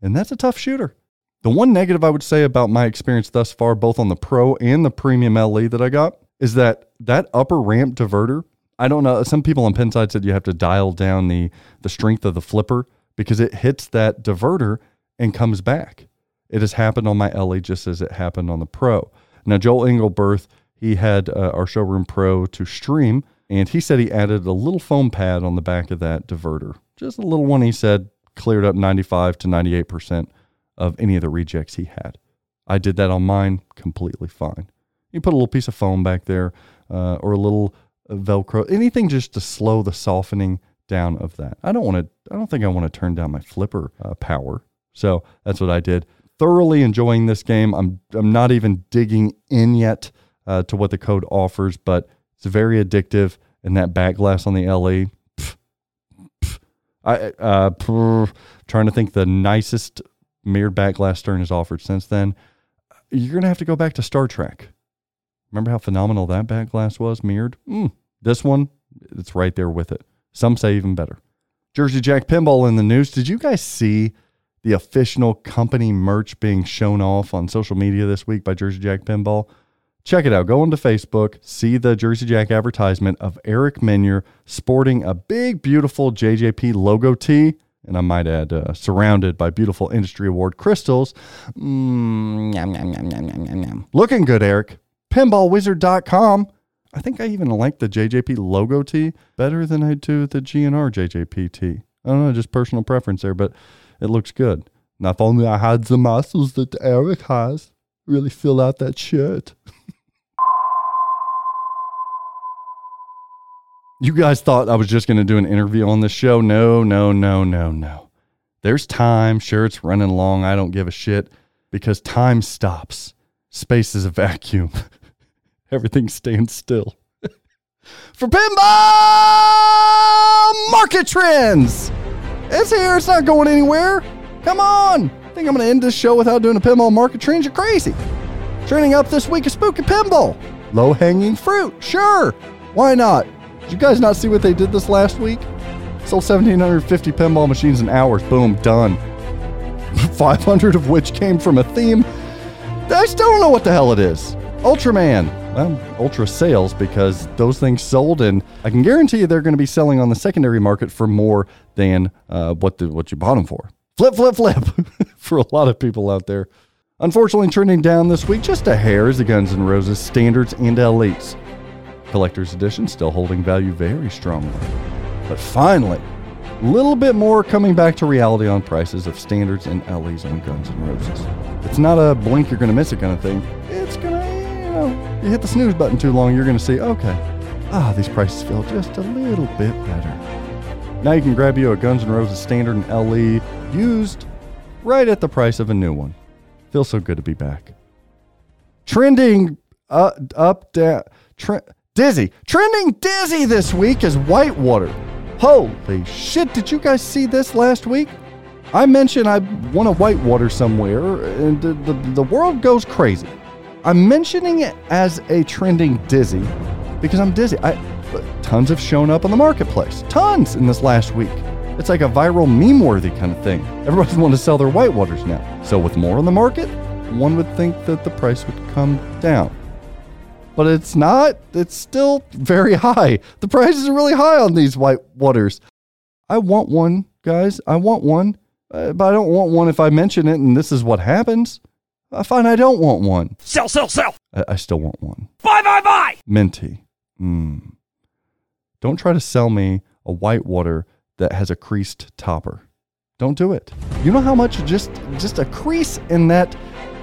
And that's a tough shooter. The one negative I would say about my experience thus far, both on the Pro and the Premium LE that I got, is that that upper ramp diverter. I don't know. Some people on Pinside said you have to dial down the the strength of the flipper because it hits that diverter and comes back. It has happened on my LE just as it happened on the Pro. Now Joel Engelberth, he had uh, our showroom Pro to stream, and he said he added a little foam pad on the back of that diverter, just a little one. He said cleared up 95 to 98 percent of any of the rejects he had. I did that on mine completely fine. You put a little piece of foam back there uh, or a little uh, Velcro, anything just to slow the softening down of that. I don't want to, I don't think I want to turn down my flipper uh, power. So that's what I did. Thoroughly enjoying this game. I'm, I'm not even digging in yet uh, to what the code offers, but it's very addictive. And that back glass on the LE, pff, pff, I, uh, pff, trying to think the nicest mirrored back glass stern has offered since then. You're going to have to go back to Star Trek. Remember how phenomenal that back glass was mirrored? Mm, this one, it's right there with it. Some say even better. Jersey Jack Pinball in the news. Did you guys see the official company merch being shown off on social media this week by Jersey Jack Pinball? Check it out. Go onto Facebook, see the Jersey Jack advertisement of Eric Meunier sporting a big, beautiful JJP logo tee. And I might add, uh, surrounded by beautiful industry award crystals. Mm, yum, yum, yum, yum, yum, yum, yum. Looking good, Eric. Pinballwizard.com. I think I even like the JJP logo tee better than I do the GNR JJP tee. I don't know, just personal preference there, but it looks good. Now, if only I had the muscles that Eric has, really fill out that shirt. You guys thought I was just going to do an interview on this show? No, no, no, no, no. There's time. Sure, it's running long. I don't give a shit because time stops. Space is a vacuum. Everything stands still. For pinball market trends, it's here. It's not going anywhere. Come on. I think I'm going to end this show without doing a pinball market trends? You're crazy. Trending up this week is spooky pinball. Low hanging fruit. Sure. Why not? Did you guys not see what they did this last week? Sold 1,750 pinball machines in hours. Boom, done. 500 of which came from a theme. I still don't know what the hell it is. Ultraman. Well, Ultra sales because those things sold, and I can guarantee you they're going to be selling on the secondary market for more than uh, what the, what you bought them for. Flip, flip, flip for a lot of people out there. Unfortunately, trending down this week just a hair is the Guns N' Roses standards and elites. Collector's edition still holding value very strongly. But finally, a little bit more coming back to reality on prices of standards and LEs on Guns N' Roses. It's not a blink you're going to miss it kind of thing. It's going to, you hit the snooze button too long, you're going to see, okay, ah, these prices feel just a little bit better. Now you can grab you a Guns N' Roses standard and LE used right at the price of a new one. Feels so good to be back. Trending uh, up, down, tre- dizzy. Trending dizzy this week is Whitewater. Holy shit, did you guys see this last week? I mention I want a whitewater somewhere, and the, the, the world goes crazy. I'm mentioning it as a trending dizzy because I'm dizzy. I, tons have shown up on the marketplace. Tons in this last week. It's like a viral meme worthy kind of thing. Everybody's wanting to sell their whitewaters now. So, with more on the market, one would think that the price would come down. But it's not. It's still very high. The prices are really high on these whitewaters. I want one, guys. I want one. Uh, but I don't want one if I mention it and this is what happens. I find I don't want one. Sell, sell, sell. I, I still want one. Buy, buy, buy. Minty. Mm. Don't try to sell me a whitewater that has a creased topper. Don't do it. You know how much just just a crease in that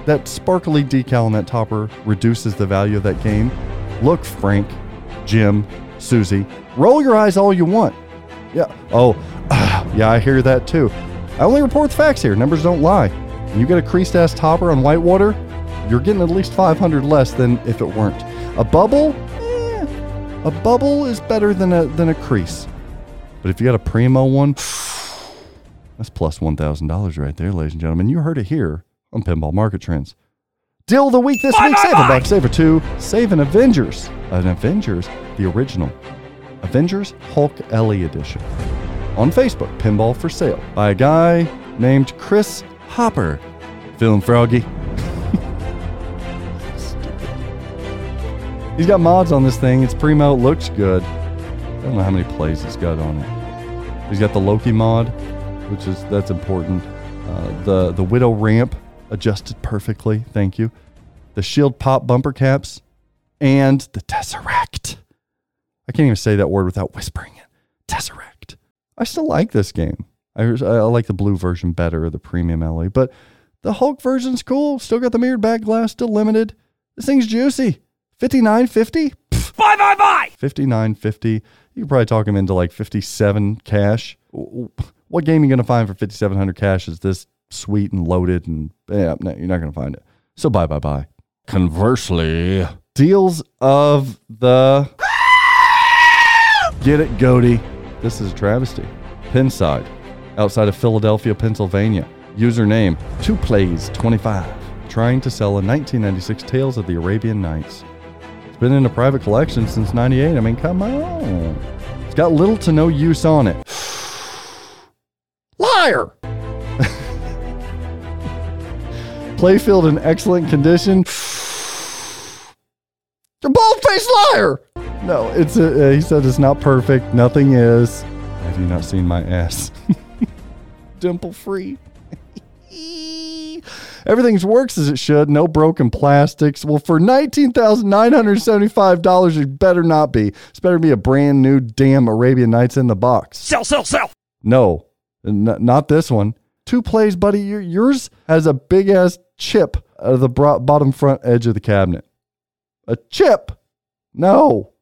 that sparkly decal on that topper reduces the value of that game? Look, Frank, Jim, Susie, roll your eyes all you want. Yeah. Oh, yeah, I hear that too. I only report the facts here. Numbers don't lie. When you get a creased ass topper on whitewater, you're getting at least 500 less than if it weren't. A bubble, eh, a bubble is better than a than a crease. But if you got a primo one, that's plus $1,000 right there, ladies and gentlemen. You heard it here on Pinball Market Trends. Deal of the week this week. save a buck, save a two, save an Avengers. An Avengers, the original. Avengers Hulk LE edition. On Facebook, Pinball for Sale by a guy named Chris Hopper. Feeling froggy? He's got mods on this thing. It's primo. It looks good. I don't know how many plays it's got on it. He's got the Loki mod, which is that's important. Uh, the the Widow ramp adjusted perfectly. Thank you. The shield pop bumper caps and the Tesseract. I can't even say that word without whispering it. Tesseract. I still like this game. I, I like the blue version better, the premium LE, but the Hulk version's cool. Still got the mirrored back glass, still limited. This thing's juicy. Fifty nine fifty. Buy, buy, buy. 59.50. You could probably talk him into like 57 cash. What game are you going to find for 5700 cash is this sweet and loaded and yeah, no, you're not going to find it. So bye bye bye. Conversely, deals of the Get it Goaty. This is a travesty. Pinside, outside of Philadelphia, Pennsylvania. Username 2 plays 25. Trying to sell a 1996 Tales of the Arabian Nights. It's been in a private collection since 98. I mean, come on. It's got little to no use on it. Liar! Playfield in excellent condition. You're bald faced liar! No, it's a, uh, he said it's not perfect. Nothing is. Have you not seen my ass? Dimple free. Everything works as it should. No broken plastics. Well, for nineteen thousand nine hundred seventy-five dollars, it better not be. It's better be a brand new damn Arabian Nights in the box. Sell, sell, sell. No, n- not this one. Two plays, buddy. Your, yours has a big ass chip out of the bro- bottom front edge of the cabinet. A chip? No.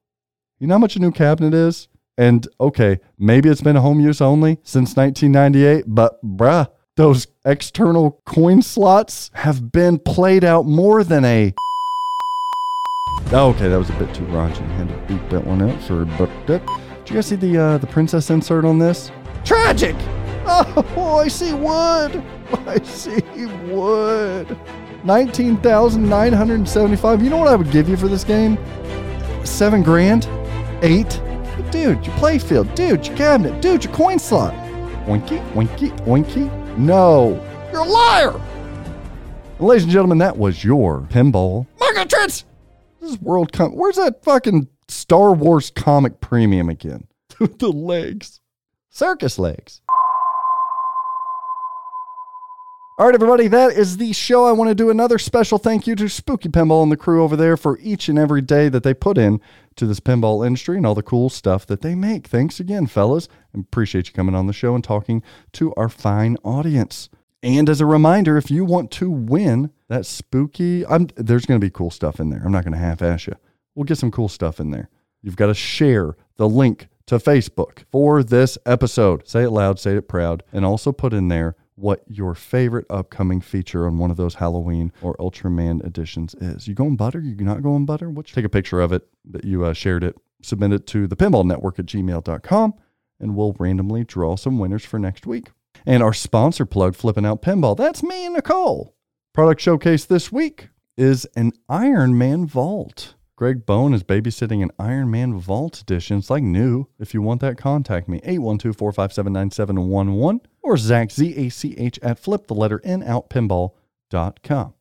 You know how much a new cabinet is? And okay, maybe it's been home use only since 1998, but bruh, those external coin slots have been played out more than a. Okay, that was a bit too raunchy. I had to beat that one out. Sorry about that. Did you guys see the uh, the princess insert on this? Tragic. Oh, I see wood. I see wood. Nineteen thousand nine hundred seventy-five. You know what I would give you for this game? Seven grand, eight. Dude, your playfield. Dude, your cabinet. Dude, your coin slot. Oinky, oinky, oinky. No, you're a liar. And ladies and gentlemen, that was your pinball market trends. This is World Com. Where's that fucking Star Wars comic premium again? the legs, circus legs. All right, everybody, that is the show. I want to do another special thank you to Spooky Pinball and the crew over there for each and every day that they put in to this pinball industry and all the cool stuff that they make. Thanks again, fellas. and Appreciate you coming on the show and talking to our fine audience. And as a reminder, if you want to win that spooky, I'm, there's going to be cool stuff in there. I'm not going to half-ass you. We'll get some cool stuff in there. You've got to share the link to Facebook for this episode. Say it loud, say it proud, and also put in there what your favorite upcoming feature on one of those Halloween or Ultraman editions is. You going butter? You not going butter? What? Take a picture of it that you uh, shared it, submit it to the pinball network at gmail.com, and we'll randomly draw some winners for next week. And our sponsor plug, Flipping Out Pinball, that's me and Nicole. Product showcase this week is an Iron Man Vault. Greg Bone is babysitting an Iron Man Vault edition. It's like new. If you want that, contact me. 812-457-9711 or Zach, Z-A-C-H at flip the letter N out pinball.com.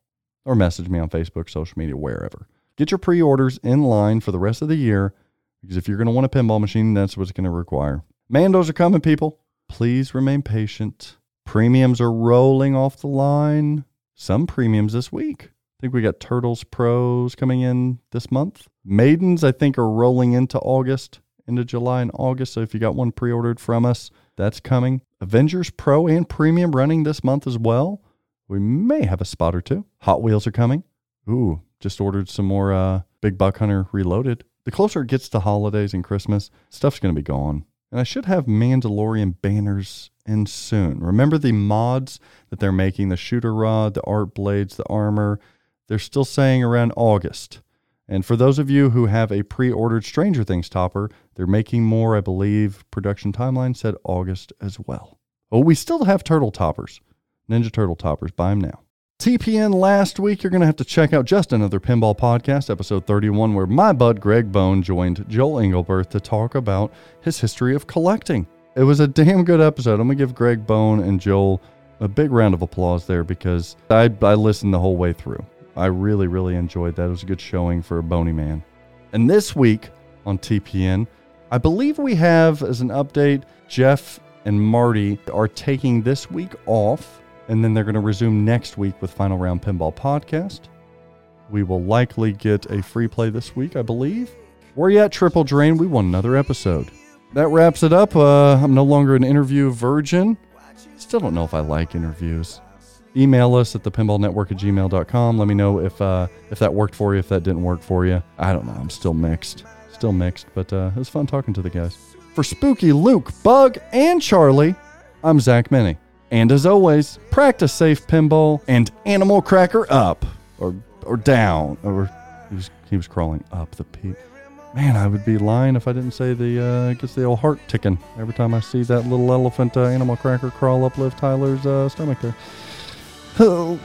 Or message me on Facebook, social media, wherever. Get your pre-orders in line for the rest of the year because if you're going to want a pinball machine, that's what it's going to require. Mandos are coming, people. Please remain patient. Premiums are rolling off the line. Some premiums this week. I think we got Turtles Pros coming in this month. Maidens, I think, are rolling into August, into July and August. So if you got one pre ordered from us, that's coming. Avengers Pro and Premium running this month as well. We may have a spot or two. Hot Wheels are coming. Ooh, just ordered some more uh, Big Buck Hunter Reloaded. The closer it gets to holidays and Christmas, stuff's going to be gone. And I should have Mandalorian banners in soon. Remember the mods that they're making the shooter rod, the art blades, the armor? They're still saying around August. And for those of you who have a pre ordered Stranger Things topper, they're making more, I believe. Production timeline said August as well. Oh, we still have turtle toppers. Ninja Turtle toppers. Buy them now. TPN last week, you're going to have to check out just another pinball podcast, episode 31, where my bud Greg Bone joined Joel Engelberth to talk about his history of collecting. It was a damn good episode. I'm going to give Greg Bone and Joel a big round of applause there because I, I listened the whole way through. I really, really enjoyed that. It was a good showing for a bony man. And this week on TPN, I believe we have as an update, Jeff and Marty are taking this week off, and then they're going to resume next week with Final Round Pinball Podcast. We will likely get a free play this week, I believe. Where you at, Triple Drain? We won another episode. That wraps it up. Uh, I'm no longer an interview virgin. Still don't know if I like interviews email us at thepinballnetwork at gmail.com. Let me know if uh, if that worked for you, if that didn't work for you. I don't know. I'm still mixed. Still mixed, but uh, it was fun talking to the guys. For Spooky, Luke, Bug, and Charlie, I'm Zach Meny. And as always, practice safe pinball and animal cracker up or or down. Or he was, he was crawling up the peak. Man, I would be lying if I didn't say the uh, gets the old heart ticking every time I see that little elephant uh, animal cracker crawl up Liv Tyler's uh, stomach there. Oh.